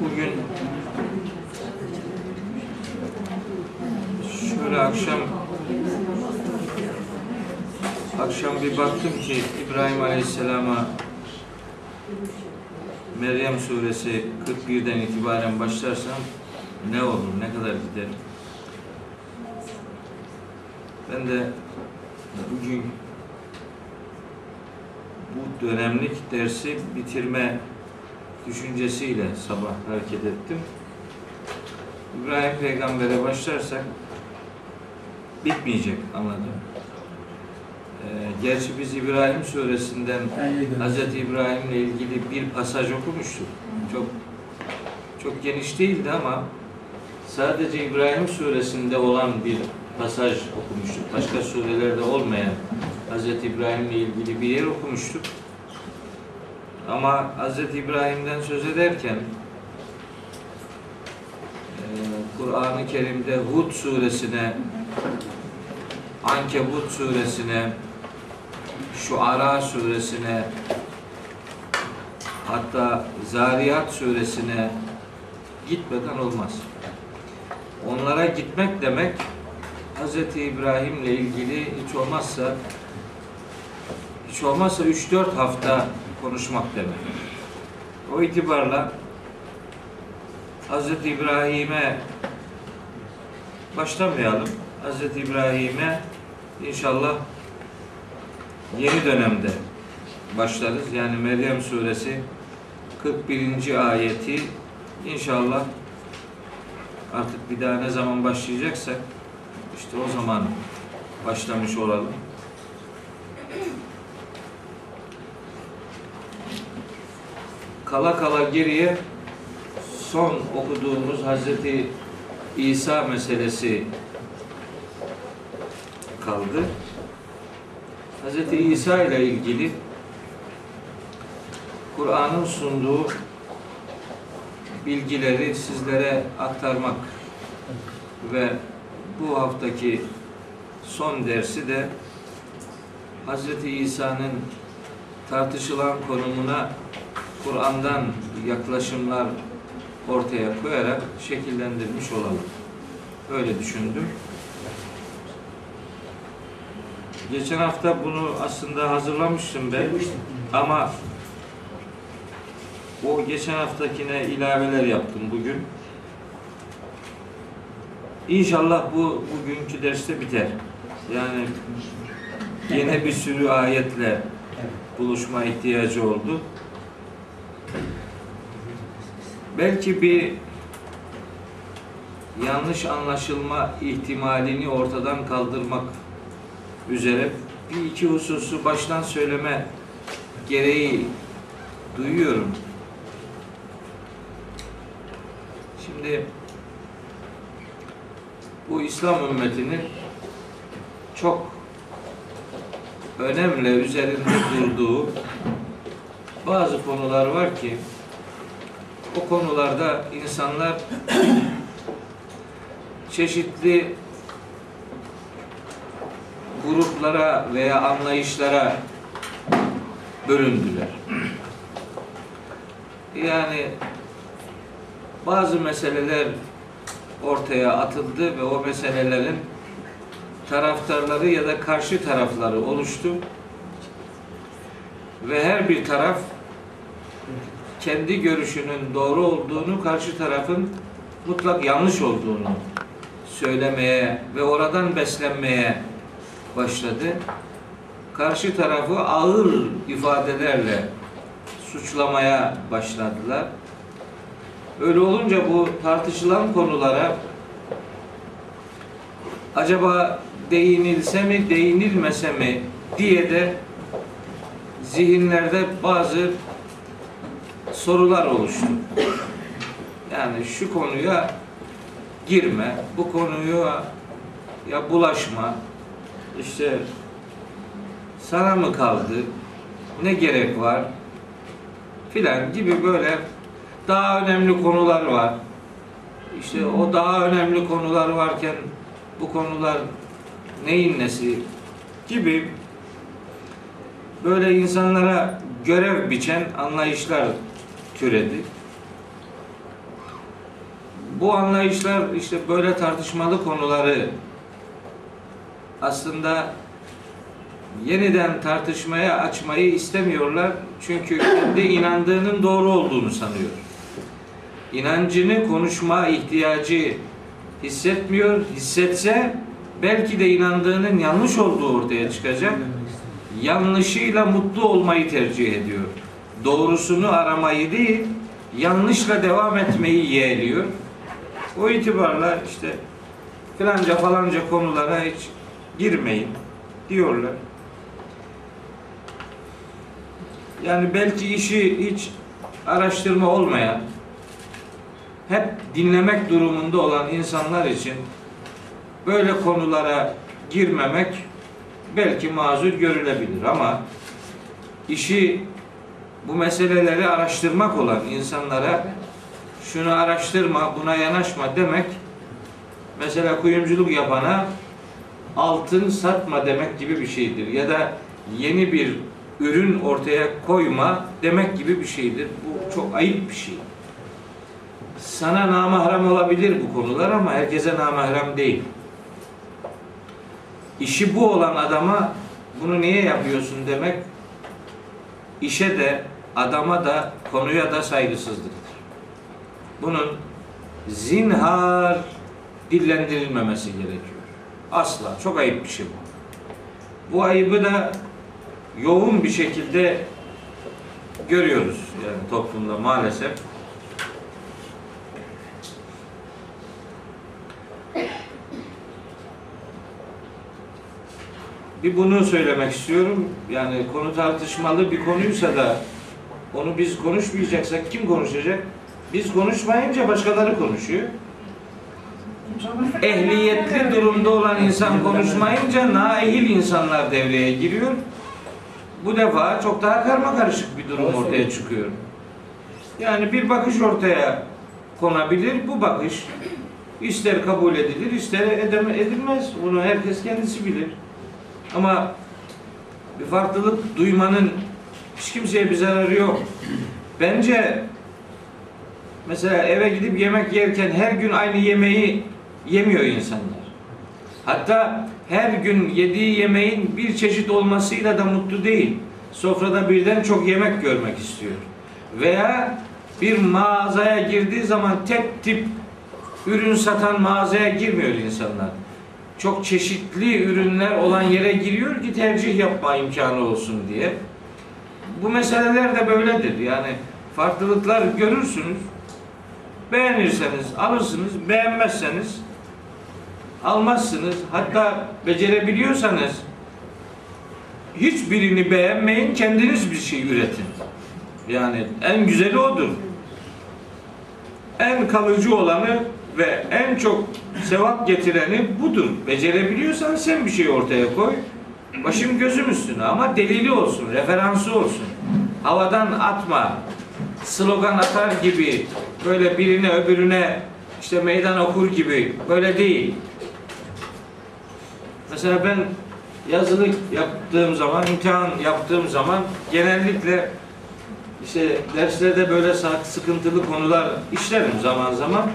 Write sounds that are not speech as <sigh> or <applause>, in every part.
Bugün şöyle akşam akşam bir baktım ki İbrahim Aleyhisselam'a Meryem suresi 41'den itibaren başlarsam ne olur, ne kadar gider? Ben de bugün bu dönemlik dersi bitirme düşüncesiyle sabah hareket ettim. İbrahim Peygamber'e başlarsak bitmeyecek anladım. Ee, gerçi biz İbrahim suresinden Hz. İbrahim'le ilgili bir pasaj okumuştuk. Çok çok geniş değildi ama sadece İbrahim suresinde olan bir pasaj okumuştuk. Başka surelerde olmayan Hz. İbrahim'le ilgili bir yer okumuştuk. Ama Hz. İbrahim'den söz ederken e, Kur'an-ı Kerim'de Hud suresine Ankebut suresine Şuara suresine hatta Zariyat suresine gitmeden olmaz. Onlara gitmek demek Hz. İbrahim'le ilgili hiç olmazsa hiç olmazsa 3-4 hafta konuşmak demek. O itibarla Hz. İbrahim'e başlamayalım. Hz. İbrahim'e inşallah yeni dönemde başlarız. Yani Meryem suresi 41. ayeti inşallah artık bir daha ne zaman başlayacaksak işte o zaman başlamış olalım. Kala kala geriye son okuduğumuz Hazreti İsa meselesi kaldı. Hazreti İsa ile ilgili Kur'an'ın sunduğu bilgileri sizlere aktarmak ve bu haftaki son dersi de Hazreti İsa'nın tartışılan konumuna Kur'an'dan yaklaşımlar ortaya koyarak şekillendirmiş olalım. Öyle düşündüm. Geçen hafta bunu aslında hazırlamıştım ben. Ama o geçen haftakine ilaveler yaptım bugün. İnşallah bu bugünkü derste biter. Yani yine bir sürü ayetle buluşma ihtiyacı oldu. Belki bir yanlış anlaşılma ihtimalini ortadan kaldırmak üzere bir iki hususu baştan söyleme gereği duyuyorum. Şimdi bu İslam ümmetinin çok önemli üzerinde durduğu bazı konular var ki o konularda insanlar <clears throat> çeşitli gruplara veya anlayışlara bölündüler. Yani bazı meseleler ortaya atıldı ve o meselelerin taraftarları ya da karşı tarafları oluştu. Ve her bir taraf kendi görüşünün doğru olduğunu, karşı tarafın mutlak yanlış olduğunu söylemeye ve oradan beslenmeye başladı. Karşı tarafı ağır ifadelerle suçlamaya başladılar. Öyle olunca bu tartışılan konulara acaba değinilse mi, değinilmese mi diye de zihinlerde bazı sorular oluştu. Yani şu konuya girme, bu konuya ya bulaşma, işte sana mı kaldı, ne gerek var filan gibi böyle daha önemli konular var. İşte o daha önemli konular varken bu konular neyin nesi gibi böyle insanlara görev biçen anlayışlar türedi. bu anlayışlar işte böyle tartışmalı konuları aslında yeniden tartışmaya açmayı istemiyorlar. Çünkü kendi inandığının doğru olduğunu sanıyor. İnancını konuşma ihtiyacı hissetmiyor. Hissetse belki de inandığının yanlış olduğu ortaya çıkacak. Yanlışıyla mutlu olmayı tercih ediyor. Doğrusunu aramayı değil, yanlışla devam etmeyi yeğliyor. O itibarla işte filanca falanca konulara hiç girmeyin diyorlar. Yani belki işi hiç araştırma olmayan, hep dinlemek durumunda olan insanlar için böyle konulara girmemek belki mazur görülebilir ama işi bu meseleleri araştırmak olan insanlara şunu araştırma, buna yanaşma demek mesela kuyumculuk yapana altın satma demek gibi bir şeydir. Ya da yeni bir ürün ortaya koyma demek gibi bir şeydir. Bu çok ayıp bir şey. Sana namahrem olabilir bu konular ama herkese namahrem değil. İşi bu olan adama bunu niye yapıyorsun demek işe de adama da konuya da saygısızlıktır. Bunun zinhar dillendirilmemesi gerekiyor. Asla. Çok ayıp bir şey bu. Bu ayıbı da yoğun bir şekilde görüyoruz yani toplumda maalesef. Bir bunu söylemek istiyorum. Yani konu tartışmalı bir konuysa da onu biz konuşmayacaksak kim konuşacak? Biz konuşmayınca başkaları konuşuyor. Ehliyetli durumda olan insan konuşmayınca naehil insanlar devreye giriyor. Bu defa çok daha karma karışık bir durum ortaya çıkıyor. Yani bir bakış ortaya konabilir. Bu bakış ister kabul edilir, ister edilmez. Bunu herkes kendisi bilir. Ama bir farklılık duymanın hiç kimseye bir zararı yok. Bence mesela eve gidip yemek yerken her gün aynı yemeği yemiyor insanlar. Hatta her gün yediği yemeğin bir çeşit olmasıyla da mutlu değil. Sofrada birden çok yemek görmek istiyor. Veya bir mağazaya girdiği zaman tek tip ürün satan mağazaya girmiyor insanlar. Çok çeşitli ürünler olan yere giriyor ki tercih yapma imkanı olsun diye. Bu meseleler de böyledir. Yani farklılıklar görürsünüz. Beğenirseniz alırsınız, beğenmezseniz almazsınız. Hatta becerebiliyorsanız hiçbirini beğenmeyin, kendiniz bir şey üretin. Yani en güzeli odur. En kalıcı olanı ve en çok sevap getireni budur. Becerebiliyorsan sen bir şey ortaya koy. Başım gözüm üstüne ama delili olsun, referansı olsun. Havadan atma. Slogan atar gibi böyle birine öbürüne işte meydan okur gibi böyle değil. Mesela ben yazılık yaptığım zaman, imtihan yaptığım zaman genellikle işte derslerde böyle sıkıntılı konular işlerim zaman zaman.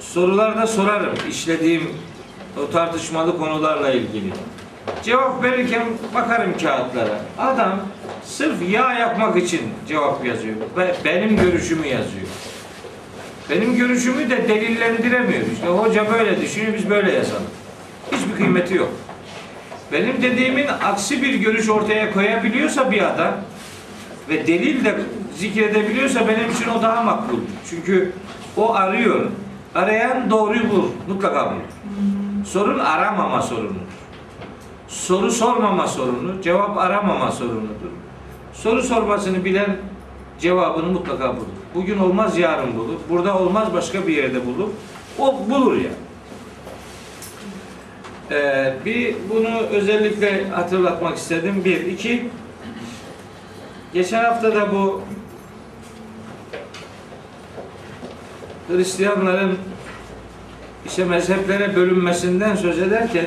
Sorular da sorarım işlediğim o tartışmalı konularla ilgili. Cevap verirken bakarım kağıtlara. Adam sırf yağ yapmak için cevap yazıyor. Ve benim görüşümü yazıyor. Benim görüşümü de delillendiremiyor. İşte hoca böyle düşünüyor, biz böyle yazalım. Hiçbir kıymeti yok. Benim dediğimin aksi bir görüş ortaya koyabiliyorsa bir adam ve delil de zikredebiliyorsa benim için o daha makbul. Çünkü o arıyor. Arayan doğruyu bulur. Mutlaka bulur. Sorun aramama sorunudur. Soru sormama sorunu, cevap aramama sorunudur. Soru sormasını bilen cevabını mutlaka bulur. Bugün olmaz yarın bulur. Burada olmaz başka bir yerde bulur. O bulur ya. Yani. Ee, bir bunu özellikle hatırlatmak istedim. Bir, iki. Geçen hafta da bu Hristiyanların işte mezheplere bölünmesinden söz ederken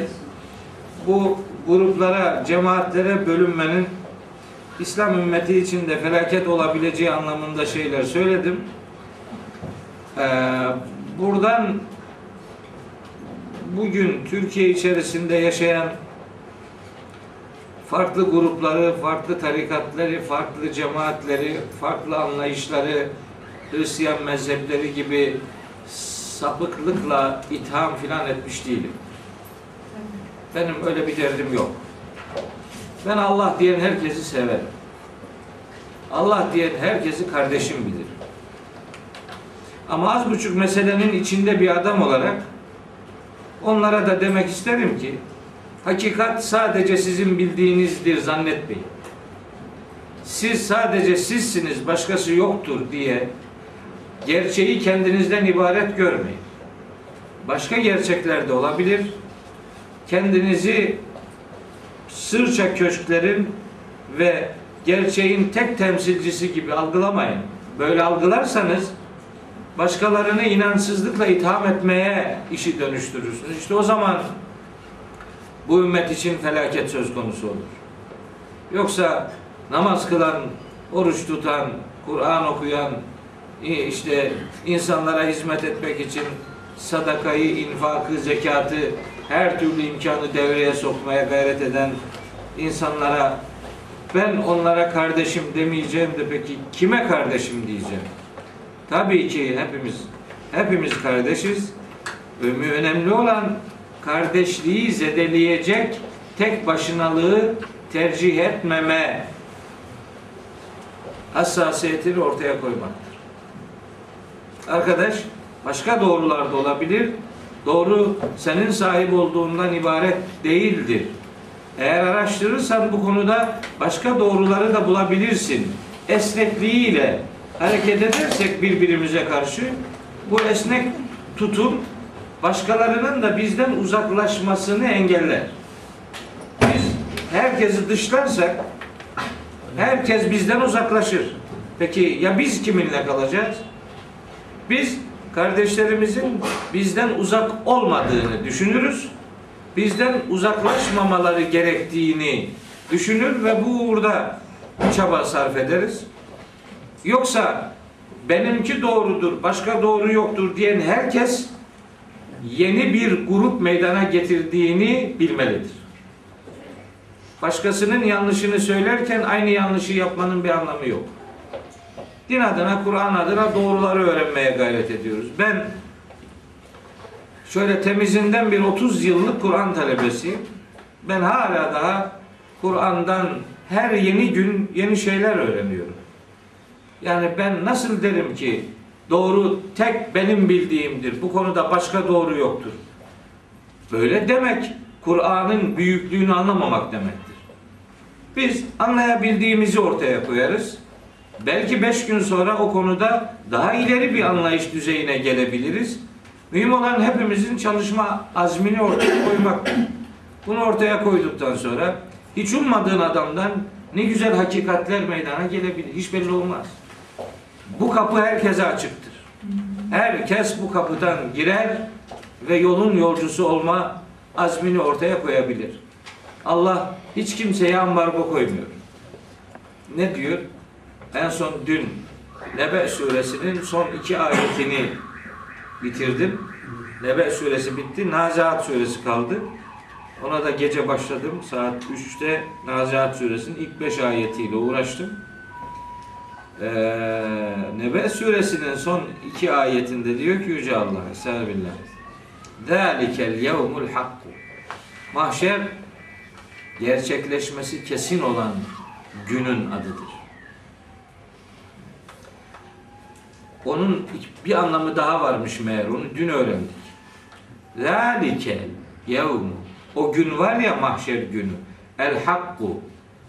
bu gruplara, cemaatlere bölünmenin İslam ümmeti için de felaket olabileceği anlamında şeyler söyledim. Ee, buradan bugün Türkiye içerisinde yaşayan farklı grupları, farklı tarikatları, farklı cemaatleri, farklı anlayışları, Hristiyan mezhepleri gibi sapıklıkla itham filan etmiş değilim. Benim öyle bir derdim yok. Ben Allah diyen herkesi severim. Allah diyen herkesi kardeşim bilir. Ama az buçuk meselenin içinde bir adam olarak onlara da demek isterim ki hakikat sadece sizin bildiğinizdir zannetmeyin. Siz sadece sizsiniz, başkası yoktur diye gerçeği kendinizden ibaret görmeyin. Başka gerçekler de olabilir. Kendinizi sırça köşklerin ve gerçeğin tek temsilcisi gibi algılamayın. Böyle algılarsanız başkalarını inançsızlıkla itham etmeye işi dönüştürürsünüz. İşte o zaman bu ümmet için felaket söz konusu olur. Yoksa namaz kılan, oruç tutan, Kur'an okuyan, işte insanlara hizmet etmek için sadakayı, infakı, zekatı, her türlü imkanı devreye sokmaya gayret eden insanlara ben onlara kardeşim demeyeceğim de peki kime kardeşim diyeceğim? Tabii ki hepimiz hepimiz kardeşiz. Önemli olan kardeşliği zedeleyecek tek başınalığı tercih etmeme hassasiyetini ortaya koymaktır. Arkadaş başka doğrular da olabilir. Doğru senin sahip olduğundan ibaret değildir. Eğer araştırırsan bu konuda başka doğruları da bulabilirsin. Esnekliğiyle hareket edersek birbirimize karşı bu esnek tutum başkalarının da bizden uzaklaşmasını engeller. Biz herkesi dışlarsak herkes bizden uzaklaşır. Peki ya biz kiminle kalacağız? Biz kardeşlerimizin bizden uzak olmadığını düşünürüz. Bizden uzaklaşmamaları gerektiğini düşünür ve bu uğurda çaba sarf ederiz. Yoksa benimki doğrudur, başka doğru yoktur diyen herkes yeni bir grup meydana getirdiğini bilmelidir. Başkasının yanlışını söylerken aynı yanlışı yapmanın bir anlamı yok. Din adına, Kur'an adına doğruları öğrenmeye gayret ediyoruz. Ben şöyle temizinden bir 30 yıllık Kur'an talebesiyim. Ben hala daha Kur'an'dan her yeni gün yeni şeyler öğreniyorum. Yani ben nasıl derim ki doğru tek benim bildiğimdir. Bu konuda başka doğru yoktur. Böyle demek Kur'an'ın büyüklüğünü anlamamak demektir. Biz anlayabildiğimizi ortaya koyarız. Belki beş gün sonra o konuda daha ileri bir anlayış düzeyine gelebiliriz. Mühim olan hepimizin çalışma azmini ortaya koymak. Bunu ortaya koyduktan sonra hiç ummadığın adamdan ne güzel hakikatler meydana gelebilir. Hiç belli olmaz. Bu kapı herkese açıktır. Herkes bu kapıdan girer ve yolun yolcusu olma azmini ortaya koyabilir. Allah hiç kimseye ambargo koymuyor. Ne diyor? En son dün Nebe suresinin son iki ayetini bitirdim. Nebe suresi bitti. Nazihat suresi kaldı. Ona da gece başladım. Saat 3'te Nazihat suresinin ilk beş ayetiyle uğraştım. Ee, Nebe suresinin son iki ayetinde diyor ki Yüce Allah Estağfirullah. Zâlikel yevmul hakku. Mahşer gerçekleşmesi kesin olan günün adıdır. Onun bir anlamı daha varmış meğer. Onu dün öğrendik. Zalikel yevmu. O gün var ya mahşer günü. El hakku.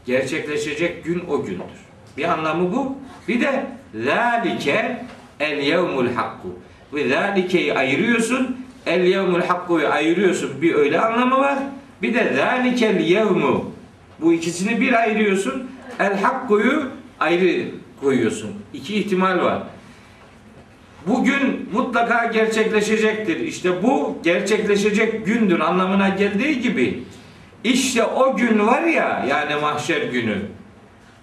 Gerçekleşecek gün o gündür. Bir anlamı bu. Bir de zalike el yevmul hakku. Ve zalikeyi ayırıyorsun. El yevmul hakku'yu ayırıyorsun. Bir öyle anlamı var. Bir de zalikel yevmu. Bu ikisini bir ayırıyorsun. El hakku'yu ayrı koyuyorsun. İki ihtimal var bugün mutlaka gerçekleşecektir. İşte bu gerçekleşecek gündür anlamına geldiği gibi işte o gün var ya yani mahşer günü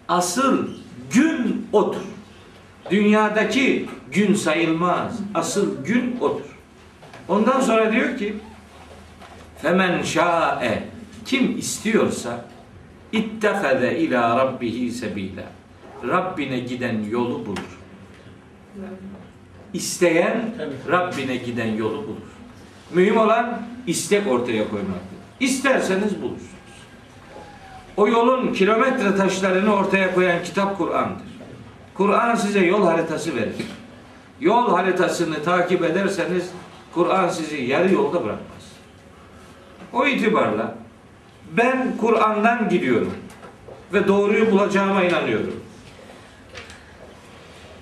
asıl gün odur. Dünyadaki gün sayılmaz. Asıl gün odur. Ondan sonra diyor ki Femen şa'e kim istiyorsa ittehade ila rabbihi sebila. Rabbine giden yolu bulur. İsteyen Rabbine giden yolu bulur. Mühim olan istek ortaya koymaktır. İsterseniz bulursunuz. O yolun kilometre taşlarını ortaya koyan kitap Kur'an'dır. Kur'an size yol haritası verir. Yol haritasını takip ederseniz Kur'an sizi yarı yolda bırakmaz. O itibarla ben Kur'an'dan gidiyorum ve doğruyu bulacağıma inanıyorum.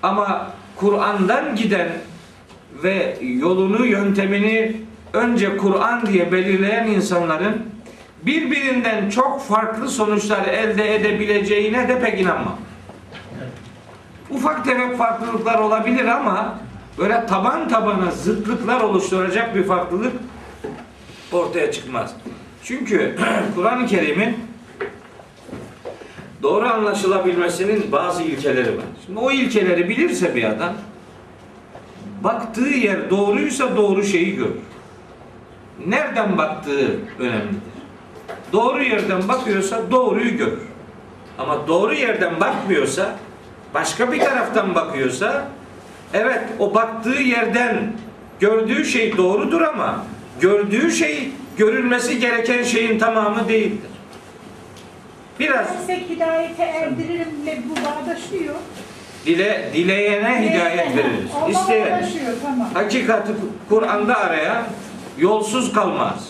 Ama Kur'an'dan giden ve yolunu, yöntemini önce Kur'an diye belirleyen insanların birbirinden çok farklı sonuçlar elde edebileceğine de pek inanmam. Ufak tefek farklılıklar olabilir ama böyle taban tabana zıtlıklar oluşturacak bir farklılık ortaya çıkmaz. Çünkü <clears throat> Kur'an-ı Kerim'in doğru anlaşılabilmesinin bazı ilkeleri var. Şimdi o ilkeleri bilirse bir adam baktığı yer doğruysa doğru şeyi görür. Nereden baktığı önemlidir. Doğru yerden bakıyorsa doğruyu görür. Ama doğru yerden bakmıyorsa başka bir taraftan bakıyorsa evet o baktığı yerden gördüğü şey doğrudur ama gördüğü şey görülmesi gereken şeyin tamamı değildir. Biraz Dersek hidayete erdiririmle bu bağdaşıyor. dile dileyene hidayet veririz. İsteyen tamam. hakikati Kur'an'da arayan yolsuz kalmaz.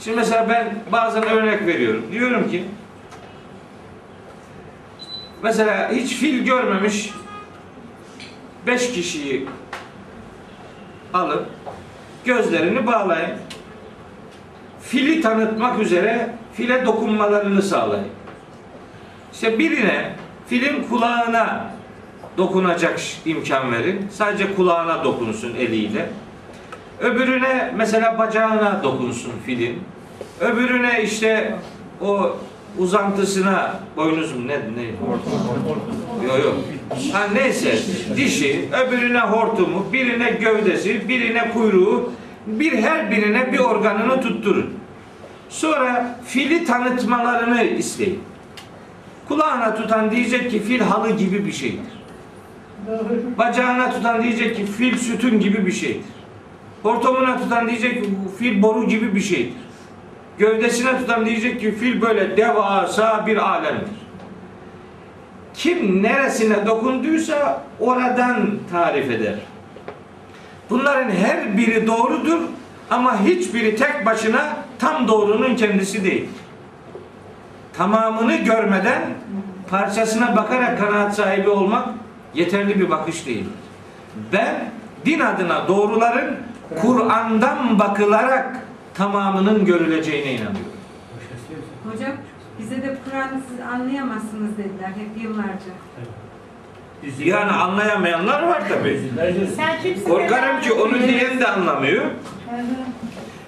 Şimdi mesela ben bazen örnek veriyorum. Diyorum ki mesela hiç fil görmemiş beş kişiyi alıp gözlerini bağlayın. Fili tanıtmak üzere file dokunmalarını sağlayın. İşte birine filin kulağına dokunacak imkan verin. Sadece kulağına dokunsun eliyle. Öbürüne mesela bacağına dokunsun filin. Öbürüne işte o uzantısına boynuz mu ne ne? Yok yok. Ha neyse dişi, öbürüne hortumu, birine gövdesi, birine kuyruğu, bir her birine bir organını tutturun. Sonra fili tanıtmalarını isteyin. Kulağına tutan diyecek ki fil halı gibi bir şeydir. Bacağına tutan diyecek ki fil sütun gibi bir şeydir. Hortumuna tutan diyecek ki fil boru gibi bir şeydir. Gövdesine tutan diyecek ki fil böyle devasa bir alemdir. Kim neresine dokunduysa oradan tarif eder. Bunların her biri doğrudur ama hiçbiri tek başına tam doğrunun kendisi değil. Tamamını görmeden parçasına bakarak kanaat sahibi olmak yeterli bir bakış değil. Ben din adına doğruların Kur'an'dan bakılarak tamamının görüleceğine inanıyorum. Hocam bize de Kur'an'ı siz anlayamazsınız dediler hep yıllarca. Yani anlayamayanlar var tabii. Sen kimsin? Korkarım ki onu diyen de anlamıyor.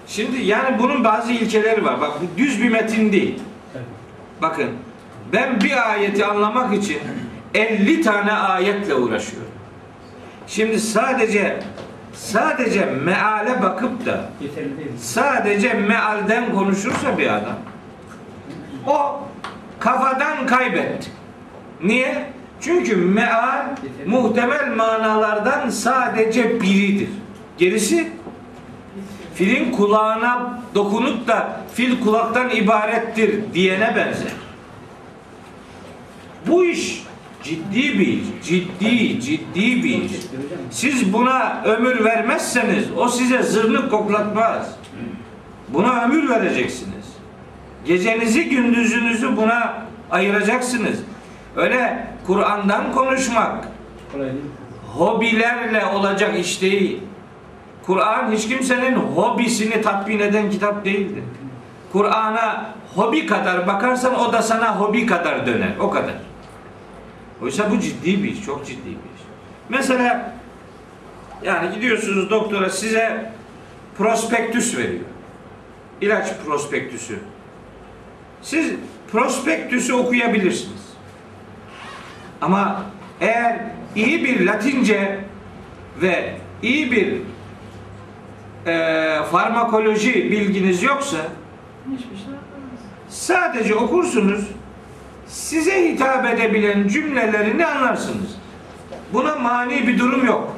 Şimdi yani bunun bazı ilkeleri var. Bak bu düz bir metin değil. Bakın ben bir ayeti anlamak için 50 tane ayetle uğraşıyorum. Şimdi sadece sadece meale bakıp da sadece mealden konuşursa bir adam o kafadan kaybetti. Niye? Çünkü meal muhtemel manalardan sadece biridir. Gerisi filin kulağına dokunup da fil kulaktan ibarettir diyene benzer. Bu iş ciddi bir iş. Ciddi, ciddi bir iş. Siz buna ömür vermezseniz o size zırnık koklatmaz. Buna ömür vereceksiniz. Gecenizi gündüzünüzü buna ayıracaksınız. Öyle Kur'an'dan konuşmak hobilerle olacak iş değil. Kur'an hiç kimsenin hobisini tatmin eden kitap değildir. Kur'an'a hobi kadar bakarsan o da sana hobi kadar döner. O kadar. Oysa bu ciddi bir iş. Çok ciddi bir iş. Mesela yani gidiyorsunuz doktora size prospektüs veriyor. İlaç prospektüsü. Siz prospektüsü okuyabilirsiniz. Ama eğer iyi bir Latince ve iyi bir e, farmakoloji bilginiz yoksa şey sadece okursunuz size hitap edebilen cümlelerini anlarsınız. Buna mani bir durum yok.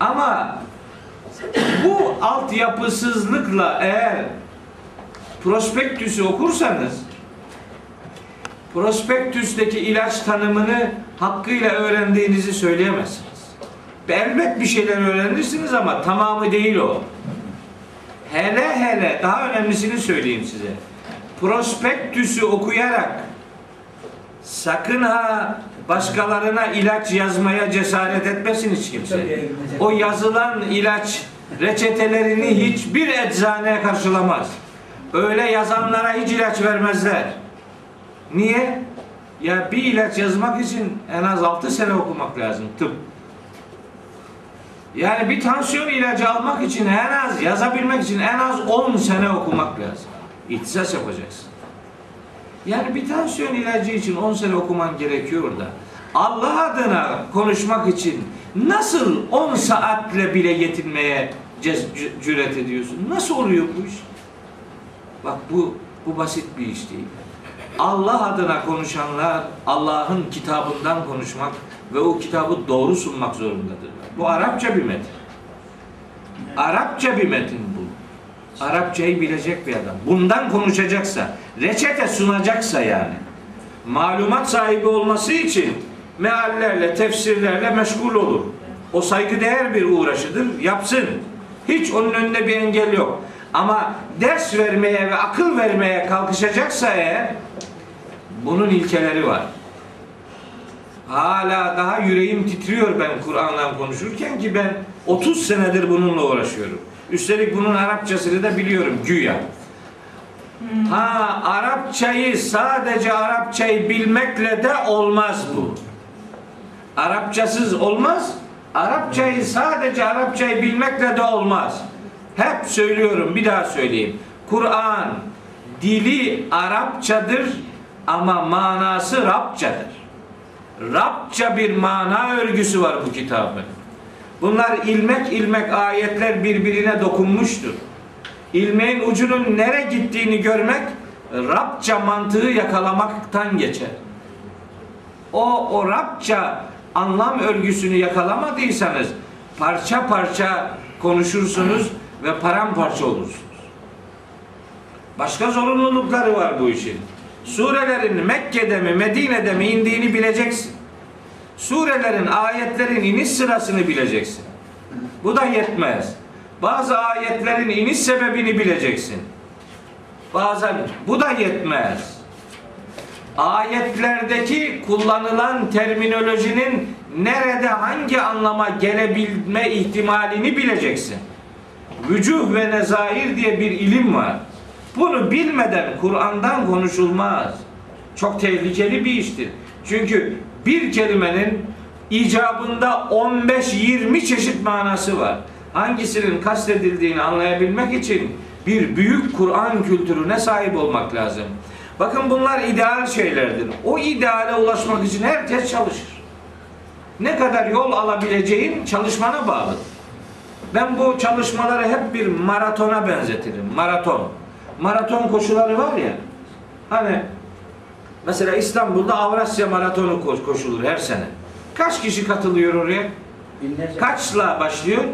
Ama bu altyapısızlıkla eğer prospektüsü okursanız prospektüsteki ilaç tanımını hakkıyla öğrendiğinizi söyleyemezsiniz. Elbet bir şeyler öğrenirsiniz ama tamamı değil o. Hele hele daha önemlisini söyleyeyim size. Prospektüsü okuyarak sakın ha başkalarına ilaç yazmaya cesaret etmesin hiç kimse. O yazılan ilaç reçetelerini hiçbir eczane karşılamaz. Öyle yazanlara hiç ilaç vermezler. Niye? Ya bir ilaç yazmak için en az 6 sene okumak lazım tıp. Yani bir tansiyon ilacı almak için en az yazabilmek için en az 10 sene okumak lazım. İhtisas yapacaksın. Yani bir tansiyon ilacı için 10 sene okuman gerekiyor da Allah adına konuşmak için nasıl 10 saatle bile yetinmeye cüret ediyorsun? Nasıl oluyor bu iş? Bak bu bu basit bir iş değil. Allah adına konuşanlar Allah'ın kitabından konuşmak ve o kitabı doğru sunmak zorundadırlar. Bu Arapça bir metin. Arapça bir metin bu. Arapçayı bilecek bir adam. Bundan konuşacaksa, reçete sunacaksa yani. Malumat sahibi olması için meallerle, tefsirlerle meşgul olur. O saygıdeğer bir uğraşıdır. Yapsın. Hiç onun önünde bir engel yok. Ama ders vermeye ve akıl vermeye kalkışacaksa eğer bunun ilkeleri var. Hala daha yüreğim titriyor ben Kur'an'la konuşurken ki ben 30 senedir bununla uğraşıyorum. Üstelik bunun Arapçasını da biliyorum güya. Ha Arapçayı sadece Arapçayı bilmekle de olmaz bu. Arapçasız olmaz. Arapçayı sadece Arapçayı bilmekle de olmaz. Hep söylüyorum bir daha söyleyeyim. Kur'an dili Arapçadır ama manası Rabçadır. Rabça bir mana örgüsü var bu kitabın. Bunlar ilmek ilmek ayetler birbirine dokunmuştur. İlmeğin ucunun nere gittiğini görmek Rabça mantığı yakalamaktan geçer. O, o Rabça anlam örgüsünü yakalamadıysanız parça parça konuşursunuz ve paramparça olursunuz. Başka zorunlulukları var bu işin. Surelerin Mekke'de mi Medine'de mi indiğini bileceksin. Surelerin ayetlerin iniş sırasını bileceksin. Bu da yetmez. Bazı ayetlerin iniş sebebini bileceksin. Bazen bu da yetmez. Ayetlerdeki kullanılan terminolojinin nerede hangi anlama gelebilme ihtimalini bileceksin. Vücuh ve nezair diye bir ilim var. Bunu bilmeden Kur'an'dan konuşulmaz. Çok tehlikeli bir iştir. Çünkü bir kelimenin icabında 15-20 çeşit manası var. Hangisinin kastedildiğini anlayabilmek için bir büyük Kur'an kültürüne sahip olmak lazım. Bakın bunlar ideal şeylerdir. O ideale ulaşmak için herkes çalışır. Ne kadar yol alabileceğin çalışmana bağlı. Ben bu çalışmaları hep bir maratona benzetirim. Maraton. Maraton koşuları var ya. Hani mesela İstanbul'da Avrasya Maratonu koş- koşulur her sene. Kaç kişi katılıyor oraya? Binlerce. Kaçla başlıyor?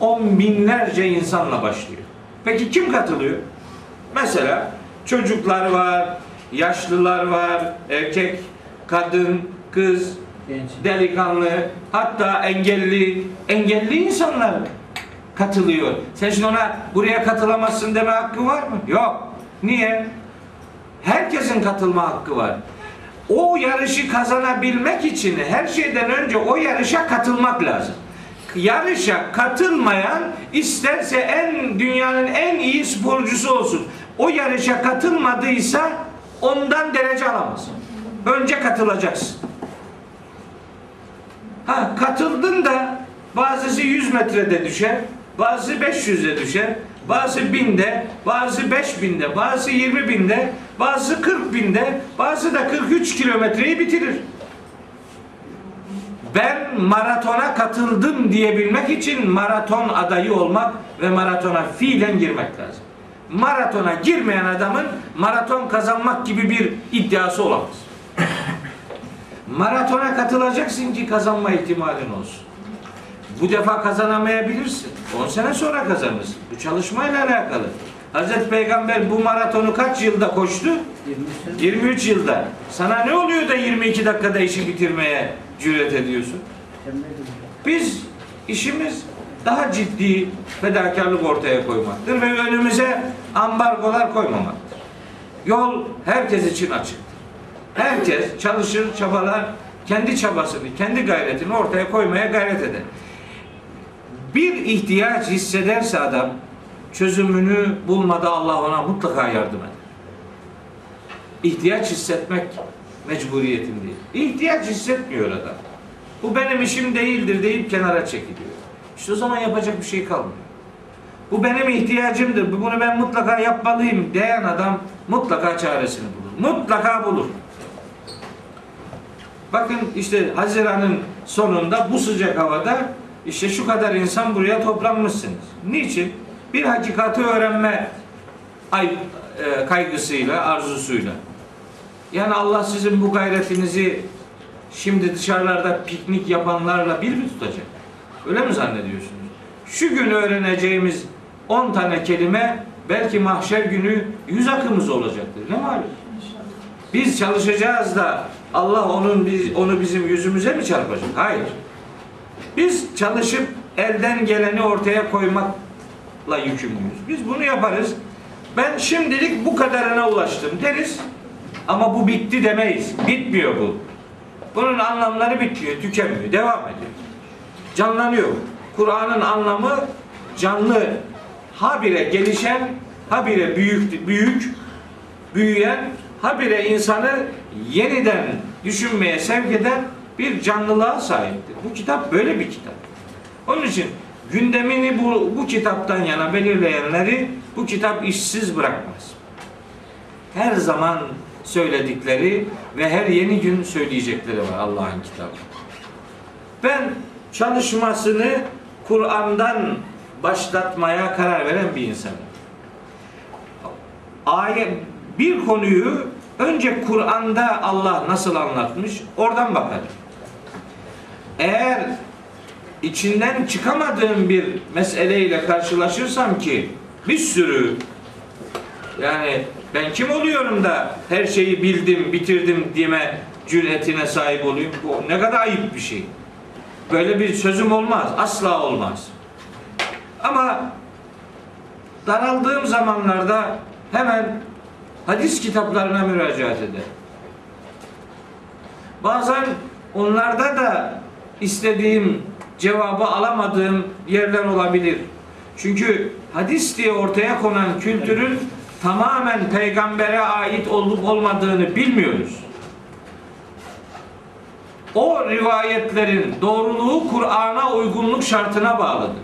On binlerce insanla başlıyor. Peki kim katılıyor? Mesela çocuklar var, yaşlılar var, erkek, kadın, kız, Genç. delikanlı, hatta engelli, engelli insanlar katılıyor. Sen şimdi ona buraya katılamazsın deme hakkı var mı? Yok. Niye? Herkesin katılma hakkı var. O yarışı kazanabilmek için her şeyden önce o yarışa katılmak lazım. Yarışa katılmayan isterse en dünyanın en iyi sporcusu olsun. O yarışa katılmadıysa ondan derece alamaz. Önce katılacaksın. Ha katıldın da bazısı 100 metrede düşer, bazısı 500'de düşer, bazı 1000'de, bazı 5000'de, bazı 20 binde, bazı 40 binde, bazı da 43 kilometreyi bitirir. ben maratona katıldım diyebilmek için maraton adayı olmak ve maratona fiilen girmek lazım. Maratona girmeyen adamın maraton kazanmak gibi bir iddiası olamaz. Maratona katılacaksın ki kazanma ihtimalin olsun. Bu defa kazanamayabilirsin. 10 sene sonra kazanırsın. Bu çalışmayla alakalı. Hazreti Peygamber bu maratonu kaç yılda koştu? 23 yılda. Sana ne oluyor da 22 dakikada işi bitirmeye cüret ediyorsun? Biz işimiz daha ciddi fedakarlık ortaya koymaktır ve önümüze ambargolar koymamaktır. Yol herkes için açıktır. Herkes çalışır, çabalar, kendi çabasını, kendi gayretini ortaya koymaya gayret eder. Bir ihtiyaç hissederse adam çözümünü bulmada Allah ona mutlaka yardım eder. İhtiyaç hissetmek mecburiyetindeyiz. İhtiyaç hissetmiyor adam. Bu benim işim değildir deyip kenara çekiliyor. İşte o zaman yapacak bir şey kalmıyor. Bu benim ihtiyacımdır. Bunu ben mutlaka yapmalıyım diyen adam mutlaka çaresini bulur. Mutlaka bulur. Bakın işte Haziran'ın sonunda bu sıcak havada işte şu kadar insan buraya toplanmışsınız. Niçin? Bir hakikati öğrenme ay, e, kaygısıyla, arzusuyla. Yani Allah sizin bu gayretinizi şimdi dışarılarda piknik yapanlarla bir mi tutacak? Öyle mi zannediyorsunuz? Şu gün öğreneceğimiz 10 tane kelime belki mahşer günü yüz akımız olacaktır. Ne malum? Biz çalışacağız da Allah onun biz, onu bizim yüzümüze mi çarpacak? Hayır. Biz çalışıp elden geleni ortaya koymakla yükümlüyüz. Biz bunu yaparız. Ben şimdilik bu kadarına ulaştım deriz. Ama bu bitti demeyiz. Bitmiyor bu. Bunun anlamları bitmiyor, tükenmiyor, devam ediyor. Canlanıyor. Kur'an'ın anlamı canlı, habire gelişen, habire büyük, büyük, büyüyen, habire insanı yeniden düşünmeye sevk eden bir canlılığa sahiptir. Bu kitap böyle bir kitap. Onun için gündemini bu, bu kitaptan yana belirleyenleri bu kitap işsiz bırakmaz. Her zaman söyledikleri ve her yeni gün söyleyecekleri var Allah'ın kitabı. Ben çalışmasını Kur'an'dan başlatmaya karar veren bir insanım. Ayet bir konuyu önce Kur'an'da Allah nasıl anlatmış oradan bakarım. Eğer içinden çıkamadığım bir meseleyle karşılaşırsam ki bir sürü yani ben kim oluyorum da her şeyi bildim, bitirdim deme cüretine sahip olayım. Bu ne kadar ayıp bir şey. Böyle bir sözüm olmaz. Asla olmaz. Ama daraldığım zamanlarda hemen hadis kitaplarına müracaat eder. Bazen onlarda da istediğim cevabı alamadığım yerler olabilir. Çünkü hadis diye ortaya konan kültürün tamamen peygambere ait olup olmadığını bilmiyoruz. O rivayetlerin doğruluğu Kur'an'a uygunluk şartına bağlıdır.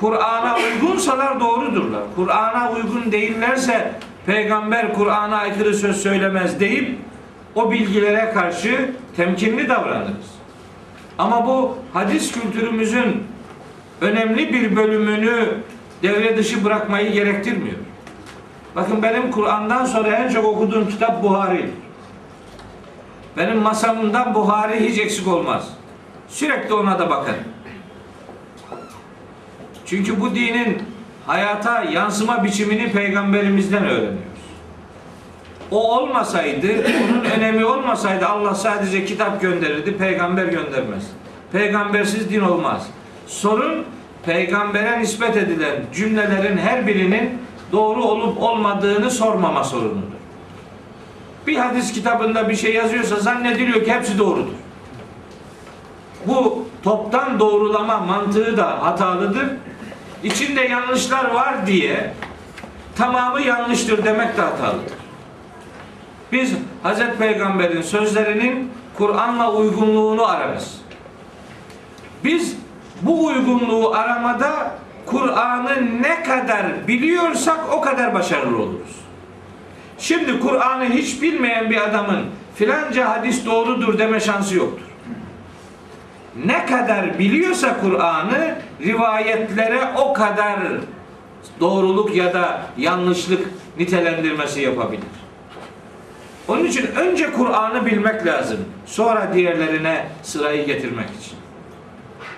Kur'an'a uygunsalar doğrudurlar. Kur'an'a uygun değillerse peygamber Kur'an'a aykırı söz söylemez deyip o bilgilere karşı temkinli davranırız. Ama bu hadis kültürümüzün önemli bir bölümünü devre dışı bırakmayı gerektirmiyor. Bakın benim Kur'an'dan sonra en çok okuduğum kitap Buhari'dir. Benim masamdan Buhari hiç eksik olmaz. Sürekli ona da bakarım. Çünkü bu dinin hayata yansıma biçimini peygamberimizden öğreniyoruz. O olmasaydı, onun önemi olmasaydı Allah sadece kitap gönderirdi, peygamber göndermez. Peygambersiz din olmaz. Sorun peygambere nispet edilen cümlelerin her birinin doğru olup olmadığını sormama sorunudur. Bir hadis kitabında bir şey yazıyorsa zannediliyor ki hepsi doğrudur. Bu toptan doğrulama mantığı da hatalıdır. İçinde yanlışlar var diye tamamı yanlıştır demek de hatalıdır. Biz Hazreti Peygamber'in sözlerinin Kur'an'la uygunluğunu ararız. Biz bu uygunluğu aramada Kur'an'ı ne kadar biliyorsak o kadar başarılı oluruz. Şimdi Kur'an'ı hiç bilmeyen bir adamın filanca hadis doğrudur deme şansı yoktur. ne kadar biliyorsa Kur'an'ı rivayetlere o kadar doğruluk ya da yanlışlık nitelendirmesi yapabilir. Onun için önce Kur'an'ı bilmek lazım. Sonra diğerlerine sırayı getirmek için.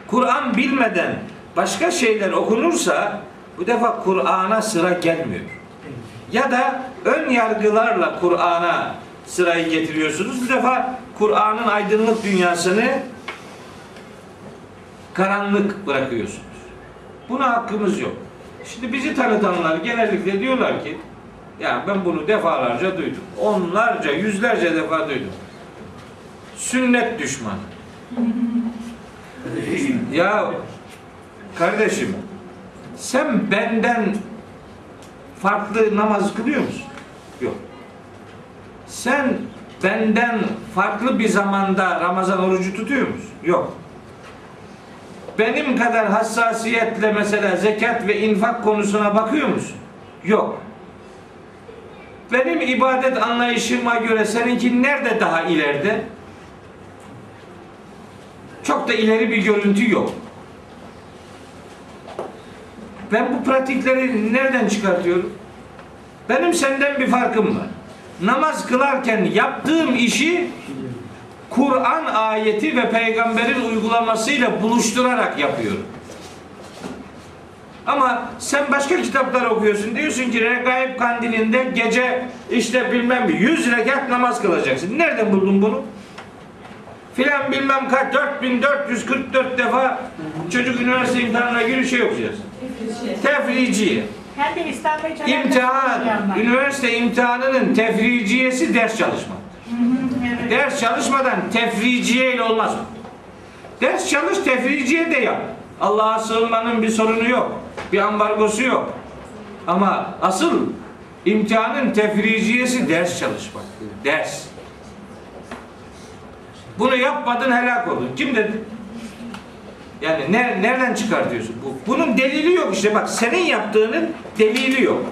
Kur'an bilmeden başka şeyler okunursa bu defa Kur'an'a sıra gelmiyor. Ya da ön yargılarla Kur'an'a sırayı getiriyorsunuz. Bu defa Kur'an'ın aydınlık dünyasını karanlık bırakıyorsunuz. Buna hakkımız yok. Şimdi bizi tanıtanlar genellikle diyorlar ki ya ben bunu defalarca duydum. Onlarca, yüzlerce defa duydum. Sünnet düşmanı. <laughs> ya kardeşim sen benden farklı namaz kılıyor musun? Yok. Sen benden farklı bir zamanda Ramazan orucu tutuyor musun? Yok. Benim kadar hassasiyetle mesela zekat ve infak konusuna bakıyor musun? Yok. Benim ibadet anlayışıma göre seninki nerede daha ileride? Çok da ileri bir görüntü yok. Ben bu pratikleri nereden çıkartıyorum? Benim senden bir farkım var. Namaz kılarken yaptığım işi Kur'an ayeti ve peygamberin uygulamasıyla buluşturarak yapıyorum. Ama sen başka kitaplar okuyorsun. Diyorsun ki Regaib kandilinde gece işte bilmem 100 rekat namaz kılacaksın. Nereden buldun bunu? Filan bilmem kaç 4444 defa çocuk üniversite imtihanına giriyor şey okuyacağız. Tefriciye. Hem de İmtihan, üniversite imtihanının tefriciyesi ders çalışmak. Evet. Ders çalışmadan tefriciye ile olmaz? Ders çalış tefriciye de yap. Allah'a sığınmanın bir sorunu yok. Bir ambargosu yok. Ama asıl imtihanın tefriciyesi ders çalışmak. Ders. Bunu yapmadın helak oldun. Kim dedi? Yani ne, nereden çıkartıyorsun? Bu, bunun delili yok işte bak senin yaptığının delili yok.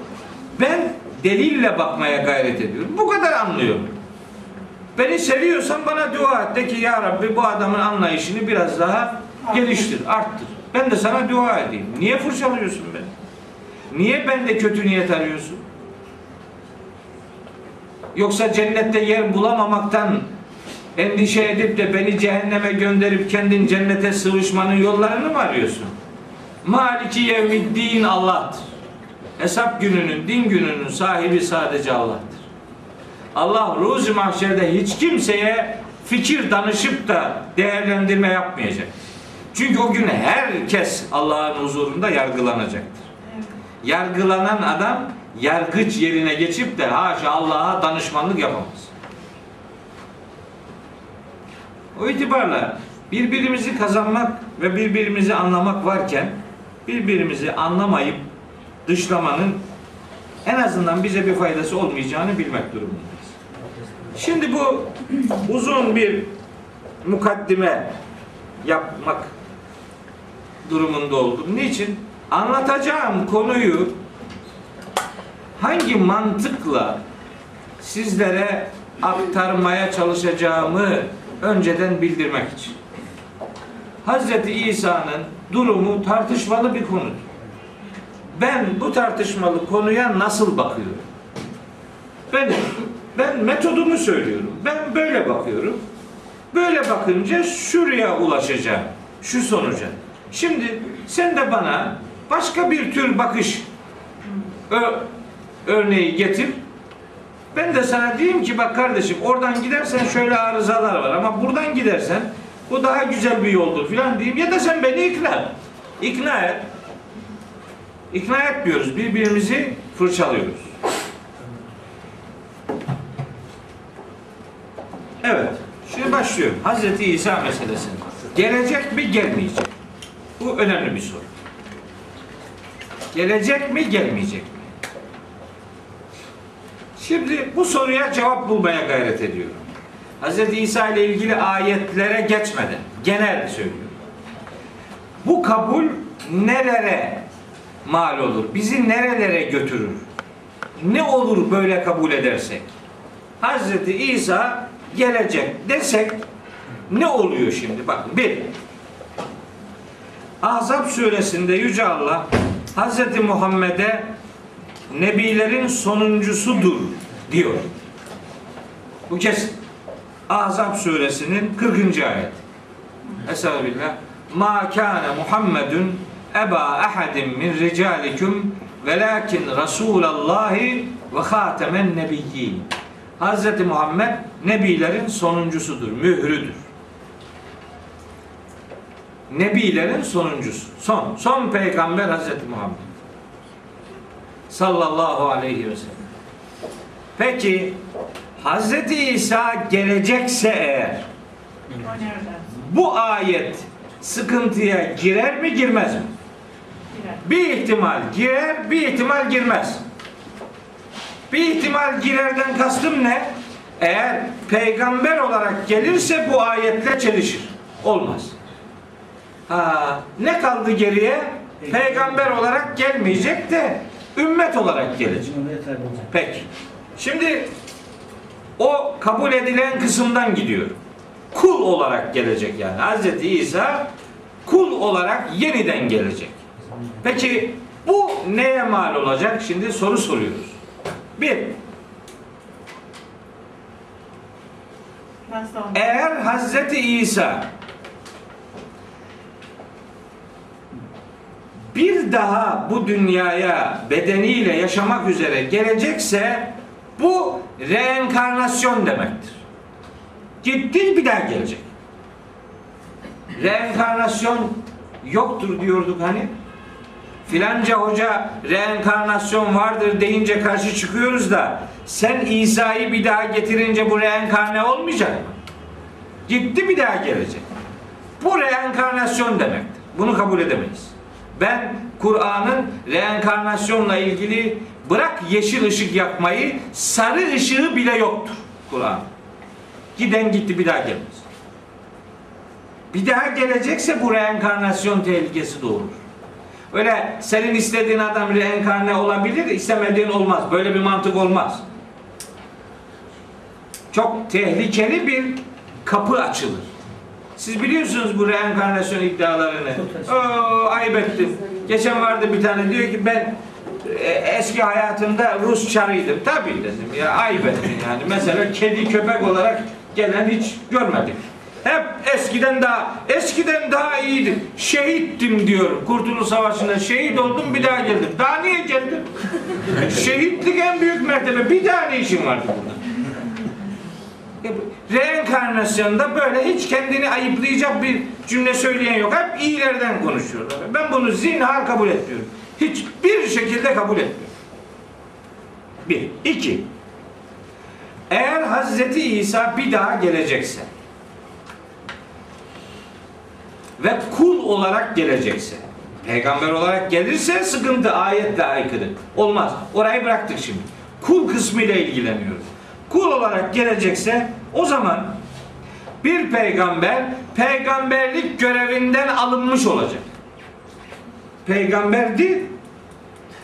Ben delille bakmaya gayret ediyorum. Bu kadar anlıyorum. Beni seviyorsan bana dua et. De ki ya Rabbi bu adamın anlayışını biraz daha geliştir, arttır. Ben de sana dua edeyim. Niye fırçalıyorsun beni? Niye bende kötü niyet arıyorsun? Yoksa cennette yer bulamamaktan endişe edip de beni cehenneme gönderip kendin cennete sıvışmanın yollarını mı arıyorsun? Maliki yevmiddin Allah'tır. Hesap gününün, din gününün sahibi sadece Allah'tır. Allah ruzi mahşerde hiç kimseye fikir danışıp da değerlendirme yapmayacak. Çünkü o gün herkes Allah'ın huzurunda yargılanacaktır. Yargılanan adam yargıç yerine geçip de haşa Allah'a danışmanlık yapamaz. O itibarla birbirimizi kazanmak ve birbirimizi anlamak varken birbirimizi anlamayıp dışlamanın en azından bize bir faydası olmayacağını bilmek durumundayız. Şimdi bu <clears throat> uzun bir mukaddime yapmak durumunda oldum. Niçin? Anlatacağım konuyu hangi mantıkla sizlere aktarmaya çalışacağımı önceden bildirmek için. Hazreti İsa'nın durumu tartışmalı bir konudur. Ben bu tartışmalı konuya nasıl bakıyorum? Ben ben metodumu söylüyorum. Ben böyle bakıyorum. Böyle bakınca şuraya ulaşacağım. Şu sonuca. Şimdi sen de bana başka bir tür bakış örneği getir. Ben de sana diyeyim ki bak kardeşim oradan gidersen şöyle arızalar var ama buradan gidersen bu daha güzel bir yoldur filan diyeyim ya da sen beni ikna et. İkna et. İkna etmiyoruz. Birbirimizi fırçalıyoruz. Evet. Şimdi başlıyorum. Hazreti İsa meselesi. Gelecek mi gelmeyecek? Bu önemli bir soru. Gelecek mi gelmeyecek mi? Şimdi bu soruya cevap bulmaya gayret ediyorum. Hz. İsa ile ilgili ayetlere geçmeden genel söylüyorum. Bu kabul nerelere mal olur? Bizi nerelere götürür? Ne olur böyle kabul edersek? Hz. İsa gelecek desek ne oluyor şimdi? Bakın bir, Ahzab suresinde Yüce Allah Hz. Muhammed'e Nebilerin sonuncusudur diyor. Bu kesin. Ahzab suresinin 40. ayet. Estağfirullah. Ma kana Muhammedun eba ahadin min ricalikum velakin Rasulallahi ve hatemen nebiyyin. Hz. Muhammed nebilerin sonuncusudur, mührüdür. Nebilerin sonuncusu. Son. Son peygamber Hz. Muhammed. Sallallahu aleyhi ve sellem. Peki Hz. İsa gelecekse eğer bu ayet sıkıntıya girer mi girmez mi? Bir ihtimal girer, bir ihtimal girmez. Bir ihtimal girerden kastım ne? Eğer peygamber olarak gelirse bu ayetle çelişir. Olmaz. Ha, ne kaldı geriye? Peygamber olarak gelmeyecek de ümmet olarak gelecek. Peki. Şimdi o kabul edilen kısımdan gidiyor. Kul olarak gelecek yani. Hz. İsa kul olarak yeniden gelecek. Peki bu neye mal olacak? Şimdi soru soruyoruz. Bir, eğer Hz. İsa bir daha bu dünyaya bedeniyle yaşamak üzere gelecekse bu reenkarnasyon demektir. Gitti bir daha gelecek. Reenkarnasyon yoktur diyorduk hani. Filanca hoca reenkarnasyon vardır deyince karşı çıkıyoruz da sen İsa'yı bir daha getirince bu reenkarne olmayacak mı? Gitti bir daha gelecek. Bu reenkarnasyon demektir. Bunu kabul edemeyiz. Ben Kur'an'ın reenkarnasyonla ilgili bırak yeşil ışık yakmayı sarı ışığı bile yoktur Kur'an. Giden gitti bir daha gelmez. Bir daha gelecekse bu reenkarnasyon tehlikesi doğurur. Öyle senin istediğin adam reenkarne olabilir, istemediğin olmaz. Böyle bir mantık olmaz. Çok tehlikeli bir kapı açılır. Siz biliyorsunuz bu reenkarnasyon iddialarını. Oo, ayıp ettim. Geçen vardı bir tane diyor ki ben e, eski hayatımda Rus çarıydım. Tabii dedim ya ayıp ettin yani. Mesela kedi köpek olarak gelen hiç görmedik. Hep eskiden daha eskiden daha iyiydi. Şehittim diyor. Kurtuluş Savaşı'nda şehit oldum bir daha geldim. Daha niye geldim? <laughs> Şehitlik en büyük mertebe. Bir daha ne işin vardı burada? <laughs> Reenkarnasyonda böyle hiç kendini ayıplayacak bir cümle söyleyen yok. Hep iyilerden konuşuyorlar. Ben bunu zinhar kabul etmiyorum. Hiçbir şekilde kabul etmiyorum. Bir. iki. Eğer Hazreti İsa bir daha gelecekse ve kul olarak gelecekse peygamber olarak gelirse sıkıntı ayetle aykırı. Olmaz. Orayı bıraktık şimdi. Kul kısmıyla ilgileniyoruz. Kul olarak gelecekse o zaman bir peygamber peygamberlik görevinden alınmış olacak. Peygamberdi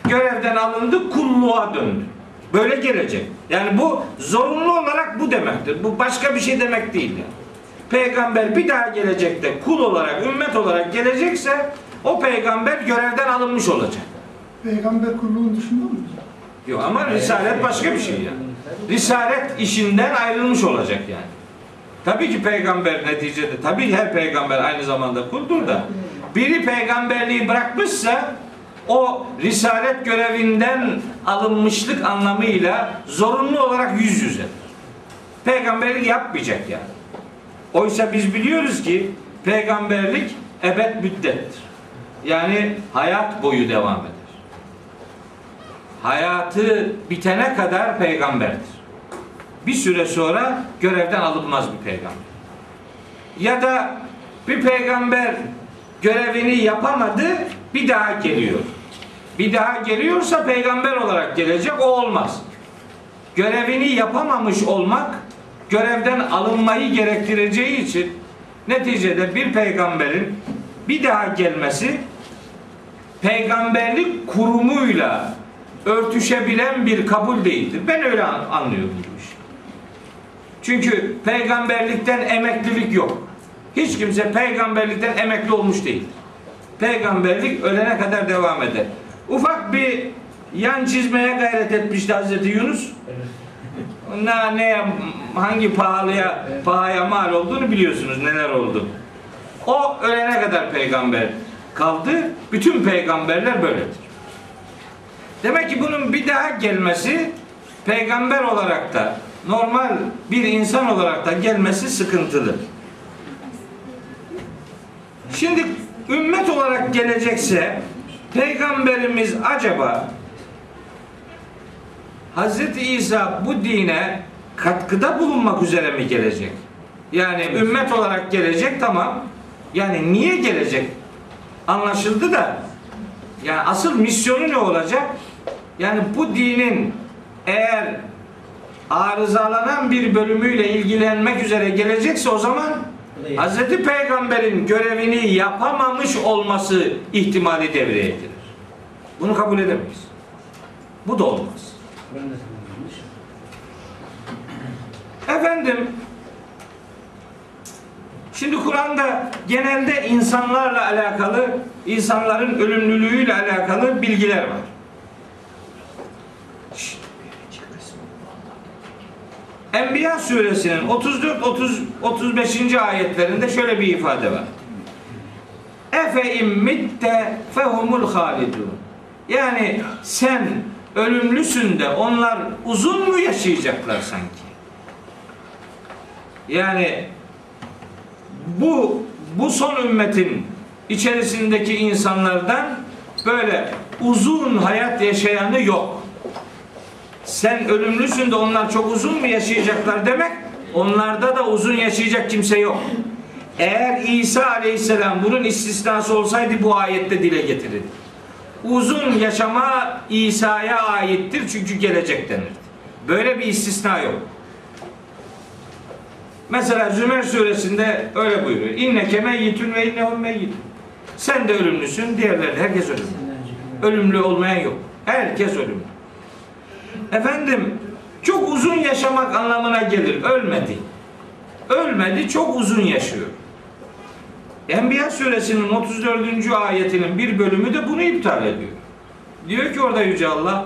görevden alındı kulluğa döndü. Böyle gelecek. Yani bu zorunlu olarak bu demektir. Bu başka bir şey demek değil yani. Peygamber bir daha gelecekte kul olarak, ümmet olarak gelecekse o peygamber görevden alınmış olacak. Peygamber kulluğun dışında mı? Yok ama risalet başka bir şey yani. Risalet işinden ayrılmış olacak yani. Tabii ki peygamber neticede, tabii her peygamber aynı zamanda kuldur da biri peygamberliği bırakmışsa o risalet görevinden alınmışlık anlamıyla zorunlu olarak yüz yüze. Peygamberlik yapmayacak yani. Oysa biz biliyoruz ki peygamberlik ebed müddettir. Yani hayat boyu devam eder. Hayatı bitene kadar peygamberdir. Bir süre sonra görevden alınmaz bir peygamber. Ya da bir peygamber görevini yapamadı, bir daha geliyor. Bir daha geliyorsa peygamber olarak gelecek, o olmaz. Görevini yapamamış olmak görevden alınmayı gerektireceği için neticede bir peygamberin bir daha gelmesi peygamberlik kurumuyla örtüşebilen bir kabul değildir. Ben öyle an- anlıyorum bu işi. Çünkü peygamberlikten emeklilik yok. Hiç kimse peygamberlikten emekli olmuş değil. Peygamberlik ölene kadar devam eder. Ufak bir yan çizmeye gayret etmişti Hazreti Yunus. Ne, ne hangi pahalıya pahaya mal olduğunu biliyorsunuz neler oldu. O ölene kadar peygamber kaldı. Bütün peygamberler böyledir. Demek ki bunun bir daha gelmesi peygamber olarak da normal bir insan olarak da gelmesi sıkıntılı. Şimdi ümmet olarak gelecekse peygamberimiz acaba Hz. İsa bu dine katkıda bulunmak üzere mi gelecek? Yani ümmet olarak gelecek tamam. Yani niye gelecek? Anlaşıldı da yani asıl misyonu ne olacak? Yani bu dinin eğer arızalanan bir bölümüyle ilgilenmek üzere gelecekse o zaman Hz. Peygamber'in görevini yapamamış olması ihtimali devreye girer. Bunu kabul edemeyiz. Bu da olmaz. Efendim Şimdi Kur'an'da genelde insanlarla alakalı, insanların ölümlülüğüyle alakalı bilgiler var. Enbiya suresinin 34 30 35. ayetlerinde şöyle bir ifade var. Efe immitte fehumul halidun. Yani sen ölümlüsün de onlar uzun mu yaşayacaklar sanki? Yani bu bu son ümmetin içerisindeki insanlardan böyle uzun hayat yaşayanı yok. Sen ölümlüsün de onlar çok uzun mu yaşayacaklar demek onlarda da uzun yaşayacak kimse yok. Eğer İsa aleyhisselam bunun istisnası olsaydı bu ayette dile getirirdi. Uzun yaşama İsa'ya aittir çünkü gelecek denirdi. Böyle bir istisna yok. Mesela Zümer suresinde öyle buyuruyor. İnneke meyyitün ve innehum meyyitun. Sen de ölümlüsün, diğerleri herkes ölümlü. Ölümlü olmayan yok. Herkes ölümlü. Efendim çok uzun yaşamak anlamına gelir. Ölmedi. Ölmedi, çok uzun yaşıyor. Enbiya suresinin 34. ayetinin bir bölümü de bunu iptal ediyor. Diyor ki orada Yüce Allah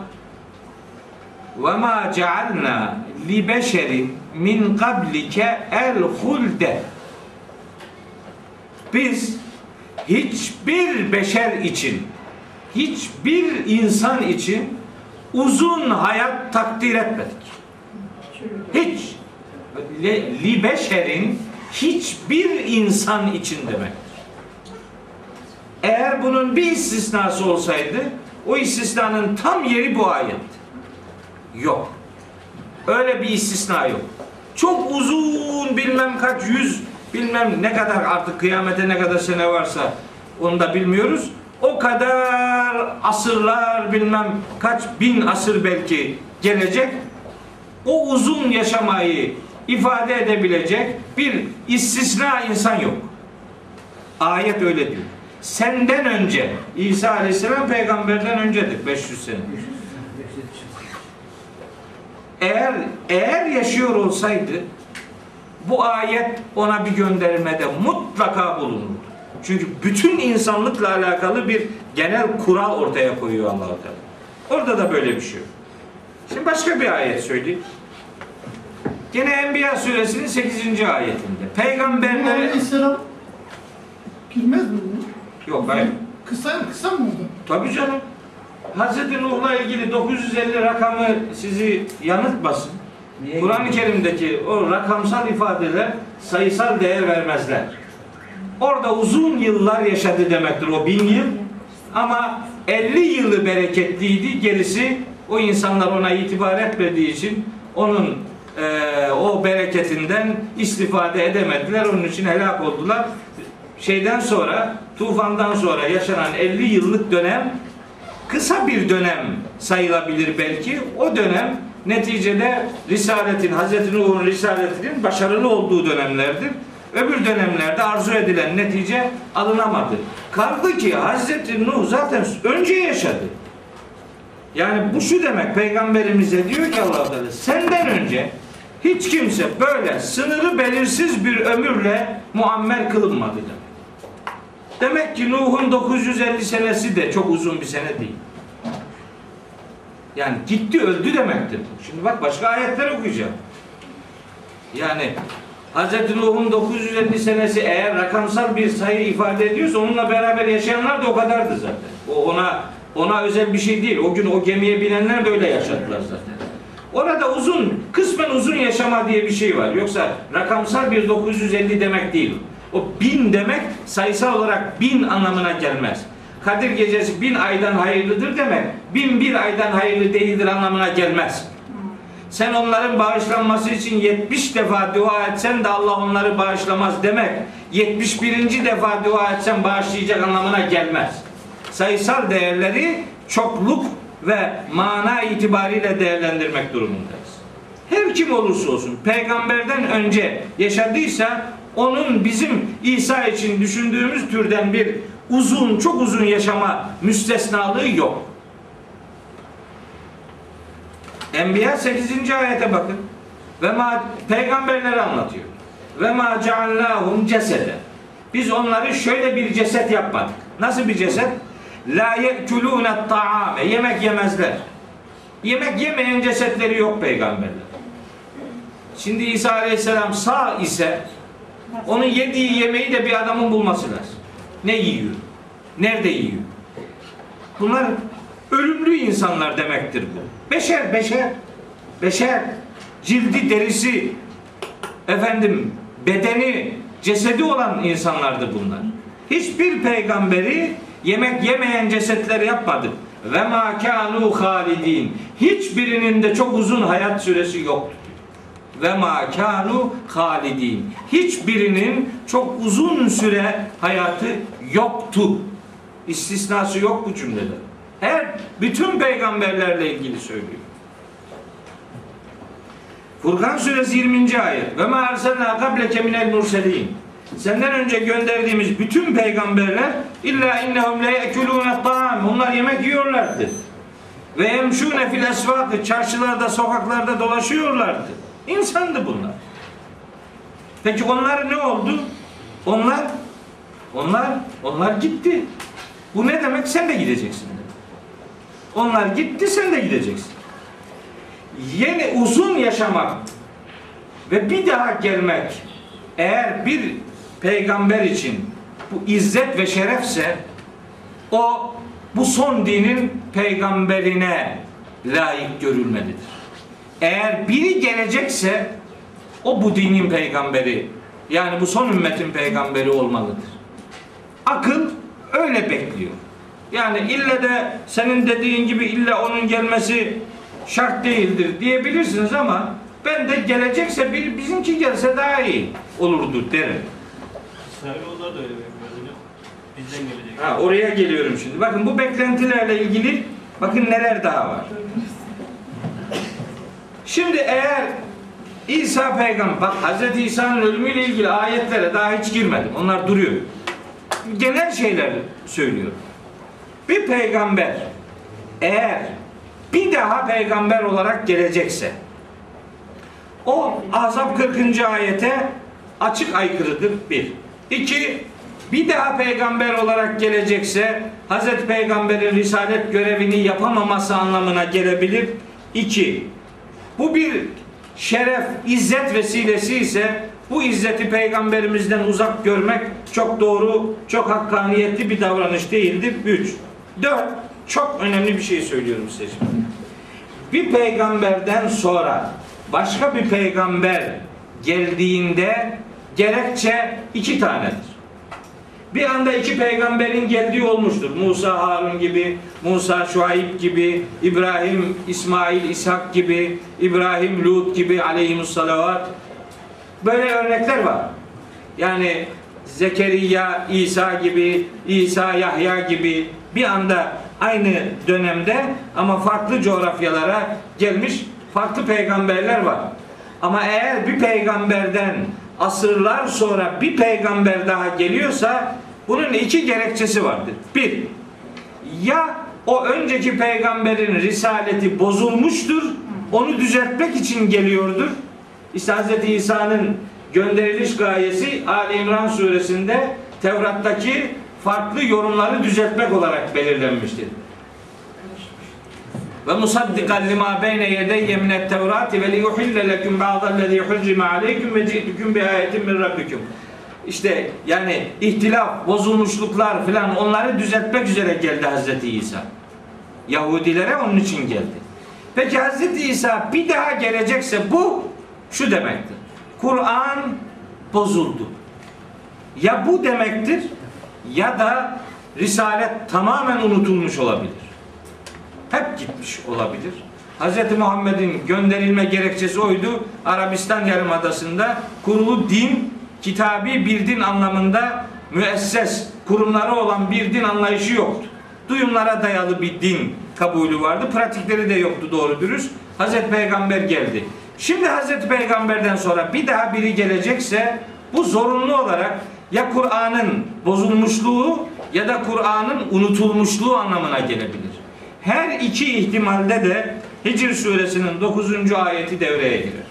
ve ma cealna li beşerin min qablike el hulde biz hiçbir beşer için hiçbir insan için uzun hayat takdir etmedik. Hiç li, li beşerin hiçbir insan için demektir. Eğer bunun bir istisnası olsaydı o istisnanın tam yeri bu ayetti. Yok. Öyle bir istisna yok. Çok uzun bilmem kaç yüz bilmem ne kadar artık kıyamete ne kadar sene varsa onu da bilmiyoruz. O kadar asırlar bilmem kaç bin asır belki gelecek. O uzun yaşamayı ifade edebilecek bir istisna insan yok. Ayet öyle diyor. Senden önce İsa Aleyhisselam peygamberden öncedir 500 sene. Eğer eğer yaşıyor olsaydı bu ayet ona bir göndermede mutlaka bulunurdu. Çünkü bütün insanlıkla alakalı bir genel kural ortaya koyuyor Allah Teala. Orada da böyle bir şey yok. Şimdi başka bir ayet söyleyeyim. Gene Enbiya suresinin 8. ayetinde. Peygamberlere Aleyhisselam girmez mi bunu? yok hayır. Kısa, kısa mı oldu? Tabii canım. Hazreti Nuh'la ilgili 950 rakamı sizi yanıltmasın. Kur'an-ı Kerim'deki o rakamsal ifadeler sayısal değer vermezler. Orada uzun yıllar yaşadı demektir o bin yıl. Ama 50 yılı bereketliydi. Gerisi o insanlar ona itibar etmediği için onun eee, o bereketinden istifade edemediler. Onun için helak oldular. Şeyden sonra, tufandan sonra yaşanan 50 yıllık dönem kısa bir dönem sayılabilir belki. O dönem neticede Risaletin, Hz. Nuh'un Risaletinin başarılı olduğu dönemlerdir. Öbür dönemlerde arzu edilen netice alınamadı. Kaldı ki Hz. Nuh zaten önce yaşadı. Yani bu şu demek peygamberimize diyor ki Allah Teala senden önce hiç kimse böyle sınırı belirsiz bir ömürle muammer kılınmadı demek. Demek ki Nuh'un 950 senesi de çok uzun bir sene değil. Yani gitti öldü demektir. Şimdi bak başka ayetler okuyacağım. Yani Hz. Nuh'un 950 senesi eğer rakamsal bir sayı ifade ediyorsa onunla beraber yaşayanlar da o kadardı zaten. O ona ona özel bir şey değil. O gün o gemiye binenler de öyle yaşadılar zaten. Orada uzun, kısmen uzun yaşama diye bir şey var. Yoksa rakamsal bir 950 demek değil. O bin demek sayısal olarak bin anlamına gelmez. Kadir gecesi bin aydan hayırlıdır demek, bin bir aydan hayırlı değildir anlamına gelmez. Sen onların bağışlanması için 70 defa dua etsen de Allah onları bağışlamaz demek. 71. defa dua etsen bağışlayacak anlamına gelmez. Sayısal değerleri çokluk ve mana itibariyle değerlendirmek durumundayız. Her kim olursa olsun peygamberden önce yaşadıysa onun bizim İsa için düşündüğümüz türden bir uzun, çok uzun yaşama müstesnalığı yok. Enbiya 8. ayete bakın. Ve ma peygamberleri anlatıyor. Ve ma ceallahum cesede. Biz onları şöyle bir ceset yapmadık. Nasıl bir ceset? La yekulune taame. Yemek yemezler. Yemek yemeyen cesetleri yok peygamberler. Şimdi İsa Aleyhisselam sağ ise onun yediği yemeği de bir adamın bulması lazım. Ne yiyor? Nerede yiyor? Bunlar ölümlü insanlar demektir bu. Beşer, beşer. Beşer. Cildi, derisi, efendim, bedeni, cesedi olan insanlardı bunlar. Hiçbir peygamberi yemek yemeyen cesetler yapmadı. Ve ma kanu halidin. Hiçbirinin de çok uzun hayat süresi yoktu. Ve ma kanu halidin. Hiçbirinin çok uzun süre hayatı yoktu. İstisnası yok bu cümlede. Her bütün peygamberlerle ilgili söylüyor. Furkan suresi 20. ayet. Ve ma erselna qableke minel murselin. Senden önce gönderdiğimiz bütün peygamberler illa innehum le yekulune ta'am. Onlar yemek yiyorlardı. Ve emşune fil esvakı. Çarşılarda, sokaklarda dolaşıyorlardı. İnsandı bunlar. Peki onlar ne oldu? Onlar onlar onlar gitti. Bu ne demek? Sen de gideceksin. Onlar gitti, sen de gideceksin. Yeni uzun yaşamak ve bir daha gelmek eğer bir peygamber için bu izzet ve şerefse o bu son dinin peygamberine layık görülmelidir. Eğer biri gelecekse o bu dinin peygamberi yani bu son ümmetin peygamberi olmalıdır. Akıl öyle bekliyor. Yani ille de senin dediğin gibi ille onun gelmesi şart değildir diyebilirsiniz ama ben de gelecekse bir bizimki gelse daha iyi olurdu derim. İsrailoğulları da öyle. Bizden gelecek. Ha, oraya geliyorum şimdi. Bakın bu beklentilerle ilgili bakın neler daha var. Şimdi eğer İsa peygamber, bak Hz. İsa'nın ölümüyle ilgili ayetlere daha hiç girmedim. Onlar duruyor. Genel şeyler söylüyorum. Bir peygamber eğer bir daha peygamber olarak gelecekse o Ahzab 40. ayete açık aykırıdır bir. İki, bir daha peygamber olarak gelecekse Hazreti Peygamber'in risalet görevini yapamaması anlamına gelebilir. İki, bu bir şeref, izzet vesilesi ise bu izzeti peygamberimizden uzak görmek çok doğru, çok hakkaniyetli bir davranış değildir. Üç. Dört. Çok önemli bir şey söylüyorum size şimdi. Bir peygamberden sonra başka bir peygamber geldiğinde gerekçe iki tanedir. Bir anda iki peygamberin geldiği olmuştur. Musa Harun gibi, Musa Şuayb gibi, İbrahim İsmail İshak gibi, İbrahim Lut gibi aleyhimussalavat. Böyle örnekler var. Yani Zekeriya İsa gibi, İsa Yahya gibi bir anda aynı dönemde ama farklı coğrafyalara gelmiş farklı peygamberler var. Ama eğer bir peygamberden asırlar sonra bir peygamber daha geliyorsa bunun iki gerekçesi vardır. Bir, ya o önceki peygamberin risaleti bozulmuştur, onu düzeltmek için geliyordur. İşte Hz. İsa'nın gönderiliş gayesi Ali İmran suresinde Tevrat'taki farklı yorumları düzeltmek olarak belirlenmiştir. Ve musaddikan lima beyne yedeyye minet tevrati ve liyuhille leküm ba'dallezî hurrime aleyküm ve ci'tüküm bi ayetin min rabbikum. İşte yani ihtilaf, bozulmuşluklar filan onları düzeltmek üzere geldi Hazreti İsa. Yahudilere onun için geldi. Peki Hazreti İsa bir daha gelecekse bu şu demektir. Kur'an bozuldu. Ya bu demektir ya da Risalet tamamen unutulmuş olabilir. Hep gitmiş olabilir. Hz. Muhammed'in gönderilme gerekçesi oydu. Arabistan Yarımadası'nda kurulu din, kitabi bir din anlamında müesses, kurumları olan bir din anlayışı yoktu. Duyumlara dayalı bir din kabulü vardı. Pratikleri de yoktu doğru dürüst. Hz. Peygamber geldi. Şimdi Hz. Peygamber'den sonra bir daha biri gelecekse bu zorunlu olarak ya Kur'an'ın bozulmuşluğu ya da Kur'an'ın unutulmuşluğu anlamına gelebilir. Her iki ihtimalde de Hicr suresinin 9. ayeti devreye girer.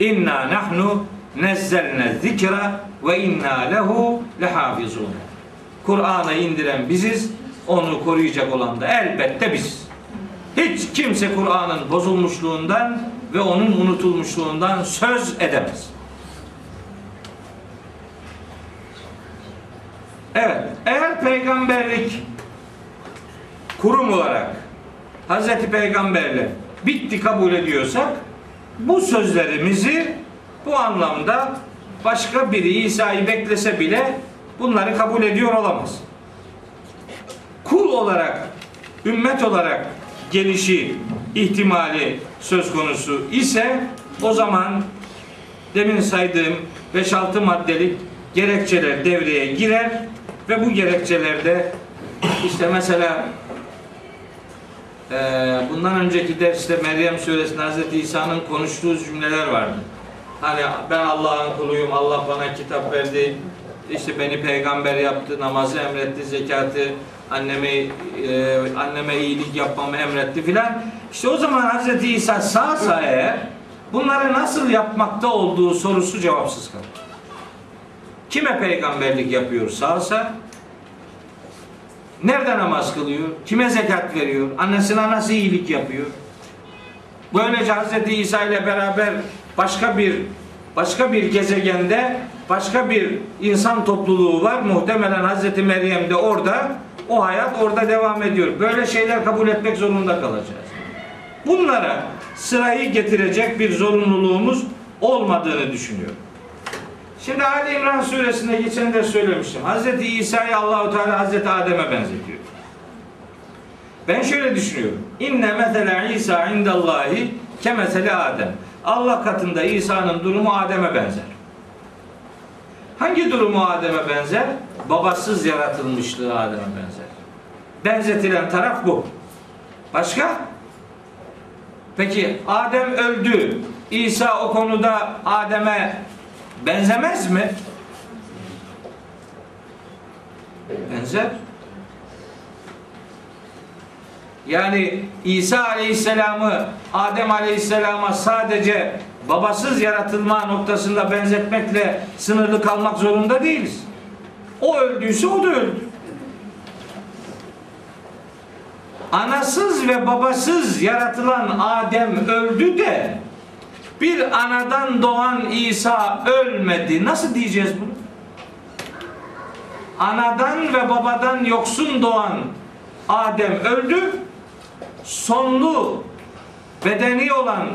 İnna nahnu nezzelne zikra ve inna lehu lehafizun. Kur'an'ı indiren biziz, onu koruyacak olan da elbette biziz. Hiç kimse Kur'an'ın bozulmuşluğundan ve onun unutulmuşluğundan söz edemez. Evet, eğer peygamberlik kurum olarak Hazreti Peygamberle bitti kabul ediyorsak bu sözlerimizi bu anlamda başka biri İsa'yı beklese bile bunları kabul ediyor olamaz. Kul olarak, ümmet olarak gelişi ihtimali söz konusu ise o zaman demin saydığım 5-6 maddelik gerekçeler devreye girer ve bu gerekçelerde işte mesela eee, bundan önceki derste Meryem suresinde Hz. İsa'nın konuştuğu cümleler vardı. Hani ben Allah'ın kuluyum, Allah bana kitap verdi, işte beni peygamber yaptı, namazı emretti, zekatı, anneme e, anneme iyilik yapmamı emretti filan. İşte o zaman Hz. İsa sağsa eğer bunları nasıl yapmakta olduğu sorusu cevapsız kalır. Kime peygamberlik yapıyor sağsa? Nerede namaz kılıyor? Kime zekat veriyor? Annesine nasıl iyilik yapıyor? Böylece Hz. İsa ile beraber başka bir başka bir gezegende başka bir insan topluluğu var. Muhtemelen Hz. Meryem de orada. O hayat orada devam ediyor. Böyle şeyler kabul etmek zorunda kalacağız. Bunlara sırayı getirecek bir zorunluluğumuz olmadığını düşünüyorum. Şimdi Ali İmran suresinde geçen de söylemiştim. Hz. İsa'yı Allahu Teala Hz. Adem'e benzetiyor. Ben şöyle düşünüyorum. İnne mesela İsa indallahi kemesele Adem. Allah katında İsa'nın durumu Adem'e benzer. Hangi durumu Adem'e benzer? Babasız yaratılmışlığı Adem'e benzer. Benzetilen taraf bu. Başka? Peki Adem öldü. İsa o konuda Adem'e benzemez mi? Benzer. Yani İsa Aleyhisselam'ı Adem Aleyhisselam'a sadece babasız yaratılma noktasında benzetmekle sınırlı kalmak zorunda değiliz. O öldüyse o da öldü. Anasız ve babasız yaratılan Adem öldü de bir anadan doğan İsa ölmedi. Nasıl diyeceğiz bunu? Anadan ve babadan yoksun doğan Adem öldü. Sonlu bedeni olan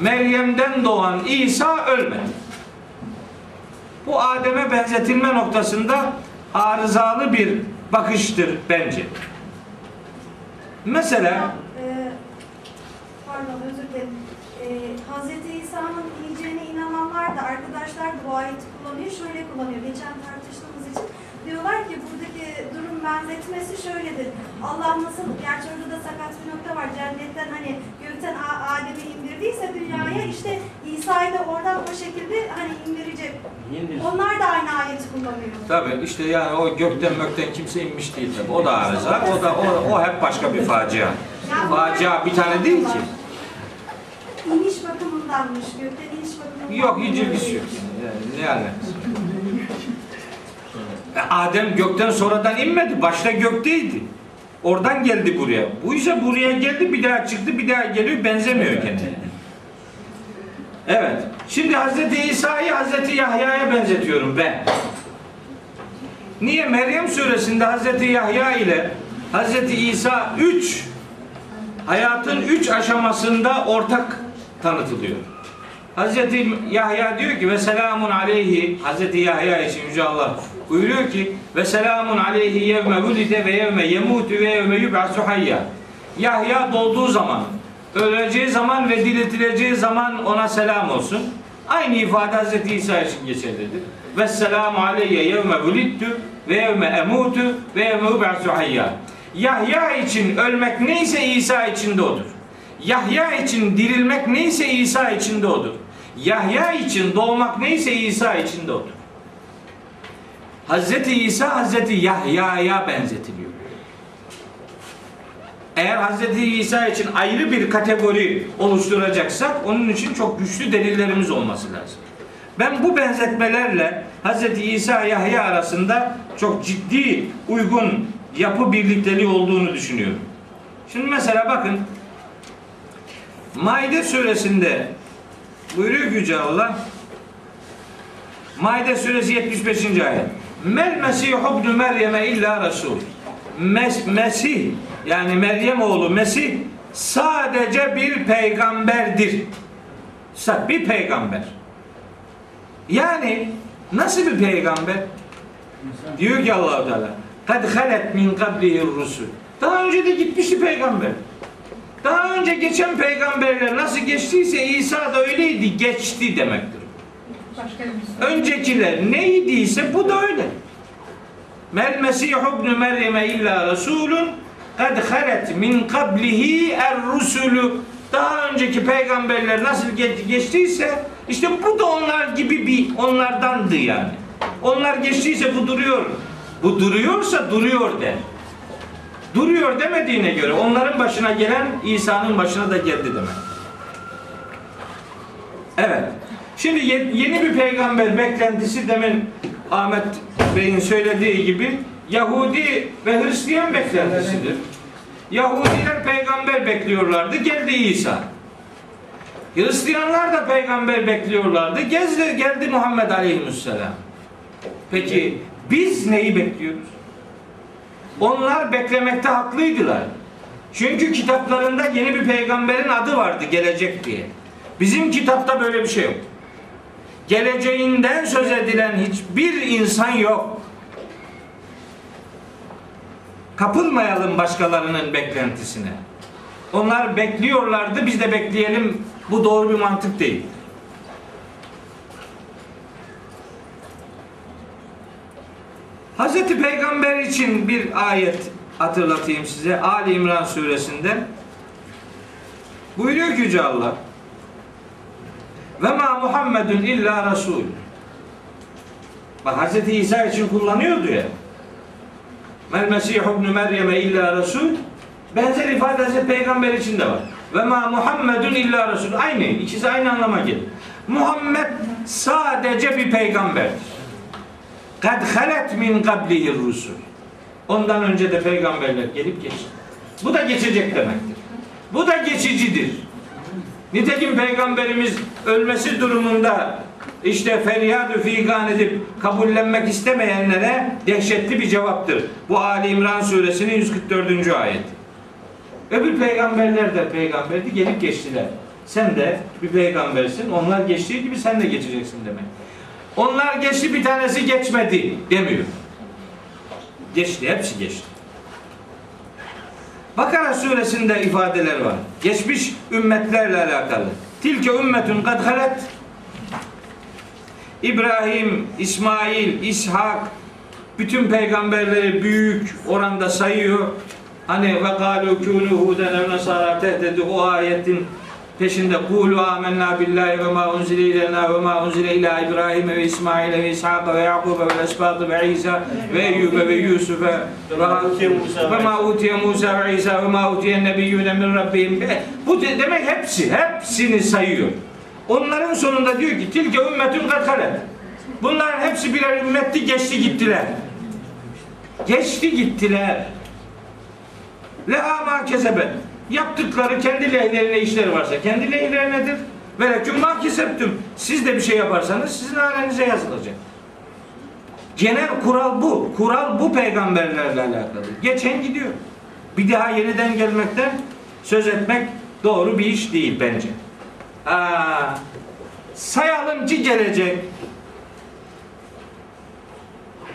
Meryem'den doğan İsa ölmedi. Bu Adem'e benzetilme noktasında arızalı bir bakıştır bence. Mesela Ee, pardon özür dilerim. Ee, Hazreti İsa'nın ineceğine inananlar da arkadaşlar da bu ayeti kullanıyor. Şöyle kullanıyor. Geçen tartıştığımız için. Diyorlar ki buradaki durum benzetmesi şöyledir. Allah nasıl, gerçi orada da sakat bir nokta var. Cennetten hani gökten Adem'i indirdiyse dünyaya işte İsa'yı da oradan o şekilde hani indirecek. Onlar da aynı ayeti kullanıyor. Tabii işte yani o gökten mökten kimse inmiş değil tabii. O da arıza. O da o, o hep başka bir facia. Facia bir tane değil ki. İniş bakımındanmış. Gökten iniş bakımından. Yok hiç ilgisi yok. Yani, ne alakası? Adem gökten sonradan inmedi. Başta gökteydi. Oradan geldi buraya. Bu ise buraya geldi bir daha çıktı bir daha geliyor benzemiyor kendine. Evet. Şimdi Hazreti İsa'yı Hazreti Yahya'ya benzetiyorum ben. Niye? Meryem suresinde Hazreti Yahya ile Hazreti İsa 3 hayatın 3 aşamasında ortak tanıtılıyor. Hazreti Yahya diyor ki ve selamun aleyhi Hazreti Yahya için Yüce Allah buyuruyor ki ve selamun aleyhi yevme vulide ve yevme yemutu ve yevme yub'asu hayya. Yahya doğduğu zaman, öleceği zaman ve diriltileceği zaman ona selam olsun. Aynı ifade Hazreti İsa için geçerlidir. Ve selamu aleyye yevme vulidtu ve yevme emutu ve yevme yub'asu hayya. Yahya için ölmek neyse İsa için de odur. Yahya için dirilmek neyse İsa için de odur. Yahya için doğmak neyse İsa için de odur. Hazreti İsa Hazreti Yahya'ya benzetiliyor. Eğer Hazreti İsa için ayrı bir kategori oluşturacaksak onun için çok güçlü delillerimiz olması lazım. Ben bu benzetmelerle Hazreti İsa Yahya arasında çok ciddi uygun yapı birlikteliği olduğunu düşünüyorum. Şimdi mesela bakın Maide suresinde buyuruyor ki Yüce Allah Maide suresi 75. ayet Mel Mesihu ibn Meryem'e illa Resul Mes Mesih yani Meryem oğlu Mesih sadece bir peygamberdir. Bir peygamber. Yani nasıl bir peygamber? Diyor ki Allah Teala kad halet min qablihi rusul. Daha önce de gitmişti peygamber. Daha önce geçen peygamberler nasıl geçtiyse İsa da öyleydi, geçti demektir. Soru. Öncekiler neydiyse bu da öyle. Mel Mesihu ibn Meryem'e illa Resulun kad halet min qablihi er rusulü daha önceki peygamberler nasıl geç- geçtiyse işte bu da onlar gibi bir onlardandı yani. Onlar geçtiyse bu duruyor. Bu duruyorsa duruyor der. Duruyor demediğine göre onların başına gelen İsa'nın başına da geldi demek. Evet. Şimdi ye- yeni bir peygamber beklentisi demin Ahmet Bey'in söylediği gibi Yahudi ve Hristiyan beklentisidir. Yahudiler peygamber bekliyorlardı. Geldi İsa. Hristiyanlar da peygamber bekliyorlardı. Gezdi, geldi Muhammed Aleyhisselam. Peki biz neyi bekliyoruz? Onlar beklemekte haklıydılar. Çünkü kitaplarında yeni bir peygamberin adı vardı gelecek diye. Bizim kitapta böyle bir şey yok. Geleceğinden söz edilen hiçbir insan yok. Kapılmayalım başkalarının beklentisine. Onlar bekliyorlardı, biz de bekleyelim. Bu doğru bir mantık değil. Hazreti Peygamber için bir ayet hatırlatayım size. Ali İmran suresinde. Buyuruyor ki Yüce Allah ve ma Muhammedun illa Resul bak Hazreti İsa için kullanıyordu ya. Mel Mesihu ibn Meryem'e illa Resul benzer ifade Hazreti Peygamber için de var. Ve ma Muhammedun illa Resul aynı ikisi aynı anlama gelir Muhammed sadece bir peygamberdir kad halet min qablihi rusul. Ondan önce de peygamberler gelip geçti. Bu da geçecek demektir. Bu da geçicidir. Nitekim peygamberimiz ölmesi durumunda işte feryadü figan edip kabullenmek istemeyenlere dehşetli bir cevaptır. Bu Ali İmran suresinin 144. ayet. Öbür peygamberler de peygamberdi gelip geçtiler. Sen de bir peygambersin. Onlar geçtiği gibi sen de geçeceksin demek. Onlar geçti bir tanesi geçmedi demiyor. Geçti hepsi geçti. Bakara suresinde ifadeler var. Geçmiş ümmetlerle alakalı. Tilke ümmetun kad halet İbrahim, İsmail, İshak bütün peygamberleri büyük oranda sayıyor. Hani ve galu kûnû tehdedi o ayetin peşinde kulu amennâ billahi ve ma unzile ileyna ve ma unzile ila İbrahim ve İsmail ve İshak ve Yakub ve Esbât ve İsa ve Eyyub ve Yusuf ve ma utiye Musa ve İsa ve ma utiye nebiyyûne min rabbihim. Bu de- demek hepsi, hepsini sayıyor. Onların sonunda diyor ki tilke ümmetün kad halet. Bunların hepsi birer ümmetti geçti gittiler. Geçti gittiler. Leha ma kesebet. Yaptıkları kendi lehlerine işleri varsa kendi lehlerinedir. Ve leküm ma keseptüm. Siz de bir şey yaparsanız sizin halinize yazılacak. Genel kural bu. Kural bu peygamberlerle alakalı. Geçen gidiyor. Bir daha yeniden gelmekten söz etmek doğru bir iş değil bence. Aa, sayalım ki gelecek.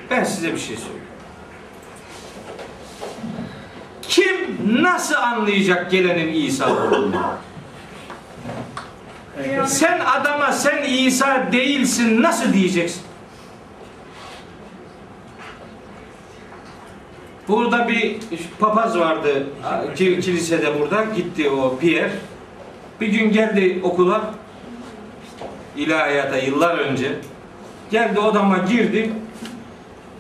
Ben size bir şey söyleyeyim. Kim nasıl anlayacak gelenin İsa olduğunu? Sen adama sen İsa değilsin nasıl diyeceksin? Burada bir papaz vardı ki- kilisede burada gitti o Pierre. Bir gün geldi okula ilahiyata yıllar önce. Geldi odama girdi.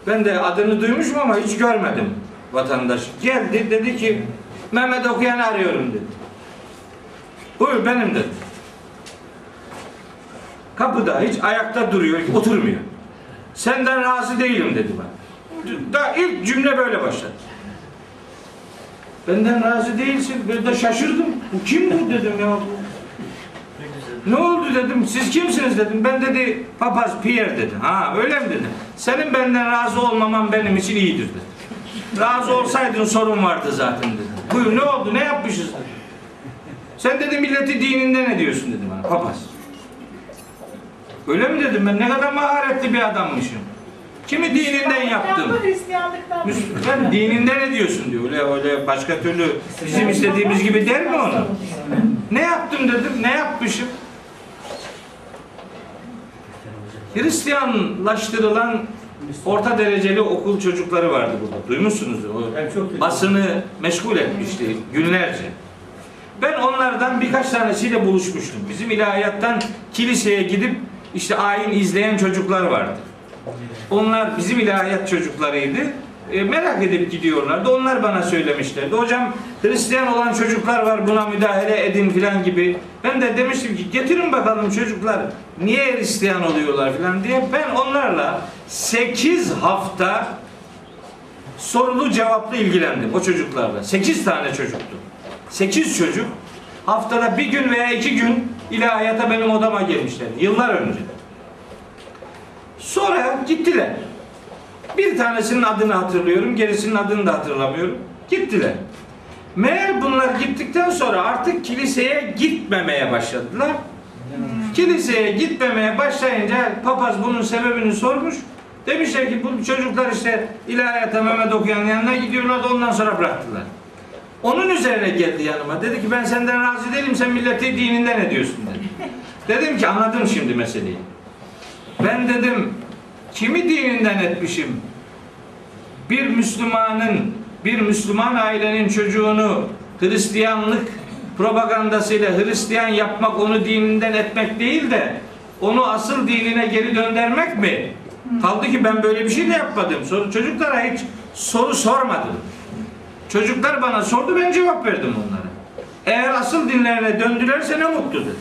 Ben de adını duymuşum ama hiç görmedim vatandaş. Geldi dedi ki Mehmet Okuyan'ı arıyorum dedi. Buyur benim dedi. Kapıda hiç ayakta duruyor, oturmuyor. Senden razı değilim dedi bana. Da ilk cümle böyle başladı. Benden razı değilsin. Ben de şaşırdım. Bu kim bu dedim ya. Ne oldu dedim. Siz kimsiniz dedim. Ben dedi papaz Pierre dedi. Ha öyle mi dedi. Senin benden razı olmaman benim için iyidir dedi. Razı olsaydın sorun vardı zaten dedi. Buyur ne oldu ne yapmışız dedi. Sen dedi milleti dininden ediyorsun dedi bana papaz. Öyle mi dedim ben ne kadar maharetli bir adammışım. Kimi dininden yaptım. Hristiyanlıktan. Ben dininden ediyorsun diyor. Öyle öyle başka türlü bizim istediğimiz gibi der mi onu? Ne yaptım dedim. Ne yapmışım? Hristiyanlaştırılan orta dereceli okul çocukları vardı burada. Duymuşsunuzdur. O basını meşgul etmişti günlerce. Ben onlardan birkaç tanesiyle buluşmuştum. Bizim ilahiyattan kiliseye gidip işte ayin izleyen çocuklar vardı. Onlar bizim ilahiyat çocuklarıydı. E, merak edip gidiyorlardı. Onlar bana söylemişlerdi. Hocam Hristiyan olan çocuklar var buna müdahale edin filan gibi. Ben de demiştim ki getirin bakalım çocuklar niye Hristiyan oluyorlar filan diye. Ben onlarla 8 hafta sorulu cevaplı ilgilendim o çocuklarla. 8 tane çocuktu. 8 çocuk haftada bir gün veya iki gün ilahiyata benim odama gelmişler. Yıllar önce. Sonra gittiler. Bir tanesinin adını hatırlıyorum, gerisinin adını da hatırlamıyorum. Gittiler. Meğer bunlar gittikten sonra artık kiliseye gitmemeye başladılar. Kiliseye gitmemeye başlayınca papaz bunun sebebini sormuş. Demişler ki bu çocuklar işte ilahiyata Mehmet okuyan yanına gidiyorlar da ondan sonra bıraktılar. Onun üzerine geldi yanıma. Dedi ki ben senden razı değilim sen milleti dininden ediyorsun dedi. Dedim ki anladım şimdi meseleyi. Ben dedim kimi dininden etmişim? Bir Müslümanın, bir Müslüman ailenin çocuğunu Hristiyanlık propagandasıyla Hristiyan yapmak onu dininden etmek değil de onu asıl dinine geri döndürmek mi? Kaldı ki ben böyle bir şey de yapmadım. Soru çocuklara hiç soru sormadım. Çocuklar bana sordu ben cevap verdim onlara. Eğer asıl dinlerine döndülerse ne mutlu dedim.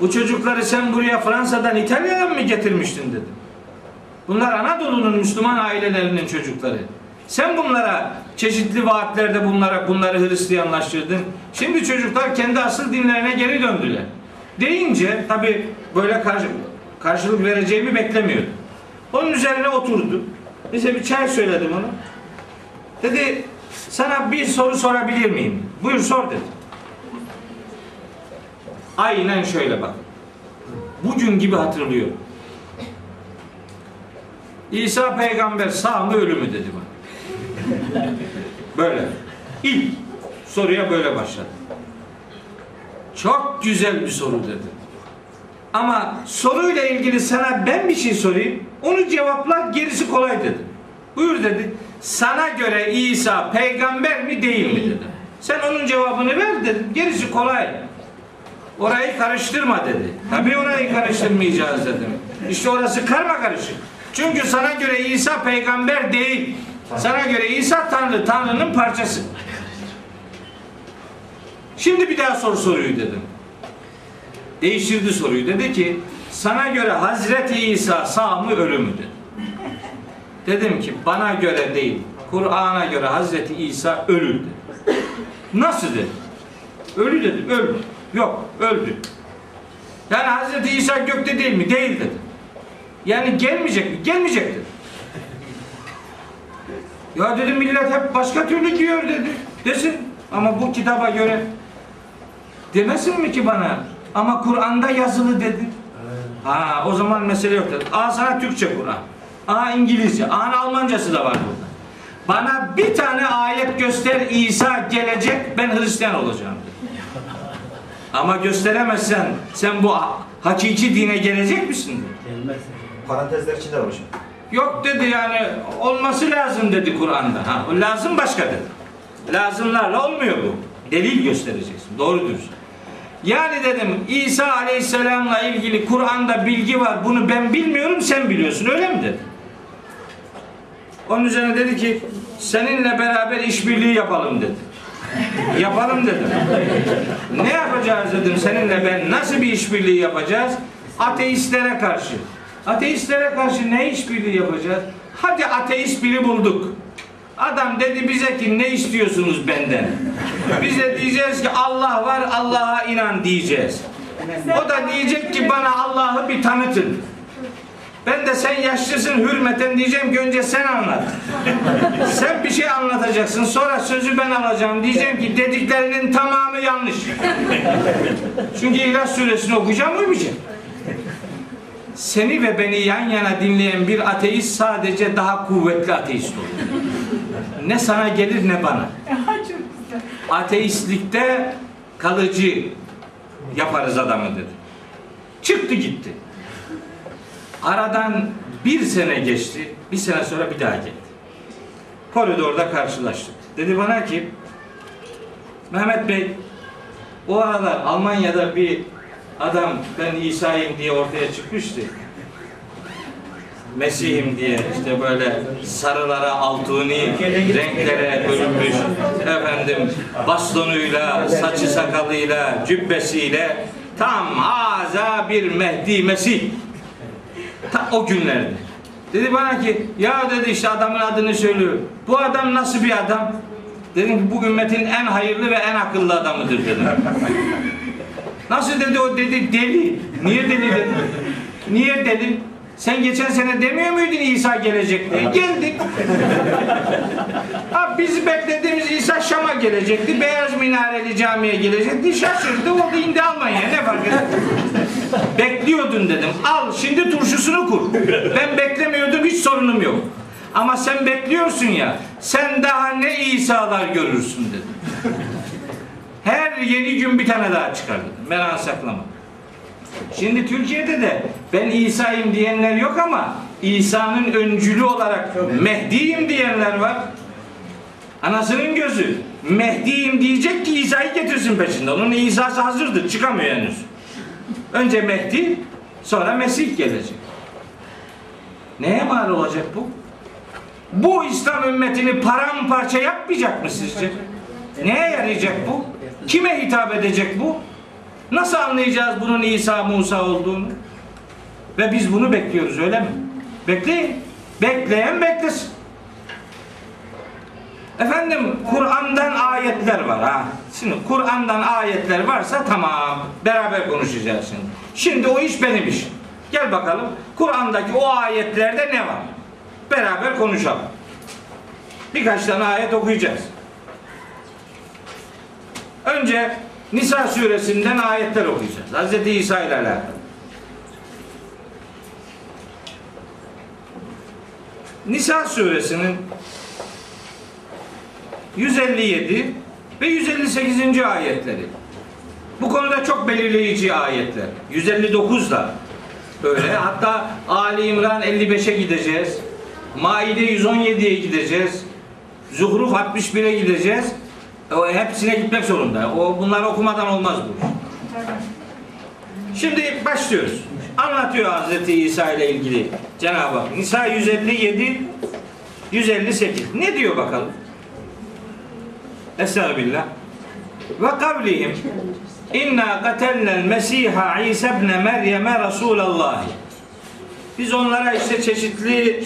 Bu çocukları sen buraya Fransa'dan İtalya'dan mı getirmiştin dedim. Bunlar Anadolu'nun Müslüman ailelerinin çocukları. Sen bunlara çeşitli vaatlerde bunlara bunları Hristiyanlaştırdın. Şimdi çocuklar kendi asıl dinlerine geri döndüler. Deyince tabi böyle karşı, karşılık vereceğimi beklemiyordum. Onun üzerine oturdu. Neyse bir çay söyledim ona. Dedi sana bir soru sorabilir miyim? Buyur sor dedi. Aynen şöyle bak. Bugün gibi hatırlıyorum. İsa peygamber sağ mı ölü mü dedi bana. Böyle. İlk soruya böyle başladı. Çok güzel bir soru dedi. Ama soruyla ilgili sana ben bir şey sorayım. Onu cevapla gerisi kolay dedi. Buyur dedi. Sana göre İsa peygamber mi değil mi dedi. Sen onun cevabını ver dedim. Gerisi kolay. Orayı karıştırma dedi. Tabii orayı karıştırmayacağız dedim. İşte orası karma karışık. Çünkü sana göre İsa peygamber değil. Sana göre İsa Tanrı, Tanrı'nın parçası. Şimdi bir daha soru soruyu dedim. Değiştirdi soruyu. Dedi ki sana göre Hazreti İsa sağ mı ölü mü dedi. Dedim ki bana göre değil, Kur'an'a göre Hazreti İsa ölüdü. Nasıl dedi? Ölü dedim, öldü. Yok, öldü. Yani Hazreti İsa gökte değil mi? Değil dedi. Yani gelmeyecek mi? Gelmeyecek dedi. Ya dedim millet hep başka türlü diyor dedi. Desin. Ama bu kitaba göre demesin mi ki bana? Ama Kur'an'da yazılı dedi. Ha o zaman mesele yok dedi. Aa sana Türkçe Kur'an. Aa İngilizce. Aa Almancası da var burada. Bana bir tane ayet göster İsa gelecek ben Hristiyan olacağım dedi. Ama gösteremezsen sen bu ha- hakiki dine gelecek misin dedi. Parantezler içinde var hocam. Yok dedi yani olması lazım dedi Kur'an'da. Ha, o lazım başka dedi. Lazımlarla olmuyor bu. Delil göstereceksin. Doğru dürüst. Yani dedim İsa Aleyhisselam'la ilgili Kur'an'da bilgi var. Bunu ben bilmiyorum sen biliyorsun öyle mi dedi. Onun üzerine dedi ki seninle beraber işbirliği yapalım dedi. Yapalım dedim. Ne yapacağız dedim seninle ben nasıl bir işbirliği yapacağız? Ateistlere karşı. Ateistlere karşı ne işbirliği yapacağız? Hadi ateist biri bulduk. Adam dedi bize ki ne istiyorsunuz benden? Bize diyeceğiz ki Allah var Allah'a inan diyeceğiz. O da diyecek ki bana Allah'ı bir tanıtın. Ben de sen yaşlısın hürmeten diyeceğim ki önce sen anlat. sen bir şey anlatacaksın sonra sözü ben alacağım. Diyeceğim ki dediklerinin tamamı yanlış. Çünkü İhlas suresini okuyacağım uymayacağım. Seni ve beni yan yana dinleyen bir ateist sadece daha kuvvetli ateist olur. Ne sana gelir ne bana. Ateistlikte kalıcı yaparız adamı dedi. Çıktı gitti. Aradan bir sene geçti. Bir sene sonra bir daha geldi. Koridorda karşılaştık. Dedi bana ki Mehmet Bey o aralar Almanya'da bir adam ben İsa'yım diye ortaya çıkmıştı. Mesih'im diye işte böyle sarılara, altuni renklere bölünmüş efendim bastonuyla, saçı sakalıyla, cübbesiyle tam haza bir Mehdi Mesih. Ta o günlerde. Dedi bana ki ya dedi işte adamın adını söylüyor. Bu adam nasıl bir adam? Dedim ki bu ümmetin en hayırlı ve en akıllı adamıdır dedim. <laughs> Nasıl dedi o dedi deli. Niye deli dedi? Niye deli? Sen geçen sene demiyor muydun İsa gelecek diye? Geldik. Ha biz beklediğimiz İsa Şam'a gelecekti. Beyaz Minareli Camii'ye gelecekti. Şaşırdı. O da indi Almanya'ya. Ne fark eder? Bekliyordun dedim. Al şimdi turşusunu kur. Ben beklemiyordum hiç sorunum yok. Ama sen bekliyorsun ya. Sen daha ne İsa'lar görürsün dedim. Her yeni gün bir tane daha çıkar dedim. Merak saklama. Şimdi Türkiye'de de ben İsa'yım diyenler yok ama İsa'nın öncülü olarak Mehdi'yim diyenler var. Anasının gözü. Mehdi'yim diyecek ki İsa'yı getirsin peşinde. Onun İsa'sı hazırdır. Çıkamıyor henüz. Önce Mehdi, sonra Mesih gelecek. Neye mal olacak bu? Bu İslam ümmetini paramparça yapmayacak mı sizce? Neye yarayacak bu? Kime hitap edecek bu? Nasıl anlayacağız bunun İsa Musa olduğunu? Ve biz bunu bekliyoruz öyle mi? Bekleyin. Bekleyen beklesin. Efendim Kur'an'dan ayetler var ha. Şimdi Kur'an'dan ayetler varsa tamam. Beraber konuşacağız şimdi. Şimdi o iş benim işim. Gel bakalım Kur'an'daki o ayetlerde ne var? Beraber konuşalım. Birkaç tane ayet okuyacağız. Önce Nisa suresinden ayetler okuyacağız. Hz. İsa ile alakalı. Nisa suresinin 157 ve 158. ayetleri. Bu konuda çok belirleyici ayetler. 159 da öyle. Hatta Ali İmran 55'e gideceğiz. Maide 117'ye gideceğiz. Zuhruf 61'e gideceğiz. O hepsine gitmek zorunda. O bunları okumadan olmaz bu. Şimdi başlıyoruz. Anlatıyor Hazreti İsa ile ilgili Cenab-ı Hak. Nisa 157 158. Ne diyor bakalım? Estağfirullah. Ve kavlihim İnna katelnel Mesiha İsa ibn Meryem'e Resulallah. Biz onlara işte çeşitli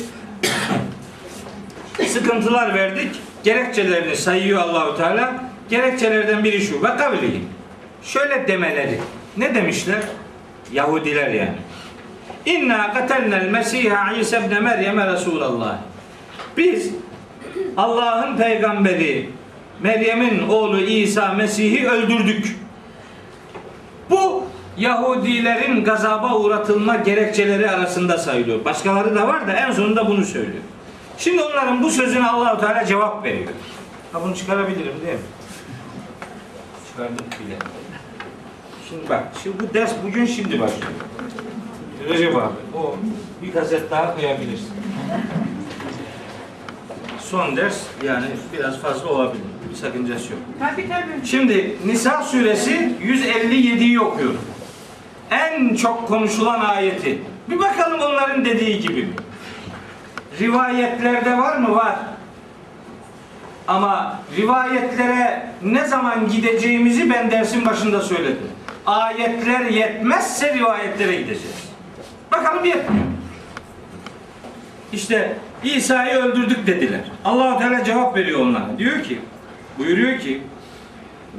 <coughs> sıkıntılar verdik. Gerekçelerini sayıyor Allahu Teala. Gerekçelerden biri şu. Ve kavlihim. Şöyle demeleri. Ne demişler? Yahudiler yani. İnna katelnel Mesiha İsa ibn Meryem Resulallah. Biz Allah'ın peygamberi Meryem'in oğlu İsa Mesih'i öldürdük. Bu Yahudilerin gazaba uğratılma gerekçeleri arasında sayılıyor. Başkaları da var da en sonunda bunu söylüyor. Şimdi onların bu sözüne Allahu Teala cevap veriyor. Ha bunu çıkarabilirim değil mi? Çıkardık bile. Şimdi bak, şimdi bu ders bugün şimdi başlıyor. Recep abi, o bir kaset daha koyabilirsin. Son ders yani biraz fazla olabilir. Bir sakıncası yok. Tabii tabii. Şimdi Nisa suresi 157'yi okuyorum. En çok konuşulan ayeti. Bir bakalım onların dediği gibi mi? Rivayetlerde var mı? Var. Ama rivayetlere ne zaman gideceğimizi ben dersin başında söyledim. Ayetler yetmezse rivayetlere gideceğiz. Bakalım yetmiyor. İşte İsa'yı öldürdük dediler. Allahu Teala cevap veriyor onlara. Diyor ki, buyuruyor ki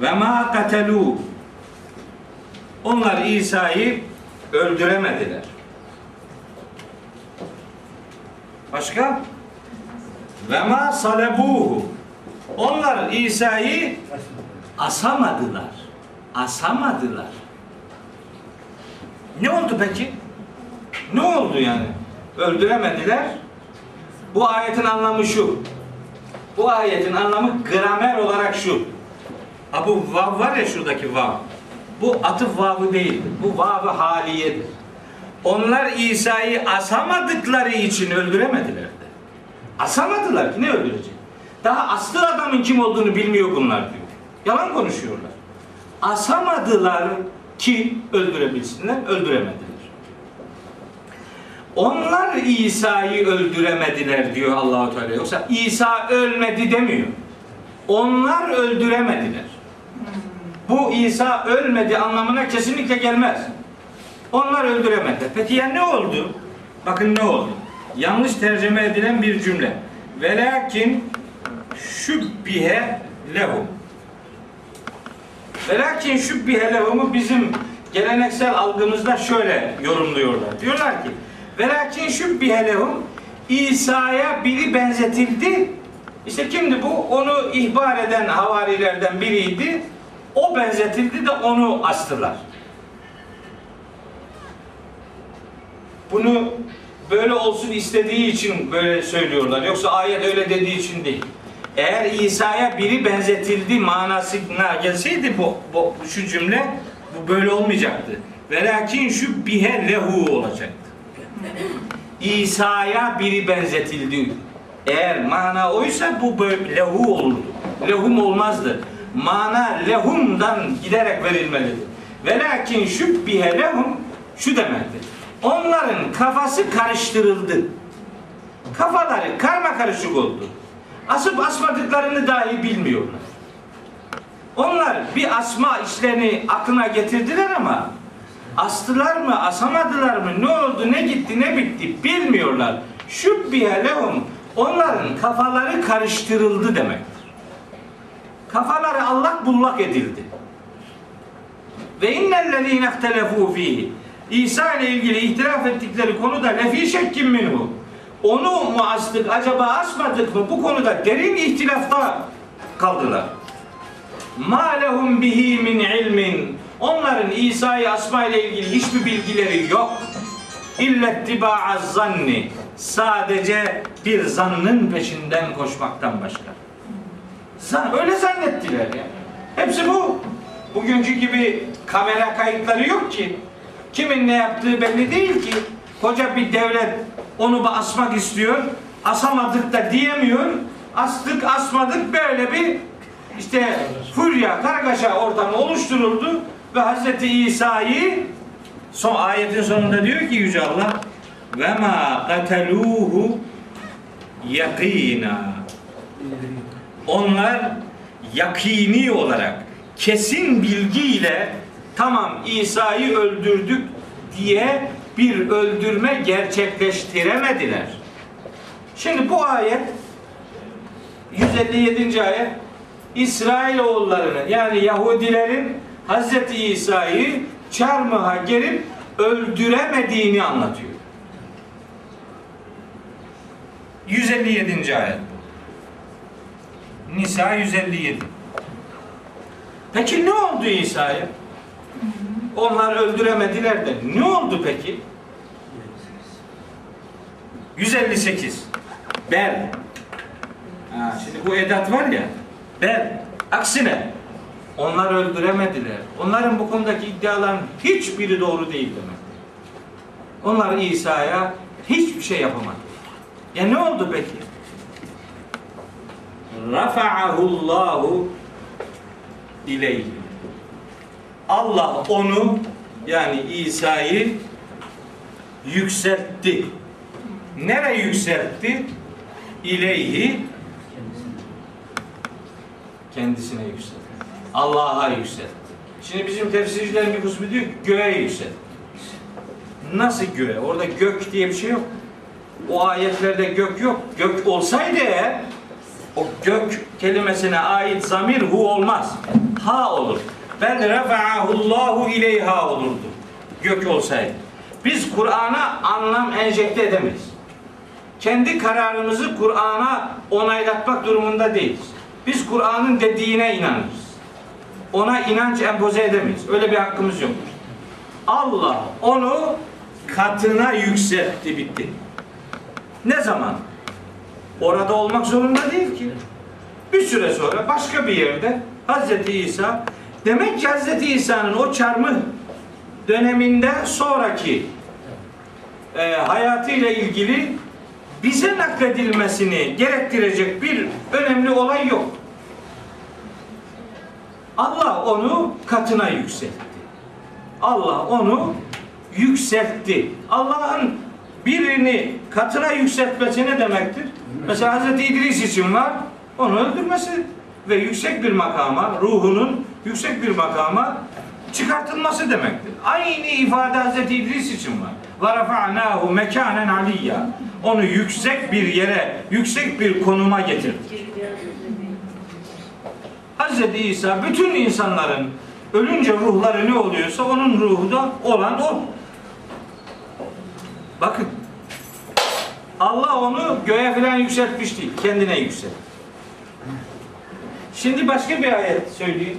ve ma katelu onlar İsa'yı öldüremediler. Başka? Ve ma salebuhu onlar İsa'yı asamadılar. Asamadılar. Ne oldu peki? Ne oldu yani? Öldüremediler. Bu ayetin anlamı şu. Bu ayetin anlamı gramer olarak şu. Ha bu vav var ya şuradaki vav. Bu atıf vavı değildir. Bu vavı haliyedir. Onlar İsa'yı asamadıkları için öldüremediler de. Asamadılar ki ne öldürecek? Daha aslı adamın kim olduğunu bilmiyor bunlar diyor. Yalan konuşuyorlar. Asamadılar ki öldürebilsinler, öldüremediler. Onlar İsa'yı öldüremediler diyor Allahu Teala. Yoksa İsa ölmedi demiyor. Onlar öldüremediler. Bu İsa ölmedi anlamına kesinlikle gelmez. Onlar öldüremediler. Peki ya ne oldu? Bakın ne oldu? Yanlış tercüme edilen bir cümle. Velakin şübbihe lehum. Velakin şübbihe lehumu bizim geleneksel algımızda şöyle yorumluyorlar. Diyorlar ki Velakin şübbihe lehum İsa'ya biri benzetildi. İşte kimdi bu? Onu ihbar eden havarilerden biriydi. O benzetildi de onu astılar. Bunu böyle olsun istediği için böyle söylüyorlar. Yoksa ayet öyle dediği için değil. Eğer İsa'ya biri benzetildi manasına gelseydi bu, bu şu cümle bu böyle olmayacaktı. Velakin şu bihe lehu olacaktı. İsa'ya biri benzetildi. Eğer mana oysa bu böyle lehu olurdu. Lehum olmazdı. Mana lehumdan giderek verilmelidir. Velakin şübbihe lehum şu demektir. Onların kafası karıştırıldı. Kafaları karma karışık oldu. Asıp asmadıklarını dahi bilmiyorlar. Onlar bir asma işlerini aklına getirdiler ama astılar mı, asamadılar mı, ne oldu, ne gitti, ne bitti bilmiyorlar. Şübbihe lehum onların kafaları karıştırıldı demektir. Kafaları allak bullak edildi. Ve innellezîne ihtelefû fîhî İsa ile ilgili ihtilaf ettikleri konuda lefi şekkin minhu. Onu mu astık, acaba asmadık mı? Bu konuda derin ihtilafta kaldılar. Ma lehum bihi min ilmin. Onların İsa'yı asma ile ilgili hiçbir bilgileri yok. İllettiba'a zanni. Sadece bir zannın peşinden koşmaktan başka. Zan, öyle zannettiler ya. Hepsi bu. Bugünkü gibi kamera kayıtları yok ki. Kimin ne yaptığı belli değil ki. Koca bir devlet onu asmak istiyor. Asamadık da diyemiyor. Astık asmadık böyle bir işte furya, kargaşa ortamı oluşturuldu ve Hz. İsa'yı son ayetin sonunda diyor ki Yüce Allah ve ma kateluhu yakina onlar yakini olarak kesin bilgiyle tamam İsa'yı öldürdük diye bir öldürme gerçekleştiremediler. Şimdi bu ayet 157. ayet İsrailoğullarını yani Yahudilerin Hz. İsa'yı çarmıha gerip öldüremediğini anlatıyor. 157. ayet. Nisa 157. Peki ne oldu İsa'ya? Onlar öldüremediler de ne oldu peki? 158. Bel. Ha, şimdi bu edat var ya. Bel. Aksine onlar öldüremediler. Onların bu konudaki iddiaların hiçbiri doğru değil demek. Onlar İsa'ya hiçbir şey yapamadı. Ya ne oldu peki? Rafa'ahullahu ileyhi. Allah onu yani İsa'yı yükseltti. Nereye yükseltti? İleyhi kendisine yükseltti. Allah'a yükseltti. Şimdi bizim tefsircilerin bir kısmı diyor göğe yükseltti. Nasıl göğe? Orada gök diye bir şey yok. O ayetlerde gök yok. Gök olsaydı o gök kelimesine ait zamir hu olmaz. Ha olur. Ben refa'ahullahu ileyha olurdu. Gök olsaydı. Biz Kur'an'a anlam enjekte edemeyiz. Kendi kararımızı Kur'an'a onaylatmak durumunda değiliz. Biz Kur'an'ın dediğine inanırız. Ona inanç empoze edemeyiz. Öyle bir hakkımız yok. Allah onu katına yükseltti bitti. Ne zaman? Orada olmak zorunda değil ki. Bir süre sonra başka bir yerde Hz. İsa demek ki Hz. İsa'nın o çarmıh döneminden sonraki e, hayatıyla ilgili bize nakledilmesini gerektirecek bir önemli olay yok. Allah onu katına yükseltti. Allah onu yükseltti. Allah'ın birini katına yükseltmesi ne demektir? Mesela Hz. İdris için var, onu öldürmesi ve yüksek bir makama, ruhunun yüksek bir makama çıkartılması demektir. Aynı ifade Hz. İdris için var. Rafa'nahu mekanen aliyya. Onu yüksek bir yere, yüksek bir konuma getirdik. Hz. İsa bütün insanların ölünce ruhları ne oluyorsa onun ruhu da olan o. Bakın. Allah onu göğe falan yükseltmiş değil. Kendine yükseltti. Şimdi başka bir ayet söyleyeyim.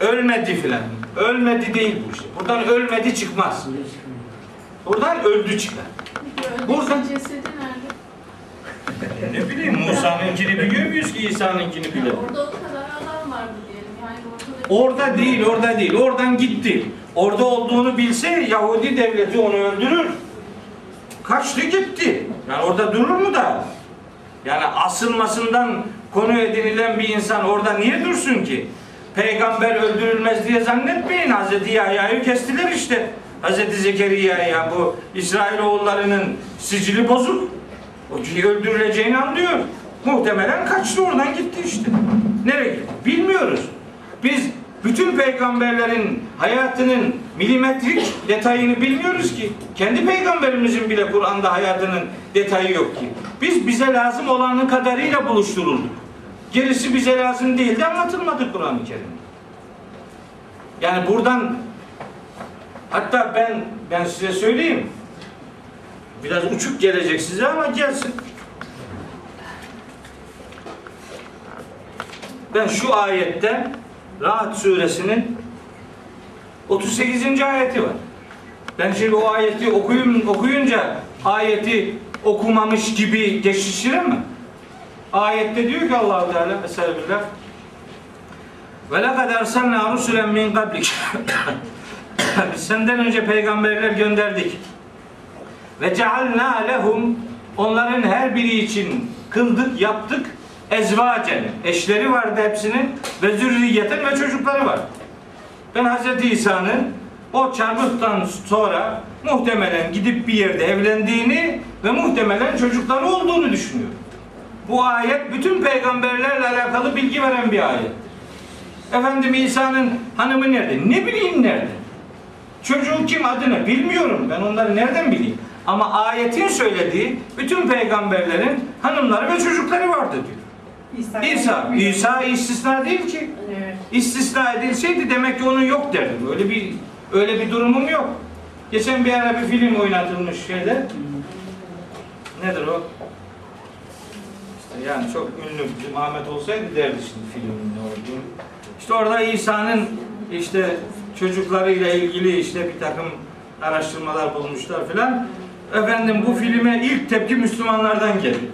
Ölmedi filan. Ölmedi değil bu işte. Buradan ölmedi çıkmaz. Buradan öldü çıkar. Burada- cesedi? Ne bileyim Musa'nınkini biliyor muyuz ki İsa'nınkini bilelim. Orada o kadar adam vardı diyelim. Yani ortada Orada değil, orada değil. Oradan gitti. Orada olduğunu bilse Yahudi devleti onu öldürür. Kaçtı gitti. Yani orada durur mu da? Yani asılmasından konu edinilen bir insan orada niye dursun ki? Peygamber öldürülmez diye zannetmeyin. Hazreti Yahya'yı kestiler işte. Hazreti Zekeriya'ya bu İsrailoğullarının sicili bozuk. O öldürüleceğini anlıyor. Muhtemelen kaçtı oradan gitti işte. Nereye gitti? Bilmiyoruz. Biz bütün peygamberlerin hayatının milimetrik detayını bilmiyoruz ki. Kendi peygamberimizin bile Kur'an'da hayatının detayı yok ki. Biz bize lazım olanın kadarıyla buluşturulduk. Gerisi bize lazım değildi anlatılmadı Kur'an-ı Kerim'de. Yani buradan hatta ben ben size söyleyeyim. Biraz uçuk gelecek size ama gelsin. Ben şu ayette Rahat suresinin 38. ayeti var. Ben şimdi o ayeti okuyun, okuyunca ayeti okumamış gibi geçiştirir mi? Ayette diyor ki Allah Teala Estağfirullah ve lekad ersalna rusulen min qablik <laughs> Biz senden önce peygamberler gönderdik. Ve cealna lehum onların her biri için kıldık, yaptık ezvacen. Eşleri vardı hepsinin ve zürriyeten ve çocukları var. Ben Hz. İsa'nın o çarmıhtan sonra muhtemelen gidip bir yerde evlendiğini ve muhtemelen çocukları olduğunu düşünüyorum. Bu ayet bütün peygamberlerle alakalı bilgi veren bir ayet. Efendim İsa'nın hanımı nerede? Ne bileyim nerede? Çocuğu kim adını bilmiyorum. Ben onları nereden bileyim? Ama ayetin söylediği bütün peygamberlerin hanımları ve çocukları vardı diyor. İsa, İsa istisna değil ki. İstisna edilseydi demek ki onun yok derdim. Öyle bir öyle bir durumum yok. Geçen bir ara bir film oynatılmış şeyde. Nedir o? İşte yani çok ünlü bizim Ahmet olsaydı derdi şimdi filmin ne olduğunu. İşte orada İsa'nın işte çocuklarıyla ilgili işte bir takım araştırmalar bulmuşlar filan. Efendim bu filme ilk tepki Müslümanlardan geldi.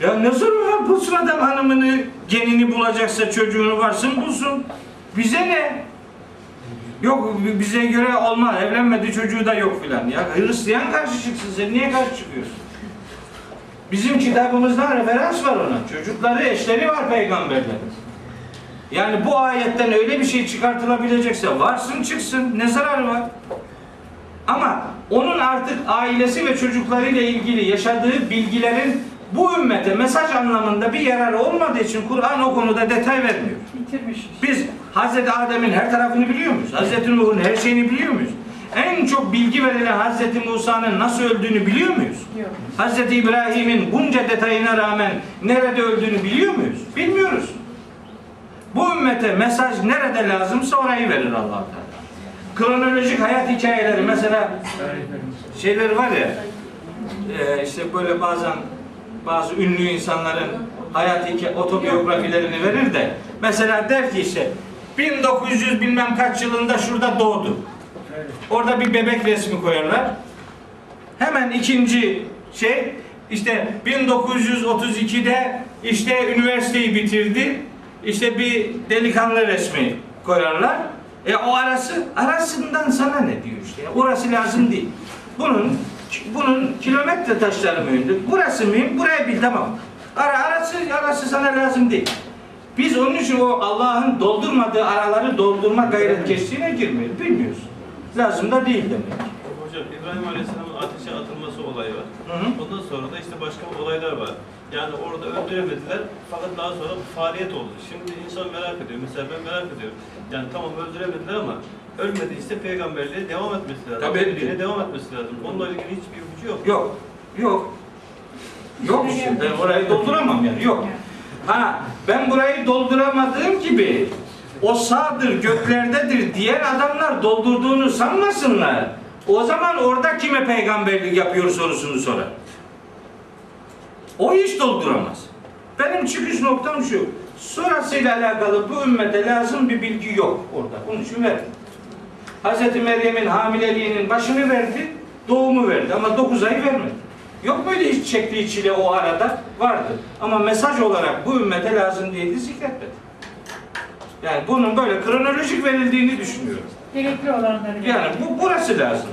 Ya nasıl ya bulsun adam hanımını, genini bulacaksa çocuğunu varsın bulsun. Bize ne? Yok bize göre olmaz. Evlenmedi çocuğu da yok filan. Ya Hristiyan karşı çıksın sen niye karşı çıkıyorsun? Bizim kitabımızda referans var ona. Çocukları, eşleri var peygamberlerin. Yani bu ayetten öyle bir şey çıkartılabilecekse varsın çıksın. Ne zararı var? Ama onun artık ailesi ve çocuklarıyla ilgili yaşadığı bilgilerin bu ümmete mesaj anlamında bir yararı olmadığı için Kur'an o konuda detay vermiyor. Bitirmiş. Biz Hazreti Adem'in her tarafını biliyor muyuz? Hazreti Nuh'un her şeyini biliyor muyuz? En çok bilgi verilen Hazreti Musa'nın nasıl öldüğünü biliyor muyuz? Yok. Hazreti İbrahim'in bunca detayına rağmen nerede öldüğünü biliyor muyuz? Bilmiyoruz. Bu ümmete mesaj nerede lazımsa orayı verir allah Teala. Kronolojik hayat hikayeleri mesela şeyleri var ya e, işte böyle bazen bazı ünlü insanların hayat otobiyografilerini verir de mesela der ki işte 1900 bilmem kaç yılında şurada doğdu. Orada bir bebek resmi koyarlar. Hemen ikinci şey işte 1932'de işte üniversiteyi bitirdi. İşte bir delikanlı resmi koyarlar. E o arası arasından sana ne diyor işte. Orası lazım değil. Bunun bunun kilometre taşları mühimdir. Burası mühim. Buraya bil tamam. Ara arası arası sana lazım değil. Biz onun için o Allah'ın doldurmadığı araları doldurma gayret geçtiğine girmiyoruz. Bilmiyoruz. Lazım da değil demek. Hocam İbrahim Aleyhisselam'ın ateşe atılması olayı var. Hı hı. Ondan sonra da işte başka olaylar var. Yani orada öldüremediler fakat daha sonra faaliyet oldu. Şimdi insan merak ediyor. Mesela ben merak ediyorum. Yani tamam öldüremediler ama ölmediyse peygamberliğe devam etmesi lazım. Tabii. Öldüğüne devam etmesi lazım. Onunla ilgili hiçbir ipucu yok. Yok. Yok. Yok işte. Ben orayı dolduramam yani. Yok. Ha ben burayı dolduramadığım gibi o sağdır göklerdedir diyen adamlar doldurduğunu sanmasınlar. O zaman orada kime peygamberlik yapıyor sorusunu sorar. O hiç dolduramaz. Benim çıkış noktam şu. Sonrasıyla alakalı bu ümmete lazım bir bilgi yok orada. Onun için ver. Hz. Meryem'in hamileliğinin başını verdi, doğumu verdi ama 9 ay vermedi. Yok muydu hiç çektiği çile o arada? Vardı. Ama mesaj olarak bu ümmete lazım değildi zikretmedi. Yani bunun böyle kronolojik verildiğini düşünüyorum. Gerekli olanları. Yani bu burası lazım.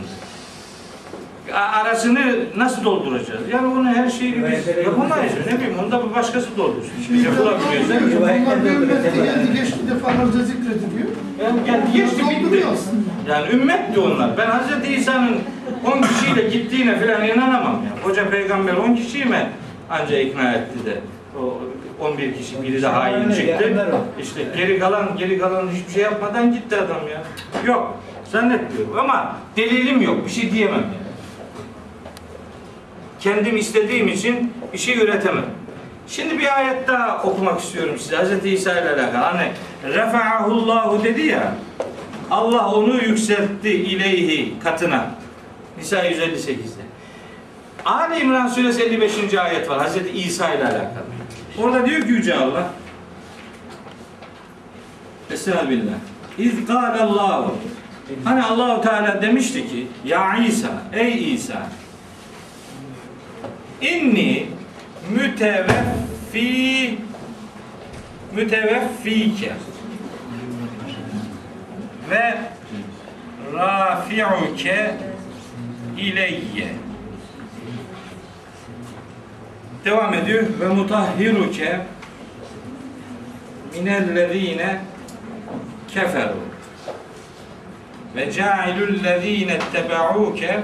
Arasını nasıl dolduracağız? Yani onu her şeyi biz yapamayız. Ne bileyim onu da bir başkası doldursun. Biz yapılamıyorsa. Bunlar bir ümmette geldi geçti defalarca zikrediliyor. Yani, yani geçti bitti. Yani ümmetti onlar. Ben Hz. İsa'nın 10 kişiyle gittiğine falan inanamam ya. Hoca peygamber 10 kişiyi mi anca ikna etti de o 11 kişi biri de hain çıktı. İşte geri kalan geri kalan hiçbir şey yapmadan gitti adam ya. Yok zannetmiyorum ama delilim yok. Bir şey diyemem yani. Kendim istediğim için bir şey üretemem. Şimdi bir ayet daha okumak istiyorum size. Hz. İsa ile alakalı. Hani refa'ahullahu dedi ya. Allah onu yükseltti ileyhi katına. Nisa 158'de. Ali İmran suresi 55. ayet var. Hazreti İsa ile alakalı. Orada diyor ki Yüce Allah Estağfirullah. İz Allahu. Hani Allahu Teala demişti ki Ya İsa, ey İsa inni müteveffi müteveffike ve rafi'uke ileyye. Devam ediyor. Ve mutahhiruke minellezine keferu. Ve ca'ilullezine tebauke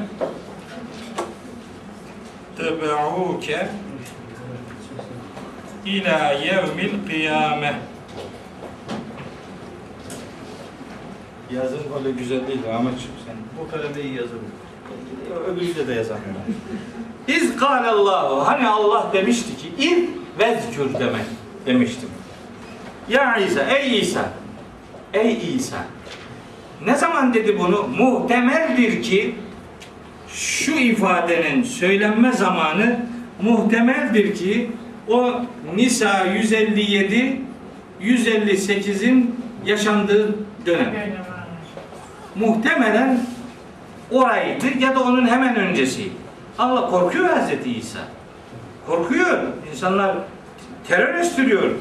tebauke ila yevmil kıyame Yazın öyle güzel değil Ahmetciğim sen. Bu kaleme iyi yazılmıyor. Öbürü de yazamıyor. <laughs> İz kâlallahu hani Allah demişti ki il vezkür demek demiştim. Ya İsa ey İsa ey İsa ne zaman dedi bunu? Muhtemeldir ki şu ifadenin söylenme zamanı muhtemeldir ki o Nisa 157 158'in yaşandığı dönem. Muhtemelen oraydı ya da onun hemen öncesi. Allah korkuyor Hazreti İsa. Korkuyor. İnsanlar terör estiriyor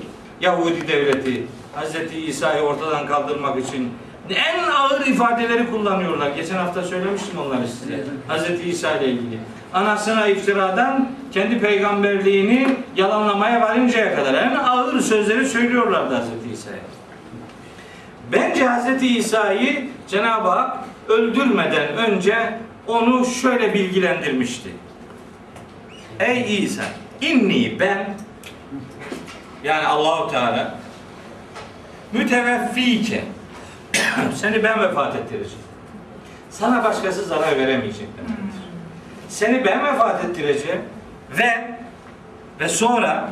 Yahudi devleti. Hazreti İsa'yı ortadan kaldırmak için en ağır ifadeleri kullanıyorlar. Geçen hafta söylemiştim onları size. Hazreti İsa ile ilgili. Anasına iftiradan kendi peygamberliğini yalanlamaya varıncaya kadar en ağır sözleri söylüyorlardı Hazreti İsa'ya. Bence Hazreti İsa'yı Cenab-ı Hak öldürmeden önce onu şöyle bilgilendirmişti. Ey İsa, inni ben yani Allahu Teala müteveffike <laughs> seni ben vefat ettireceğim. Sana başkası zarar veremeyecek demektir. Seni ben vefat ettireceğim ve ve sonra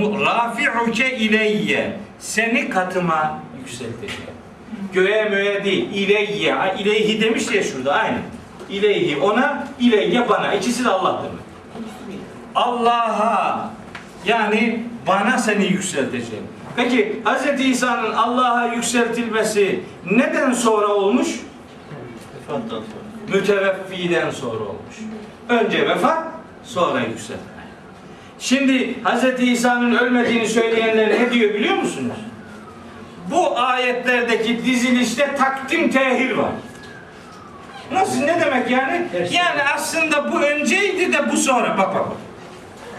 rafi'uke ileyye seni katıma yükselteceğim. Göğe möğe değil, ileyye. İleyhi demiş ya şurada aynı. İleyhi ona, ileyye bana. İkisi de Allah. Allah'a yani bana seni yükselteceğim. Peki Hz. İsa'nın Allah'a yükseltilmesi neden sonra olmuş? Müteveffiden sonra olmuş. Önce vefat, sonra yükseltme. Şimdi Hz. İsa'nın ölmediğini söyleyenler ne diyor biliyor musunuz? Bu ayetlerdeki dizilişte takdim tehir var. Nasıl ne demek yani? Yani aslında bu önceydi de bu sonra. Bak bak bak.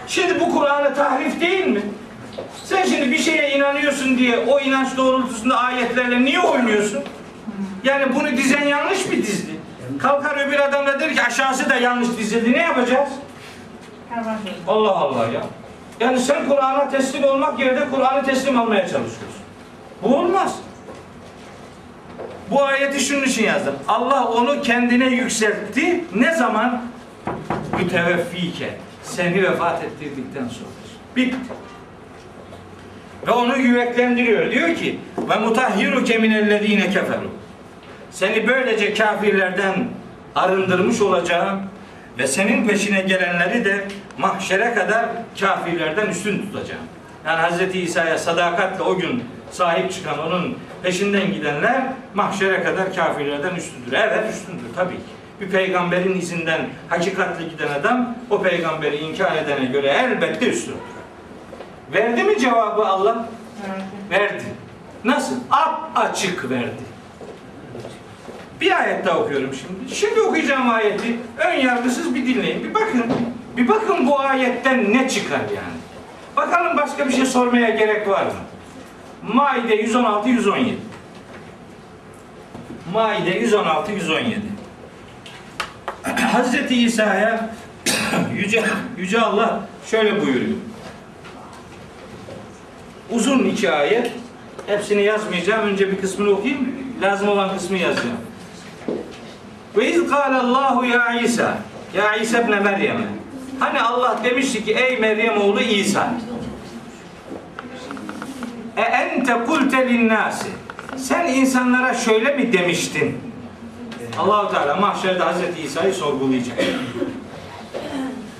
Şimdi bu Kur'an'ı tahrif değil mi? Sen şimdi bir şeye inanıyorsun diye o inanç doğrultusunda ayetlerle niye oynuyorsun? Yani bunu dizen yanlış mı dizdi? Kalkar öbür adam da der ki aşağısı da yanlış dizildi. Ne yapacağız? Allah Allah ya. Yani sen Kur'an'a teslim olmak yerine Kur'an'ı teslim almaya çalışıyorsun. Bu olmaz. Bu ayeti şunun için yazdım. Allah onu kendine yükseltti. Ne zaman? Müteveffike. Seni vefat ettirdikten sonra. Bitti. Ve onu yüreklendiriyor. Diyor ki ve mutahhiruke minellezine keferu. Seni böylece kafirlerden arındırmış olacağım ve senin peşine gelenleri de mahşere kadar kafirlerden üstün tutacağım. Yani Hz. İsa'ya sadakatle o gün sahip çıkan onun peşinden gidenler mahşere kadar kafirlerden üstündür. Evet üstündür tabii ki. Bir peygamberin izinden hakikatle giden adam o peygamberi inkar edene göre elbette üstündür. Verdi mi cevabı Allah? Verdi. Nasıl? Ap açık verdi. Bir ayet daha okuyorum şimdi. Şimdi okuyacağım ayeti ön yargısız bir dinleyin. Bir bakın. Bir bakın bu ayetten ne çıkar yani. Bakalım başka bir şey sormaya gerek var mı? Maide 116 117. Maide 116 117. <clears throat> Hazreti İsa'ya <clears throat> yüce yüce Allah şöyle buyuruyor. Uzun iki ayet. Hepsini yazmayacağım. Önce bir kısmını okuyayım. Lazım olan kısmı yazacağım. Ve iz Allahu ya İsa. Ya İsa ibn Meryem. Hani Allah demişti ki ey Meryem oğlu İsa. E ente kulte linnâsi. Sen insanlara şöyle mi demiştin? Allahu Teala mahşerde Hazreti İsa'yı sorgulayacak.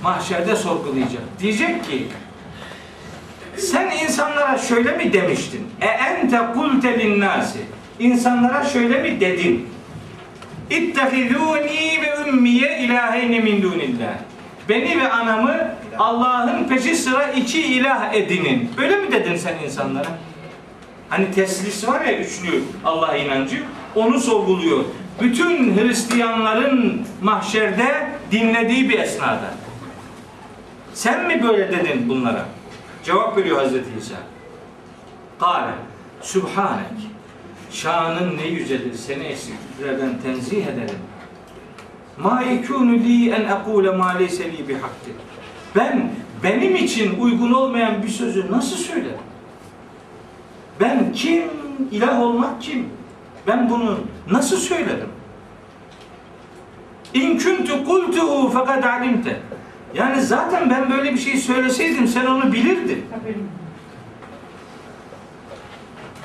Mahşerde sorgulayacak. Diyecek ki sen insanlara şöyle mi demiştin? E ente kulte linnâsi. İnsanlara şöyle mi dedin? İttehidûni ve ümmiye ilâheyni min dûnillah. Beni ve anamı Allah'ın peşi sıra iki ilah edinin. Öyle mi dedin sen insanlara? Hani teslis var ya üçlü Allah inancı. Onu sorguluyor. Bütün Hristiyanların mahşerde dinlediği bir esnada. Sen mi böyle dedin bunlara? Cevap veriyor Hazreti İsa. Kale, Sübhanek. Şanın ne yücedir, seni eksikliklerden tenzih ederim. Ma yekunu li en ekule ma leyse li bihakkı. Ben benim için uygun olmayan bir sözü nasıl söylerim? Ben kim? İlah olmak kim? Ben bunu nasıl söylerim? İn kuntu kultuhu fakat alimte. Yani zaten ben böyle bir şey söyleseydim sen onu bilirdin.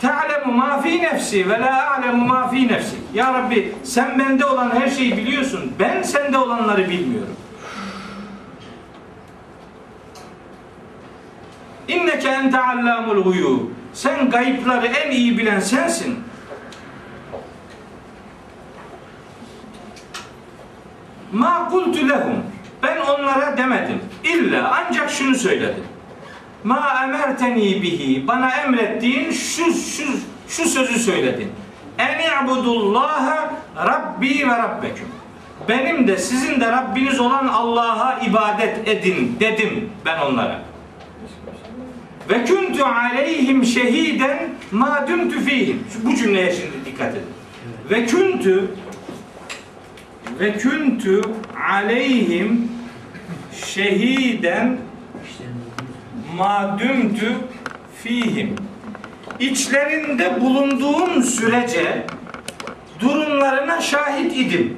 Te'alemu ma fi nefsi ve la a'lemu ma fi nefsi. Ya Rabbi sen bende olan her şeyi biliyorsun. Ben sende olanları bilmiyorum. İnneke ente allamul guyub. Sen gayıpları en iyi bilen sensin. Ma kultu lehum. Ben onlara demedim. İlla ancak şunu söyledim. Ma emerteni bihi. Bana emrettiğin şu şu şu sözü söyledin. En i'budullaha rabbi ve rabbeküm. Benim de sizin de Rabbiniz olan Allah'a ibadet edin dedim ben onlara. Ve kuntu aleyhim şehiden ma dumtu fihim. Bu cümleye şimdi dikkat edin. Ve kuntu ve kuntu aleyhim şehiden ma dumtu fihim. İçlerinde bulunduğum sürece durumlarına şahit idim.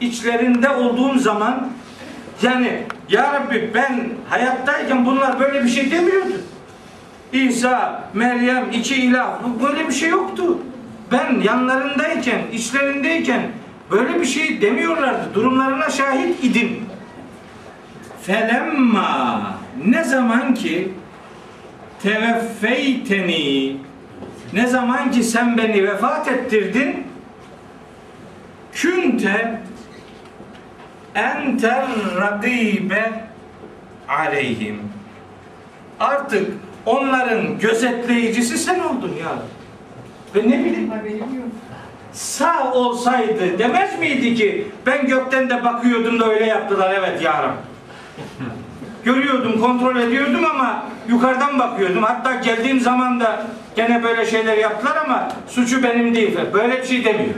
İçlerinde olduğum zaman yani ya Rabbi ben hayattayken bunlar böyle bir şey demiyordu. İsa, Meryem, iki ilah böyle bir şey yoktu. Ben yanlarındayken, içlerindeyken böyle bir şey demiyorlardı. Durumlarına şahit idim. Felemma ne zaman ki teveffeyteni ne zaman ki sen beni vefat ettirdin künte enter rakibe aleyhim artık onların gözetleyicisi sen oldun ya. Ve ne bileyim sağ olsaydı demez miydi ki ben gökten de bakıyordum da öyle yaptılar evet yarım. Görüyordum, kontrol ediyordum ama yukarıdan bakıyordum. Hatta geldiğim zaman da gene böyle şeyler yaptılar ama suçu benim değil. Böyle bir şey demiyor.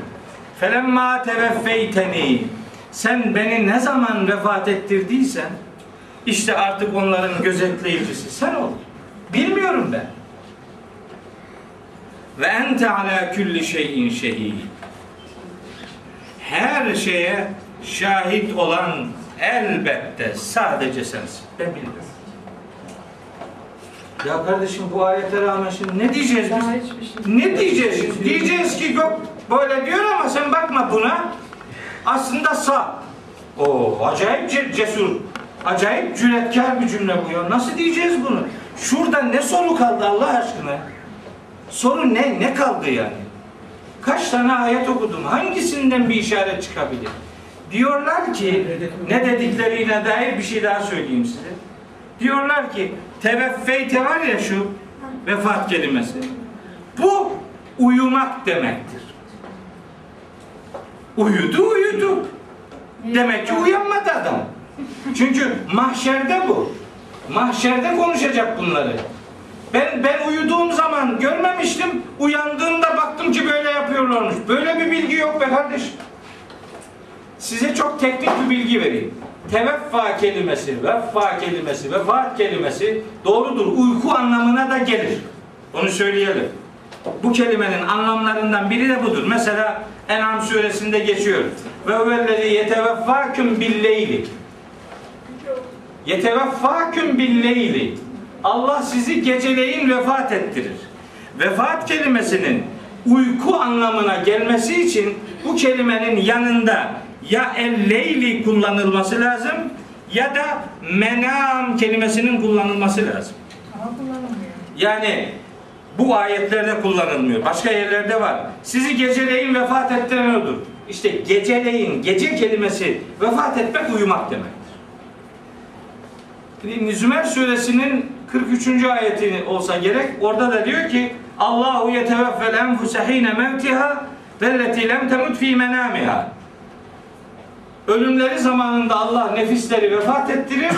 Felemma teveffeyteni sen beni ne zaman vefat ettirdiysen işte artık onların gözetleyicisi sen ol. Bilmiyorum ben. Ve ente ala kulli şeyin şehid. Her şeye şahit olan elbette sadece sensin. Ben bilirim. Ya kardeşim bu ayete rağmen şimdi ne diyeceğiz biz? Ne diyeceğiz? şimdi? Diyeceğiz ki yok böyle diyor ama sen bakma buna. Aslında sağ. O acayip ce- cesur. Acayip cüretkar bir cümle bu ya. Nasıl diyeceğiz bunu? Şurada ne soru kaldı Allah aşkına? Soru ne? Ne kaldı yani? Kaç tane ayet okudum? Hangisinden bir işaret çıkabilir? Diyorlar ki ne dediklerine dair bir şey daha söyleyeyim size. Diyorlar ki teveffeyte var ya şu vefat kelimesi. Bu uyumak demektir. Uyudu uyudu. Demek ki uyanmadı adam. Çünkü mahşerde bu. Mahşerde konuşacak bunları. Ben ben uyuduğum zaman görmemiştim. Uyandığımda baktım ki böyle yapıyorlarmış. Böyle bir bilgi yok be kardeşim. Size çok teknik bir bilgi vereyim. Teveffa kelimesi, veffa kelimesi, vefat kelimesi doğrudur. Uyku anlamına da gelir. Onu söyleyelim. Bu kelimenin anlamlarından biri de budur. Mesela En'am suresinde geçiyor. Ve huvellezî yeteveffâküm billeyli. Yeteveffâküm billeyli. Allah sizi geceleyin vefat ettirir. Vefat kelimesinin uyku anlamına gelmesi için bu kelimenin yanında ya el-leyli kullanılması lazım ya da menam kelimesinin kullanılması lazım. Yani bu ayetlerde kullanılmıyor. Başka yerlerde var. Sizi geceleyin vefat ettiren odur. İşte geceleyin, gece kelimesi vefat etmek uyumak demektir. Şimdi Zümer suresinin 43. ayeti olsa gerek. Orada da diyor ki Allahu yeteveffel enfuse hine mevtiha velleti lem temut fi menamiha. Ölümleri zamanında Allah nefisleri vefat ettirir.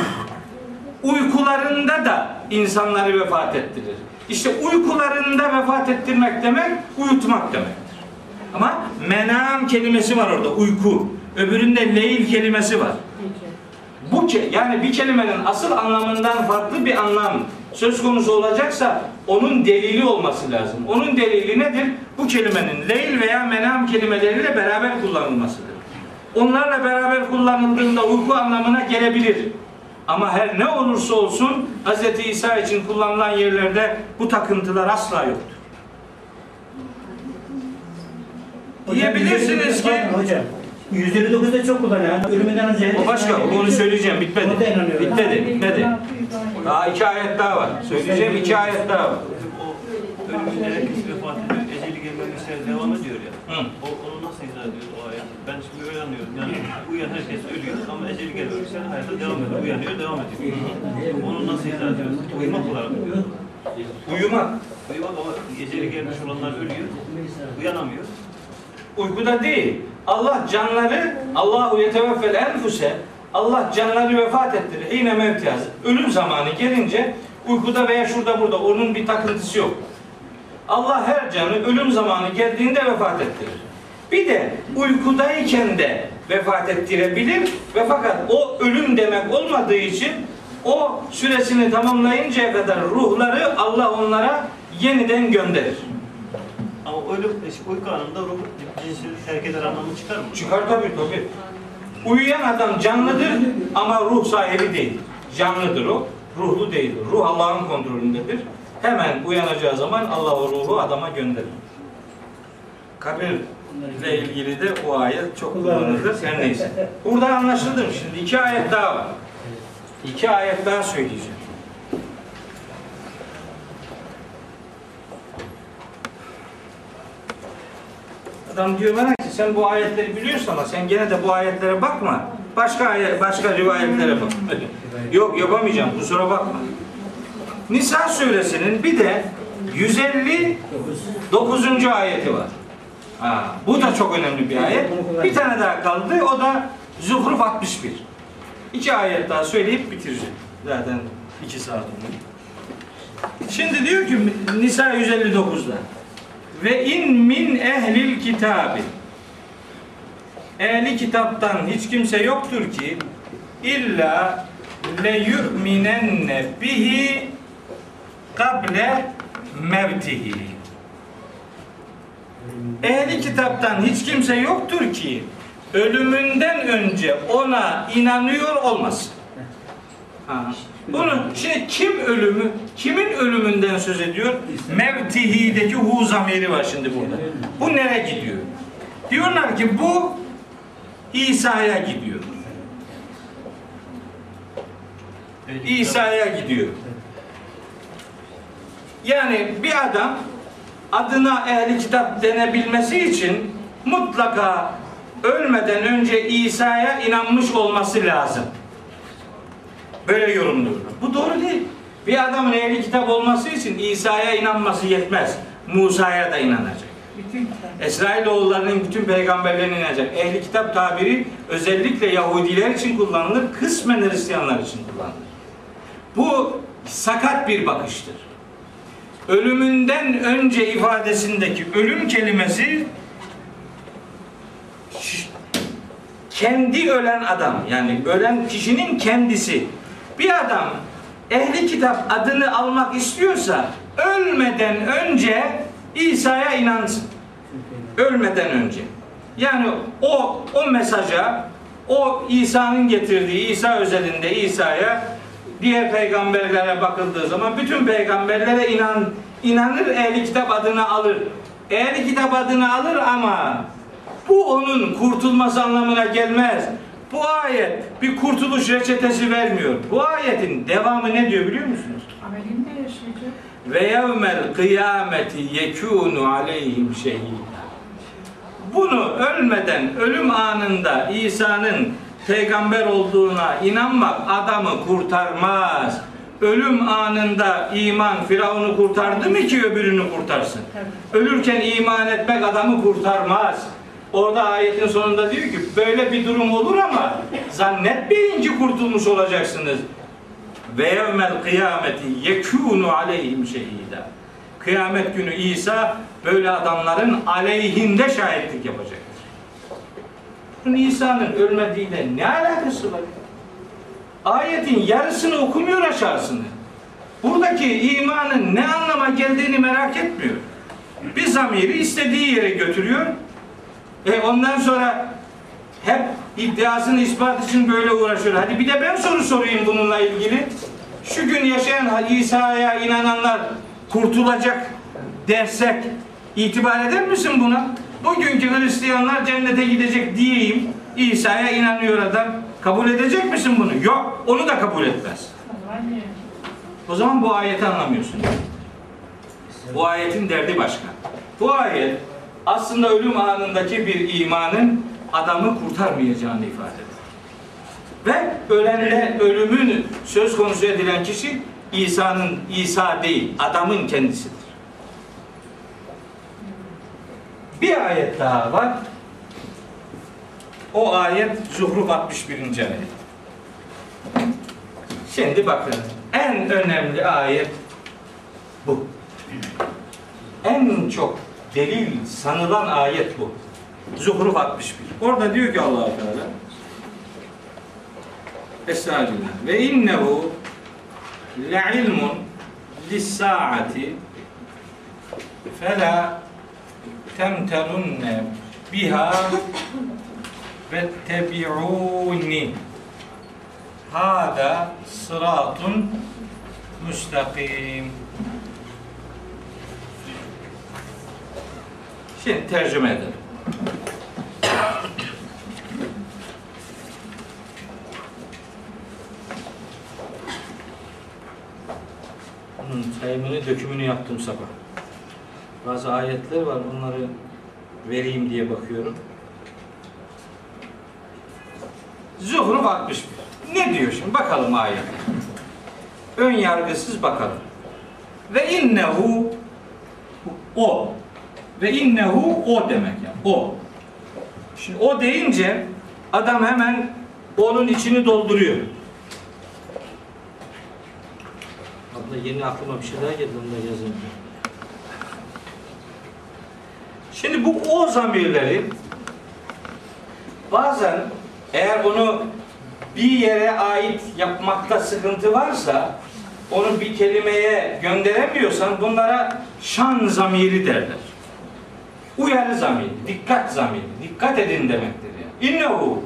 Uykularında da insanları vefat ettirir. İşte uykularında vefat ettirmek demek uyutmak demektir. Ama menam kelimesi var orada uyku. Öbüründe leyl kelimesi var. Bu yani bir kelimenin asıl anlamından farklı bir anlam söz konusu olacaksa onun delili olması lazım. Onun delili nedir? Bu kelimenin leyl veya menam kelimeleriyle beraber kullanılmasıdır. onlarla beraber kullanıldığında uyku anlamına gelebilir. Ama her ne olursa olsun Hz. İsa için kullanılan yerlerde bu takıntılar asla yoktur. Diyebilirsiniz ki Hocam 159'da çok kullanıyor. Ölümünden önce. o başka, onu söyleyeceğim bitmedi. Ona da inanıyorum. Bitmedi, bitmedi. Daha iki ayet daha var. Söyleyeceğim iki ayet daha var. O ölümünde herkes vefat ediyor. Eceli gelmemişler devam ediyor ya. Hı. O, onu nasıl izah ediyor o ayet? Ben şimdi öyle anlıyorum. Yani uyuyan herkes ölüyor ama eceli gelmemişler hayata devam ediyor. Uyanıyor, devam ediyor. Onu nasıl izah ediyoruz? Uyumak olarak. Uyumak. Uyumak ama eceli gelmiş olanlar ölüyor. Uyanamıyor. Uykuda değil. Allah canları Allahu yeteveffel enfuse Allah canları vefat ettirir. Yine mevtiyaz. Ölüm zamanı gelince uykuda veya şurada burada onun bir takıntısı yok. Allah her canı ölüm zamanı geldiğinde vefat ettirir. Bir de uykudayken de vefat ettirebilir ve fakat o ölüm demek olmadığı için o süresini tamamlayıncaya kadar ruhları Allah onlara yeniden gönderir. Ama ölüm, uyku anında ruh cinsini terk eder anlamı çıkar mı? Çıkar tabii tabii. Uyuyan adam canlıdır ama ruh sahibi değil. Canlıdır o, ruhlu değildir. Ruh Allah'ın kontrolündedir. Hemen uyanacağı zaman Allah o ruhu adama gönderir. Kabirle ilgili de o ayet çok kullanılır. Her neyse. Burada anlaşıldı mı şimdi? İki ayet daha var. İki ayet daha söyleyeceğim. Adam diyor bana ki sen bu ayetleri biliyorsun ama sen gene de bu ayetlere bakma. Başka ayet, başka rivayetlere bak. Yok yapamayacağım kusura bakma. Nisa suresinin bir de 159. ayeti var. Ha, bu da çok önemli bir ayet. Bir tane daha kaldı o da Zuhruf 61. İki ayet daha söyleyip bitireceğim. Zaten iki saat oldu. Şimdi diyor ki Nisa 159'da ve in min ehlil kitabi ehli kitaptan hiç kimse yoktur ki illa le yu'minenne bihi kable mevtihi ehli kitaptan hiç kimse yoktur ki ölümünden önce ona inanıyor olmasın. Ha. Bunu şimdi kim ölümü, kimin ölümünden söz ediyor? Mevtihi'deki hu zamiri var şimdi burada. Bu nereye gidiyor? Diyorlar ki bu İsa'ya gidiyor. İsa'ya gidiyor. Yani bir adam adına ehli kitap denebilmesi için mutlaka ölmeden önce İsa'ya inanmış olması lazım. Böyle yorumluyorlar. Bu doğru değil. Bir adamın ehli kitap olması için İsa'ya inanması yetmez. Musa'ya da inanacak. İsrailoğullarının bütün peygamberlerine inanacak. Ehli kitap tabiri özellikle Yahudiler için kullanılır, kısmen Hristiyanlar için kullanılır. Bu sakat bir bakıştır. Ölümünden önce ifadesindeki ölüm kelimesi kendi ölen adam yani ölen kişinin kendisi bir adam ehli kitap adını almak istiyorsa ölmeden önce İsa'ya inansın. Ölmeden önce. Yani o o mesaja o İsa'nın getirdiği İsa özelinde İsa'ya diğer peygamberlere bakıldığı zaman bütün peygamberlere inan inanır ehli kitap adını alır. Ehli kitap adını alır ama bu onun kurtulması anlamına gelmez. Bu ayet bir kurtuluş reçetesi vermiyor. Bu ayetin devamı ne diyor biliyor musunuz? Amelinde yaşayacak. Ve yevmel kıyameti yekûnu aleyhim şehîdâ. Bunu ölmeden, ölüm anında İsa'nın peygamber olduğuna inanmak adamı kurtarmaz. Ölüm anında iman Firavun'u kurtardı mı ki öbürünü kurtarsın? Ölürken iman etmek adamı kurtarmaz. Orada ayetin sonunda diyor ki böyle bir durum olur ama zannetmeyin ki kurtulmuş olacaksınız. Ve yevmel kıyameti yekûnu aleyhim şehîdâ. Kıyamet günü İsa böyle adamların aleyhinde şahitlik yapacaktır. Bunun İsa'nın ölmediğiyle ne alakası var? Ayetin yarısını okumuyor aşağısını. Buradaki imanın ne anlama geldiğini merak etmiyor. Bir zamiri istediği yere götürüyor. E ondan sonra hep iddiasını ispat için böyle uğraşıyor. Hadi bir de ben soru sorayım bununla ilgili. Şu gün yaşayan İsa'ya inananlar kurtulacak dersek itibar eder misin buna? Bugünkü Hristiyanlar cennete gidecek diyeyim. İsa'ya inanıyor adam. Kabul edecek misin bunu? Yok. Onu da kabul etmez. O zaman bu ayeti anlamıyorsun. Bu ayetin derdi başka. Bu ayet aslında ölüm anındaki bir imanın adamı kurtarmayacağını ifade eder. Ve ölende ölümün söz konusu edilen kişi İsa'nın İsa değil, adamın kendisidir. Bir ayet daha var. O ayet Zuhruf 61. ayet. Şimdi bakın en önemli ayet bu. En çok delil sanılan ayet bu. Zuhruf 61. Orada diyor ki Allah Teala Estağfirullah. Ve innehu le'ilmun lis-saati fela temterunne biha ve tebi'uni hada sıratun müstakim Şimdi tercüme edelim. Bunun sayımını, dökümünü yaptım sabah. Bazı ayetler var, onları vereyim diye bakıyorum. Zuhruf 61. Ne diyor şimdi? Bakalım ayet. Ön yargısız bakalım. Ve innehu o. Ve innehu o demek yani. O. Şimdi o deyince adam hemen onun içini dolduruyor. Abla yeni aklıma bir şey daha geldi onu da yazayım. Şimdi bu o zamirleri bazen eğer onu bir yere ait yapmakta sıkıntı varsa onu bir kelimeye gönderemiyorsan bunlara şan zamiri derler. Uyarı zamiri, dikkat zamiri, dikkat edin demektir yani. İnnehu,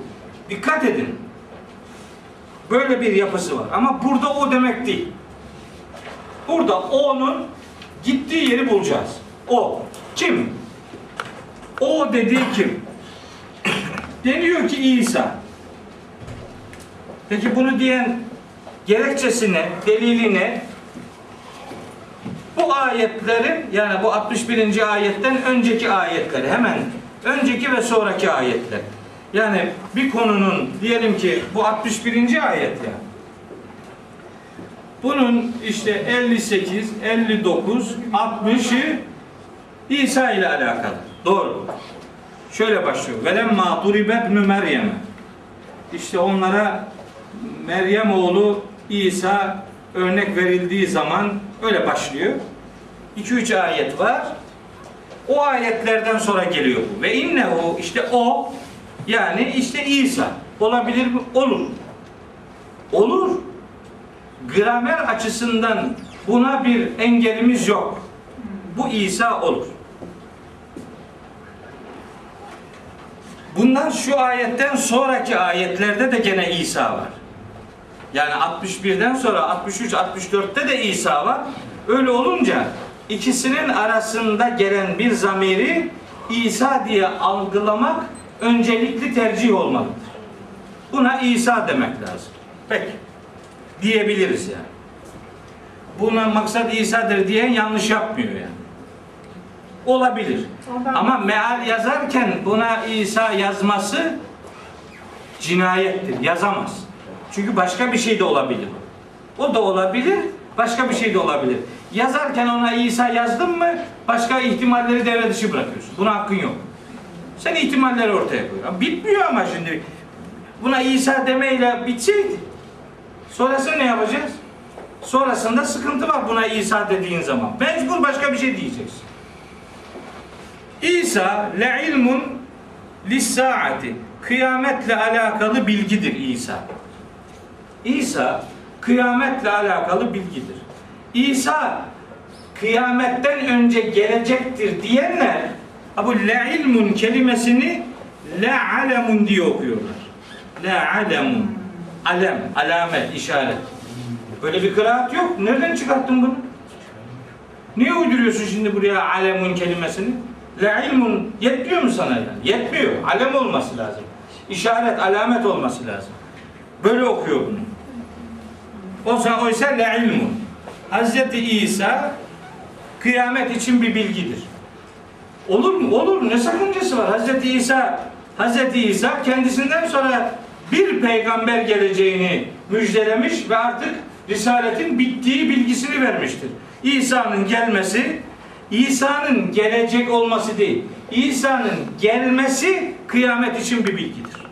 dikkat edin. Böyle bir yapısı var. Ama burada o demek değil. Burada o'nun gittiği yeri bulacağız. O. Kim? O dediği kim? <coughs> Deniyor ki İsa. Peki bunu diyen gerekçesine, deliline bu ayetlerin yani bu 61. ayetten önceki ayetleri hemen önceki ve sonraki ayetler. Yani bir konunun diyelim ki bu 61. ayet ya. Bunun işte 58, 59, 60'ı İsa ile alakalı. Doğru. Şöyle başlıyor. Velemma duribe ibn Meryem. İşte onlara Meryem oğlu İsa örnek verildiği zaman öyle başlıyor. 2-3 ayet var. O ayetlerden sonra geliyor bu. Ve inne o işte o yani işte İsa. Olabilir mi? Olur. Olur. Gramer açısından buna bir engelimiz yok. Bu İsa olur. Bundan şu ayetten sonraki ayetlerde de gene İsa var. Yani 61'den sonra 63, 64'te de İsa var. Öyle olunca ikisinin arasında gelen bir zamiri İsa diye algılamak öncelikli tercih olmalıdır. Buna İsa demek lazım. Peki. Diyebiliriz yani. Buna maksat İsa'dır diyen yanlış yapmıyor yani. Olabilir. Ama meal yazarken buna İsa yazması cinayettir. Yazamaz. Çünkü başka bir şey de olabilir. O da olabilir, başka bir şey de olabilir. Yazarken ona İsa yazdın mı başka ihtimalleri devre dışı bırakıyorsun. Buna hakkın yok. Sen ihtimalleri ortaya koyuyorsun. Bitmiyor ama şimdi. Buna İsa demeyle bitseydi. Sonrasında ne yapacağız? Sonrasında sıkıntı var buna İsa dediğin zaman. Mecbur başka bir şey diyeceksin. İsa le ilmun lissaati kıyametle alakalı bilgidir İsa. İsa kıyametle alakalı bilgidir. İsa kıyametten önce gelecektir diyenler bu le ilmun kelimesini La alemun diye okuyorlar. La alemun. Alem, alamet, işaret. Böyle bir kıraat yok. Nereden çıkarttın bunu? Niye uyduruyorsun şimdi buraya alemun kelimesini? La ilmun yetmiyor mu sana yani? Yetmiyor. Alem olması lazım. İşaret, alamet olması lazım. Böyle okuyor bunu. Oysa, oysa la ilmun. Hazreti İsa kıyamet için bir bilgidir. Olur mu? Olur. Ne sakıncası var? Hazreti İsa Hazreti İsa kendisinden sonra bir peygamber geleceğini müjdelemiş ve artık risaletin bittiği bilgisini vermiştir. İsa'nın gelmesi İsa'nın gelecek olması değil. İsa'nın gelmesi kıyamet için bir bilgidir.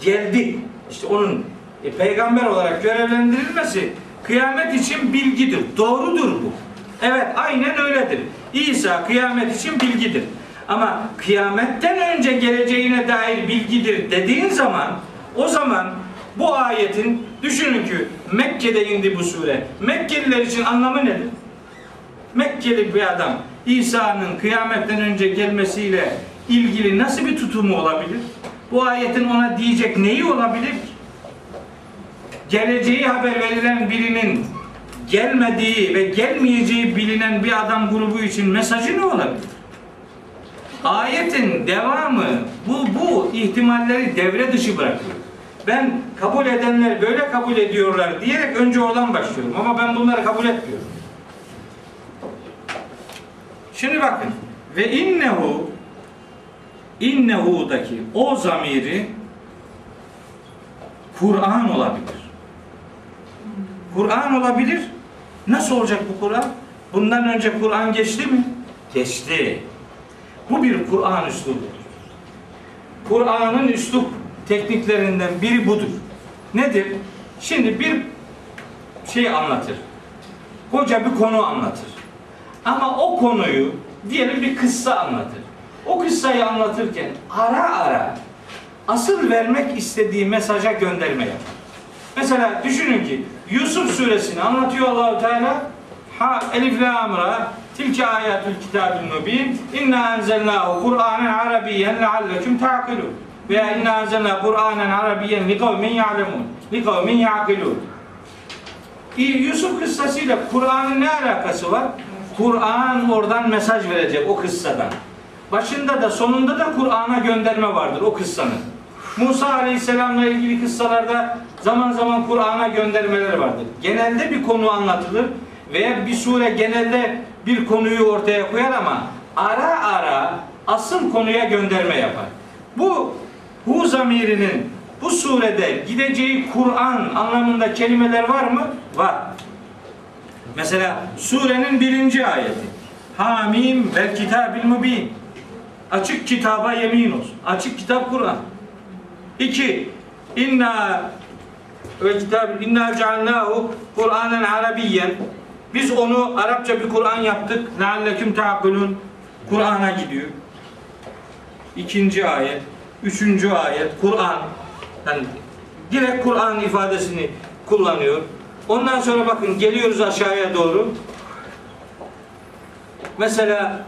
Geldi. İşte onun e, peygamber olarak görevlendirilmesi kıyamet için bilgidir. Doğrudur bu. Evet aynen öyledir. İsa kıyamet için bilgidir. Ama kıyametten önce geleceğine dair bilgidir dediğin zaman o zaman bu ayetin düşünün ki Mekke'de indi bu sure. Mekkeliler için anlamı nedir? Mekkeli bir adam İsa'nın kıyametten önce gelmesiyle ilgili nasıl bir tutumu olabilir? Bu ayetin ona diyecek neyi olabilir? Geleceği haber verilen birinin gelmediği ve gelmeyeceği bilinen bir adam grubu için mesajı ne olabilir? Ayetin devamı bu bu ihtimalleri devre dışı bırakıyor. Ben kabul edenler böyle kabul ediyorlar diyerek önce oradan başlıyorum ama ben bunları kabul etmiyorum. Şimdi bakın ve innehu innehu'daki o zamiri Kur'an olabilir. Kur'an olabilir. Nasıl olacak bu Kur'an? Bundan önce Kur'an geçti mi? Geçti. Bu bir Kur'an üslubudur. Kur'an'ın üslup tekniklerinden biri budur. Nedir? Şimdi bir şey anlatır. Koca bir konu anlatır. Ama o konuyu diyelim bir kıssa anlatır. O kıssayı anlatırken ara ara asıl vermek istediği mesaja gönderme yapar. Mesela düşünün ki Yusuf suresini anlatıyor Allahu Teala. Ha elif lam ra tilke ayatul kitabil mubin inna enzelnahu Kur'anen arabiyyen leallekum ta'kilun veya inna enzelna Kur'anen arabiyyen li kavmin ya'lemun li kavmin ya'kilun Yusuf kıssasıyla Kur'an'ın ne alakası var? Kur'an oradan mesaj verecek o kıssadan. Başında da sonunda da Kur'an'a gönderme vardır o kıssanın. Musa Aleyhisselam'la ilgili kıssalarda zaman zaman Kur'an'a göndermeler vardır. Genelde bir konu anlatılır veya bir sure genelde bir konuyu ortaya koyar ama ara ara asıl konuya gönderme yapar. Bu hu zamirinin bu surede gideceği Kur'an anlamında kelimeler var mı? Var. Mesela surenin birinci ayeti. Hamim vel kitabil mubin. Açık kitaba yemin olsun. Açık kitap Kur'an. İki. İnna ve kitab inna cealnahu Kur'anen Arabiyyen. Biz onu Arapça bir Kur'an yaptık. Lealleküm ta'kulun. Kur'an'a gidiyor. İkinci ayet. Üçüncü ayet. Kur'an. Yani direkt Kur'an ifadesini kullanıyor. Ondan sonra bakın geliyoruz aşağıya doğru. Mesela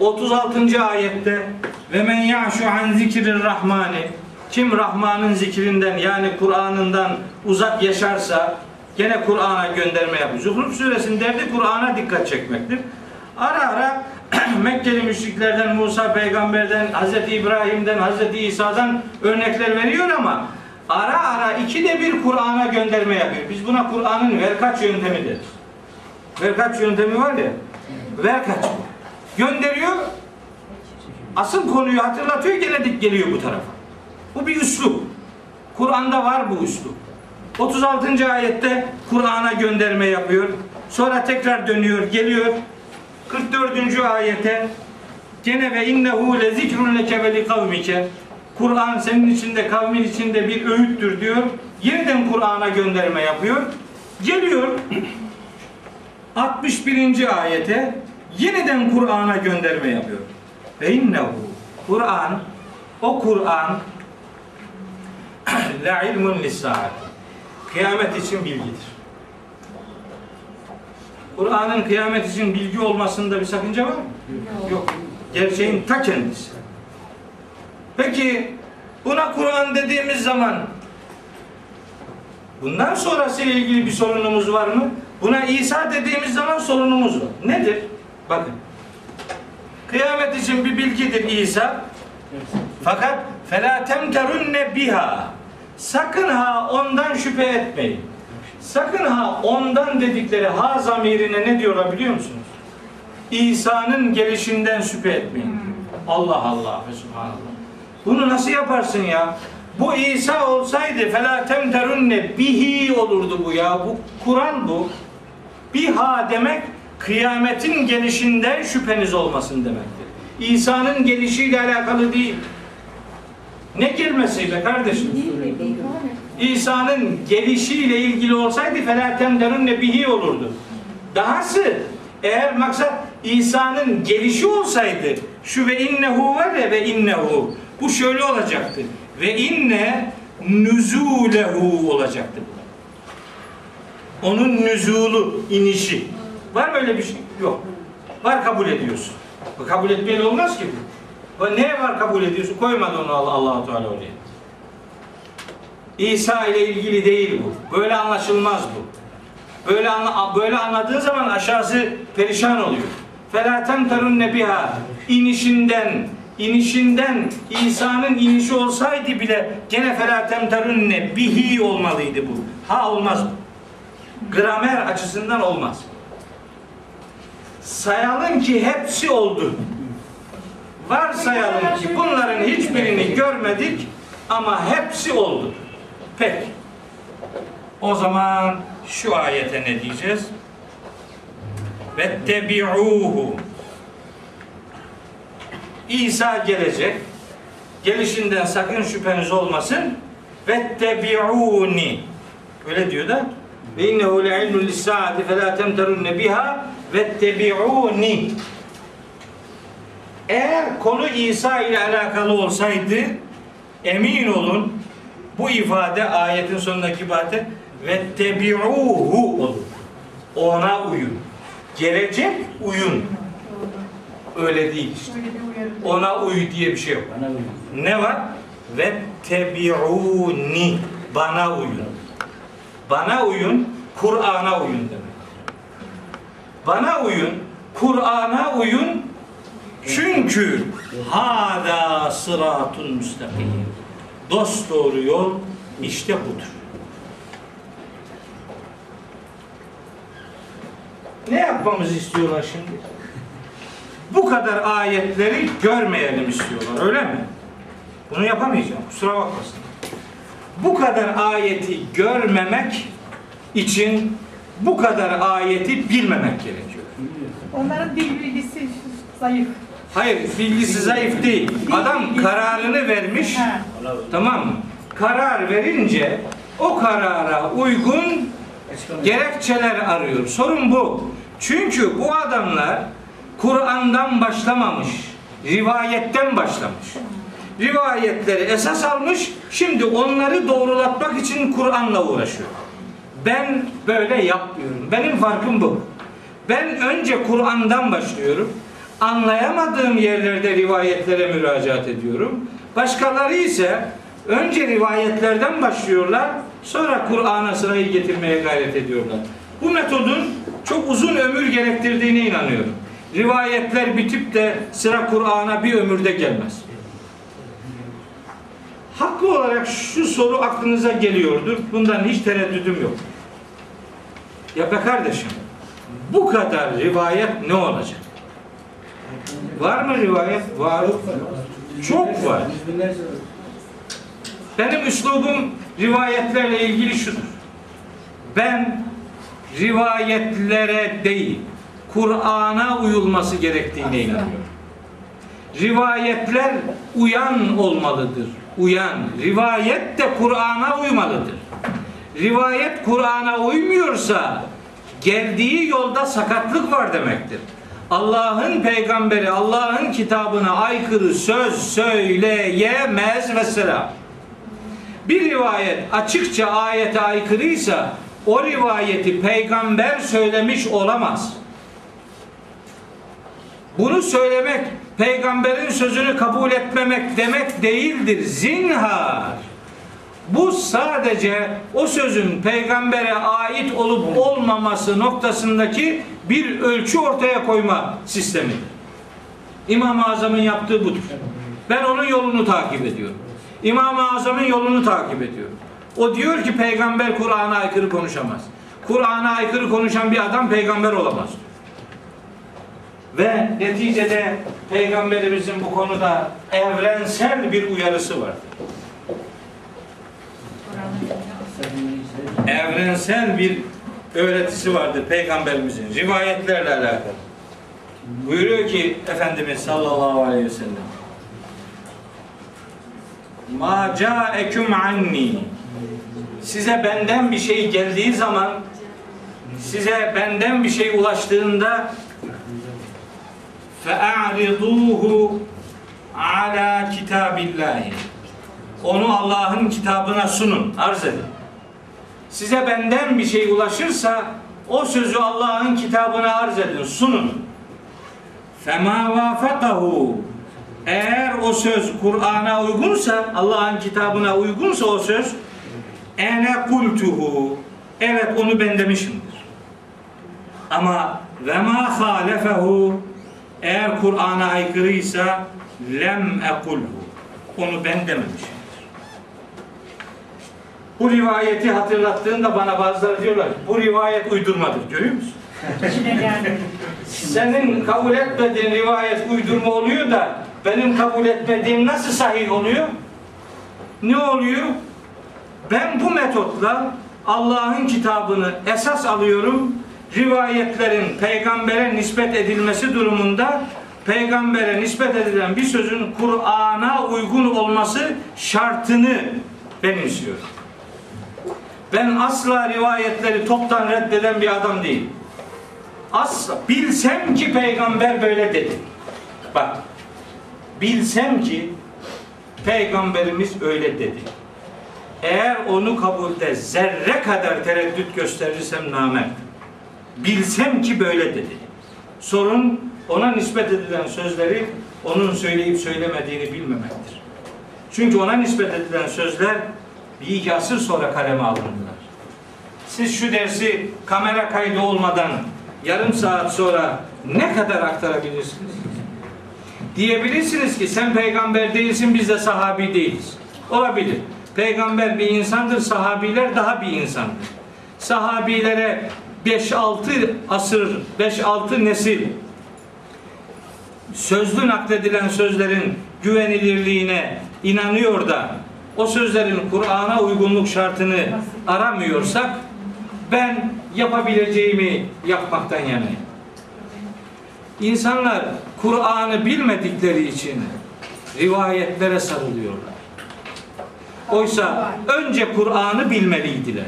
36. ayette ve men ya'şu an zikrir rahmani kim Rahman'ın zikrinden yani Kur'an'ından uzak yaşarsa gene Kur'an'a gönderme yapıyor. Zuhruf suresinin derdi Kur'an'a dikkat çekmektir. Ara ara <clears throat> Mekkeli müşriklerden, Musa peygamberden, Hz. İbrahim'den, Hz. İsa'dan örnekler veriyor ama ara ara ikide bir Kur'an'a gönderme yapıyor. Biz buna Kur'an'ın verkaç yöntemi deriz. Verkaç yöntemi var ya, verkaç. Gönderiyor, asıl konuyu hatırlatıyor, gene dik geliyor bu tarafa. Bu bir üslup. Kur'an'da var bu üslup. 36. ayette Kur'an'a gönderme yapıyor. Sonra tekrar dönüyor, geliyor. 44. ayete gene ve innehu le zikrun leke ve kavmike Kur'an senin içinde kavmin içinde bir öğüttür diyor. Yeniden Kur'an'a gönderme yapıyor. Geliyor <clears throat> 61. ayete yeniden Kur'an'a gönderme yapıyor. Ve innehu Kur'an o Kur'an <clears throat> la ilmun lissaat. Kıyamet için bilgidir. Kur'an'ın kıyamet için bilgi olmasında bir sakınca var mı? Yok. Yok. Gerçeğin ta kendisi. Peki buna Kur'an dediğimiz zaman bundan sonrası ile ilgili bir sorunumuz var mı? Buna İsa dediğimiz zaman sorunumuz var. Nedir? Bakın. Kıyamet için bir bilgidir İsa. Fakat fela temkerunne biha. Sakın ha ondan şüphe etmeyin. Sakın ha ondan dedikleri ha zamirine ne diyorlar biliyor musunuz? İsa'nın gelişinden şüphe etmeyin. Hmm. Allah Allah Subhanallah. Bunu nasıl yaparsın ya? Bu İsa olsaydı felatem terunne bihi olurdu bu ya. Bu Kur'an bu. Biha demek kıyametin gelişinden şüpheniz olmasın demektir. İsa'nın gelişiyle alakalı değil. Ne gelmesi be kardeşim? İsa'nın gelişiyle ilgili olsaydı felatem derunne bihi olurdu. Dahası eğer maksat İsa'nın gelişi olsaydı şu ve innehu var ya ve innehu bu şöyle olacaktı. Ve inne nüzulehu olacaktı. Onun nüzulu, inişi. Var mı öyle bir şey? Yok. Var kabul ediyorsun. Bu kabul etmeyen olmaz ki bu. Bu Ne var kabul ediyorsun? Koymadı onu Allah Allahu Teala oraya. İsa ile ilgili değil bu. Böyle anlaşılmaz bu. Böyle anla, böyle anladığın zaman aşağısı perişan oluyor. Felatem terun nebiha inişinden inişinden İsa'nın inişi olsaydı bile gene felatem terun bihi olmalıydı bu. Ha olmaz bu. Gramer açısından olmaz. Sayalım ki hepsi oldu. Varsayalım ki bunların hiçbirini görmedik ama hepsi oldu. Peki. O zaman şu ayete ne diyeceğiz? Vettebi'uhu. İsa gelecek. Gelişinden sakın şüpheniz olmasın. Vettebi'uni. Öyle diyor da. Ve innehu le'ilmü lissaati fe la temterunne biha vettebi'uni. Eğer konu İsa ile alakalı olsaydı emin olun bu ifade ayetin sonundaki ifade ve tebi'uhu olur. Ona uyun. Gelecek uyun. Öyle değil işte. Ona uy diye bir şey yok. Ne var? Ve tebi'uni. Bana uyun. Bana uyun, Kur'an'a uyun demek. Bana uyun, Kur'an'a uyun. Çünkü hada sıratun müstakim. Dost doğru yol işte budur. Ne yapmamızı istiyorlar şimdi? Bu kadar ayetleri görmeyelim istiyorlar öyle mi? Bunu yapamayacağım kusura bakmasın. Bu kadar ayeti görmemek için bu kadar ayeti bilmemek gerekiyor. Onların dil bilgisi zayıf. Hayır bilgisi zayıf değil. Adam kararını vermiş. Tamam mı? Karar verince o karara uygun gerekçeler arıyor. Sorun bu. Çünkü bu adamlar Kur'an'dan başlamamış. Rivayetten başlamış. Rivayetleri esas almış. Şimdi onları doğrulatmak için Kur'an'la uğraşıyor. Ben böyle yapmıyorum. Benim farkım bu. Ben önce Kur'an'dan başlıyorum. Anlayamadığım yerlerde rivayetlere müracaat ediyorum. Başkaları ise önce rivayetlerden başlıyorlar, sonra Kur'an'a sırayı getirmeye gayret ediyorlar. Bu metodun çok uzun ömür gerektirdiğine inanıyorum. Rivayetler bitip de sıra Kur'an'a bir ömürde gelmez. Haklı olarak şu soru aklınıza geliyordur. Bundan hiç tereddüdüm yok. Ya be kardeşim, bu kadar rivayet ne olacak? Var mı rivayet? Var. Çok var. Benim üslubum rivayetlerle ilgili şudur. Ben rivayetlere değil, Kur'an'a uyulması gerektiğine inanıyorum. Rivayetler uyan olmalıdır. Uyan. Rivayet de Kur'an'a uymalıdır. Rivayet Kur'an'a uymuyorsa geldiği yolda sakatlık var demektir. Allah'ın peygamberi Allah'ın kitabına aykırı söz söyleyemez mesela. Bir rivayet açıkça ayete aykırıysa o rivayeti peygamber söylemiş olamaz. Bunu söylemek peygamberin sözünü kabul etmemek demek değildir. Zinhar. Bu sadece o sözün peygambere ait olup olmaması noktasındaki bir ölçü ortaya koyma sistemidir. İmam-ı Azam'ın yaptığı budur. Ben onun yolunu takip ediyorum. İmam-ı Azam'ın yolunu takip ediyorum. O diyor ki peygamber Kur'an'a aykırı konuşamaz. Kur'an'a aykırı konuşan bir adam peygamber olamaz. Ve neticede peygamberimizin bu konuda evrensel bir uyarısı var. Evrensel bir öğretisi vardır peygamberimizin rivayetlerle alakalı. Buyuruyor ki Efendimiz sallallahu aleyhi ve sellem Ma ca'ekum anni Size benden bir şey geldiği zaman size benden bir şey ulaştığında fe'ariduhu ala kitabillahi onu Allah'ın kitabına sunun, arz edin. Size benden bir şey ulaşırsa o sözü Allah'ın kitabına arz edin, sunun. Fema vafakahu eğer o söz Kur'an'a uygunsa, Allah'ın kitabına uygunsa o söz ene kultuhu evet onu ben demişimdir. Ama ve ma halefehu eğer Kur'an'a aykırıysa lem ekulhu onu ben dememişimdir. Bu rivayeti hatırlattığında bana bazıları diyorlar bu rivayet uydurmadır. Görüyor musun? Senin kabul etmediğin rivayet uydurma oluyor da benim kabul etmediğim nasıl sahih oluyor? Ne oluyor? Ben bu metotla Allah'ın kitabını esas alıyorum. Rivayetlerin peygambere nispet edilmesi durumunda peygambere nispet edilen bir sözün Kur'an'a uygun olması şartını benimsiyorum. Ben asla rivayetleri toptan reddeden bir adam değilim. Asla bilsem ki peygamber böyle dedi. Bak bilsem ki peygamberimiz öyle dedi. Eğer onu kabulde zerre kadar tereddüt gösterirsem namert. Bilsem ki böyle dedi. Sorun ona nispet edilen sözleri onun söyleyip söylemediğini bilmemektir. Çünkü ona nispet edilen sözler bir iki asır sonra kaleme alındılar. Siz şu dersi kamera kaydı olmadan yarım saat sonra ne kadar aktarabilirsiniz? Diyebilirsiniz ki sen peygamber değilsin biz de sahabi değiliz. Olabilir. Peygamber bir insandır, sahabiler daha bir insandır. Sahabilere 5-6 asır, 5-6 nesil sözlü nakledilen sözlerin güvenilirliğine inanıyor da o sözlerin Kur'an'a uygunluk şartını aramıyorsak ben yapabileceğimi yapmaktan yanayım. İnsanlar Kur'an'ı bilmedikleri için rivayetlere sarılıyorlar. Oysa önce Kur'an'ı bilmeliydiler.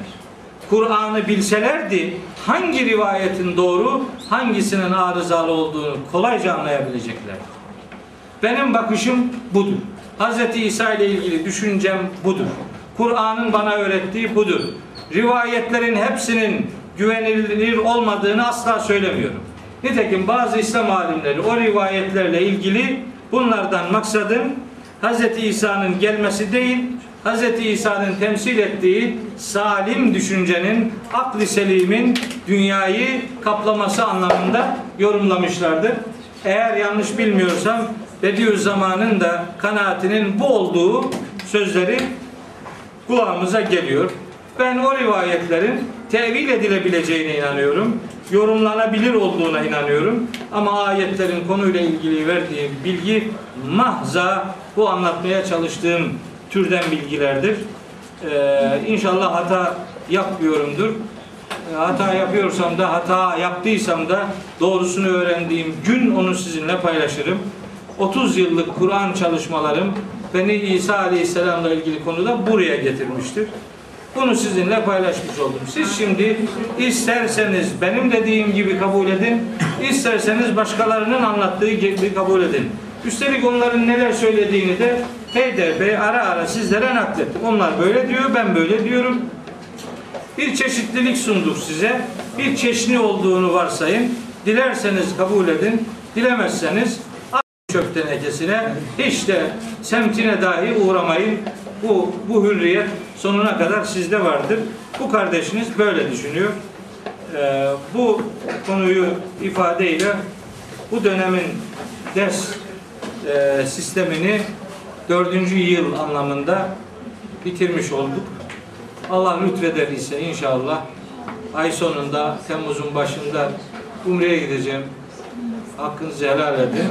Kur'an'ı bilselerdi hangi rivayetin doğru, hangisinin arızalı olduğunu kolayca anlayabileceklerdi. Benim bakışım budur. Hz. İsa ile ilgili düşüncem budur. Kur'an'ın bana öğrettiği budur. Rivayetlerin hepsinin güvenilir olmadığını asla söylemiyorum. Nitekim bazı İslam alimleri o rivayetlerle ilgili bunlardan maksadın Hz. İsa'nın gelmesi değil, Hz. İsa'nın temsil ettiği salim düşüncenin, akli selimin dünyayı kaplaması anlamında yorumlamışlardır. Eğer yanlış bilmiyorsam Bediüzzaman'ın da kanaatinin bu olduğu sözleri kulağımıza geliyor. Ben o rivayetlerin tevil edilebileceğine inanıyorum. Yorumlanabilir olduğuna inanıyorum. Ama ayetlerin konuyla ilgili verdiğim bilgi mahza bu anlatmaya çalıştığım türden bilgilerdir. Ee, inşallah hata yapmıyorumdur. Ee, hata yapıyorsam da hata yaptıysam da doğrusunu öğrendiğim gün onu sizinle paylaşırım. 30 yıllık Kur'an çalışmalarım beni İsa Aleyhisselam'la ilgili konuda buraya getirmiştir. Bunu sizinle paylaşmış oldum. Siz şimdi isterseniz benim dediğim gibi kabul edin, isterseniz başkalarının anlattığı gibi kabul edin. Üstelik onların neler söylediğini de Heyder Bey ara ara sizlere naklettim. Onlar böyle diyor, ben böyle diyorum. Bir çeşitlilik sunduk size. Bir çeşni olduğunu varsayın. Dilerseniz kabul edin, Dilemezseniz çöp tenekesine hiç de semtine dahi uğramayın. Bu, bu hürriyet sonuna kadar sizde vardır. Bu kardeşiniz böyle düşünüyor. Ee, bu konuyu ifadeyle bu dönemin ders e, sistemini dördüncü yıl anlamında bitirmiş olduk. Allah lütfeder ise inşallah ay sonunda Temmuz'un başında Umre'ye gideceğim. Hakkınızı helal edin.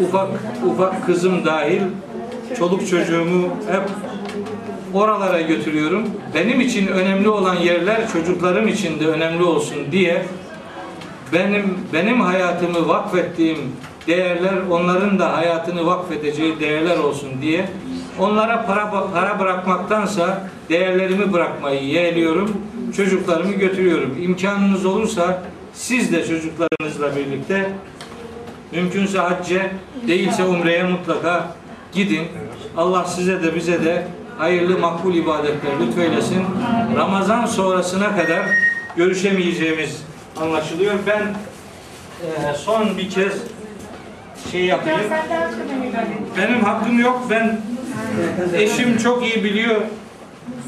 Ufak ufak kızım dahil çoluk çocuğumu hep oralara götürüyorum. Benim için önemli olan yerler çocuklarım için de önemli olsun diye benim benim hayatımı vakfettiğim değerler onların da hayatını vakfedeceği değerler olsun diye onlara para para bırakmaktansa değerlerimi bırakmayı yeğliyorum. Çocuklarımı götürüyorum. İmkanınız olursa siz de çocuklarınızla birlikte mümkünse hacce değilse umreye mutlaka gidin. Allah size de bize de hayırlı makbul ibadetler lütfeylesin. Ramazan sonrasına kadar görüşemeyeceğimiz anlaşılıyor. Ben e, son bir kez şey yapayım. Et. Benim hakkım yok. Ben eşim çok iyi biliyor.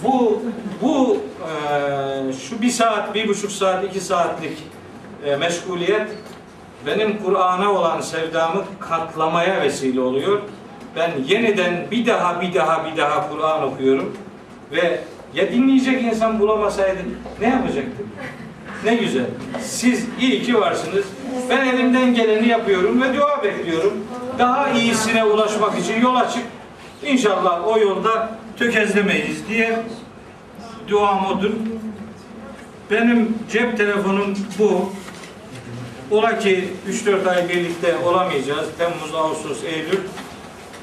Bu bu e, şu bir saat, bir buçuk saat, iki saatlik e, meşguliyet benim Kur'an'a olan sevdamı katlamaya vesile oluyor. Ben yeniden bir daha bir daha bir daha Kur'an okuyorum ve ya dinleyecek insan bulamasaydım ne yapacaktım? Ne güzel. Siz iyi ki varsınız. Ben elimden geleni yapıyorum ve dua bekliyorum. Daha iyisine ulaşmak için yol açık. İnşallah o yolda tökezlemeyiz diye duam odur. Benim cep telefonum bu. Ola ki 3-4 ay birlikte olamayacağız. Temmuz, Ağustos, Eylül.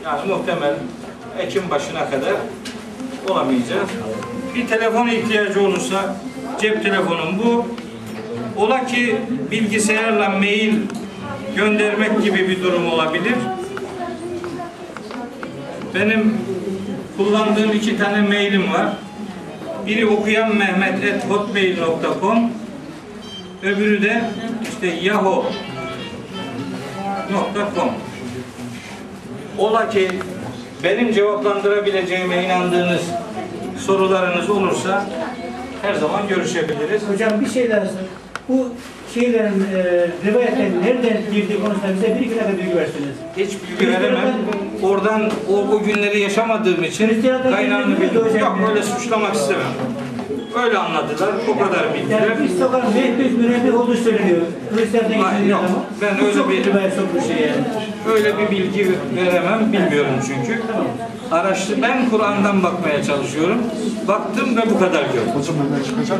Yani muhtemel Ekim başına kadar olamayacağız. Bir telefon ihtiyacı olursa cep telefonum bu. Ola ki bilgisayarla mail göndermek gibi bir durum olabilir. Benim kullandığım iki tane mailim var. Biri okuyan Mehmet hotmail.com öbürü de işte yahoo.com Ola ki benim cevaplandırabileceğime inandığınız sorularınız olursa her zaman görüşebiliriz. Hocam bir şey sor. Bu şeylerin, e, rivayetlerin nereden girdiği konusunda bize bir iki dakika bilgi verseniz. Hiç bilgi veremem. Oradan o, o günleri yaşamadığım için kaynağını bilmiyorum. Yok ya. öyle suçlamak istemem. Öyle anladılar. O kadar bildiler. Yani bir sokak Mehmet münebbih olduğu söyleniyor. Hristiyan'da Hayır, geçtiği yok. zaman. Ben öyle çok bir- şey yani. Öyle bir bilgi veremem. Bilmiyorum çünkü. Araştır. Ben Kur'an'dan bakmaya çalışıyorum. Baktım ve bu kadar gördüm. Hocam hemen çıkacak.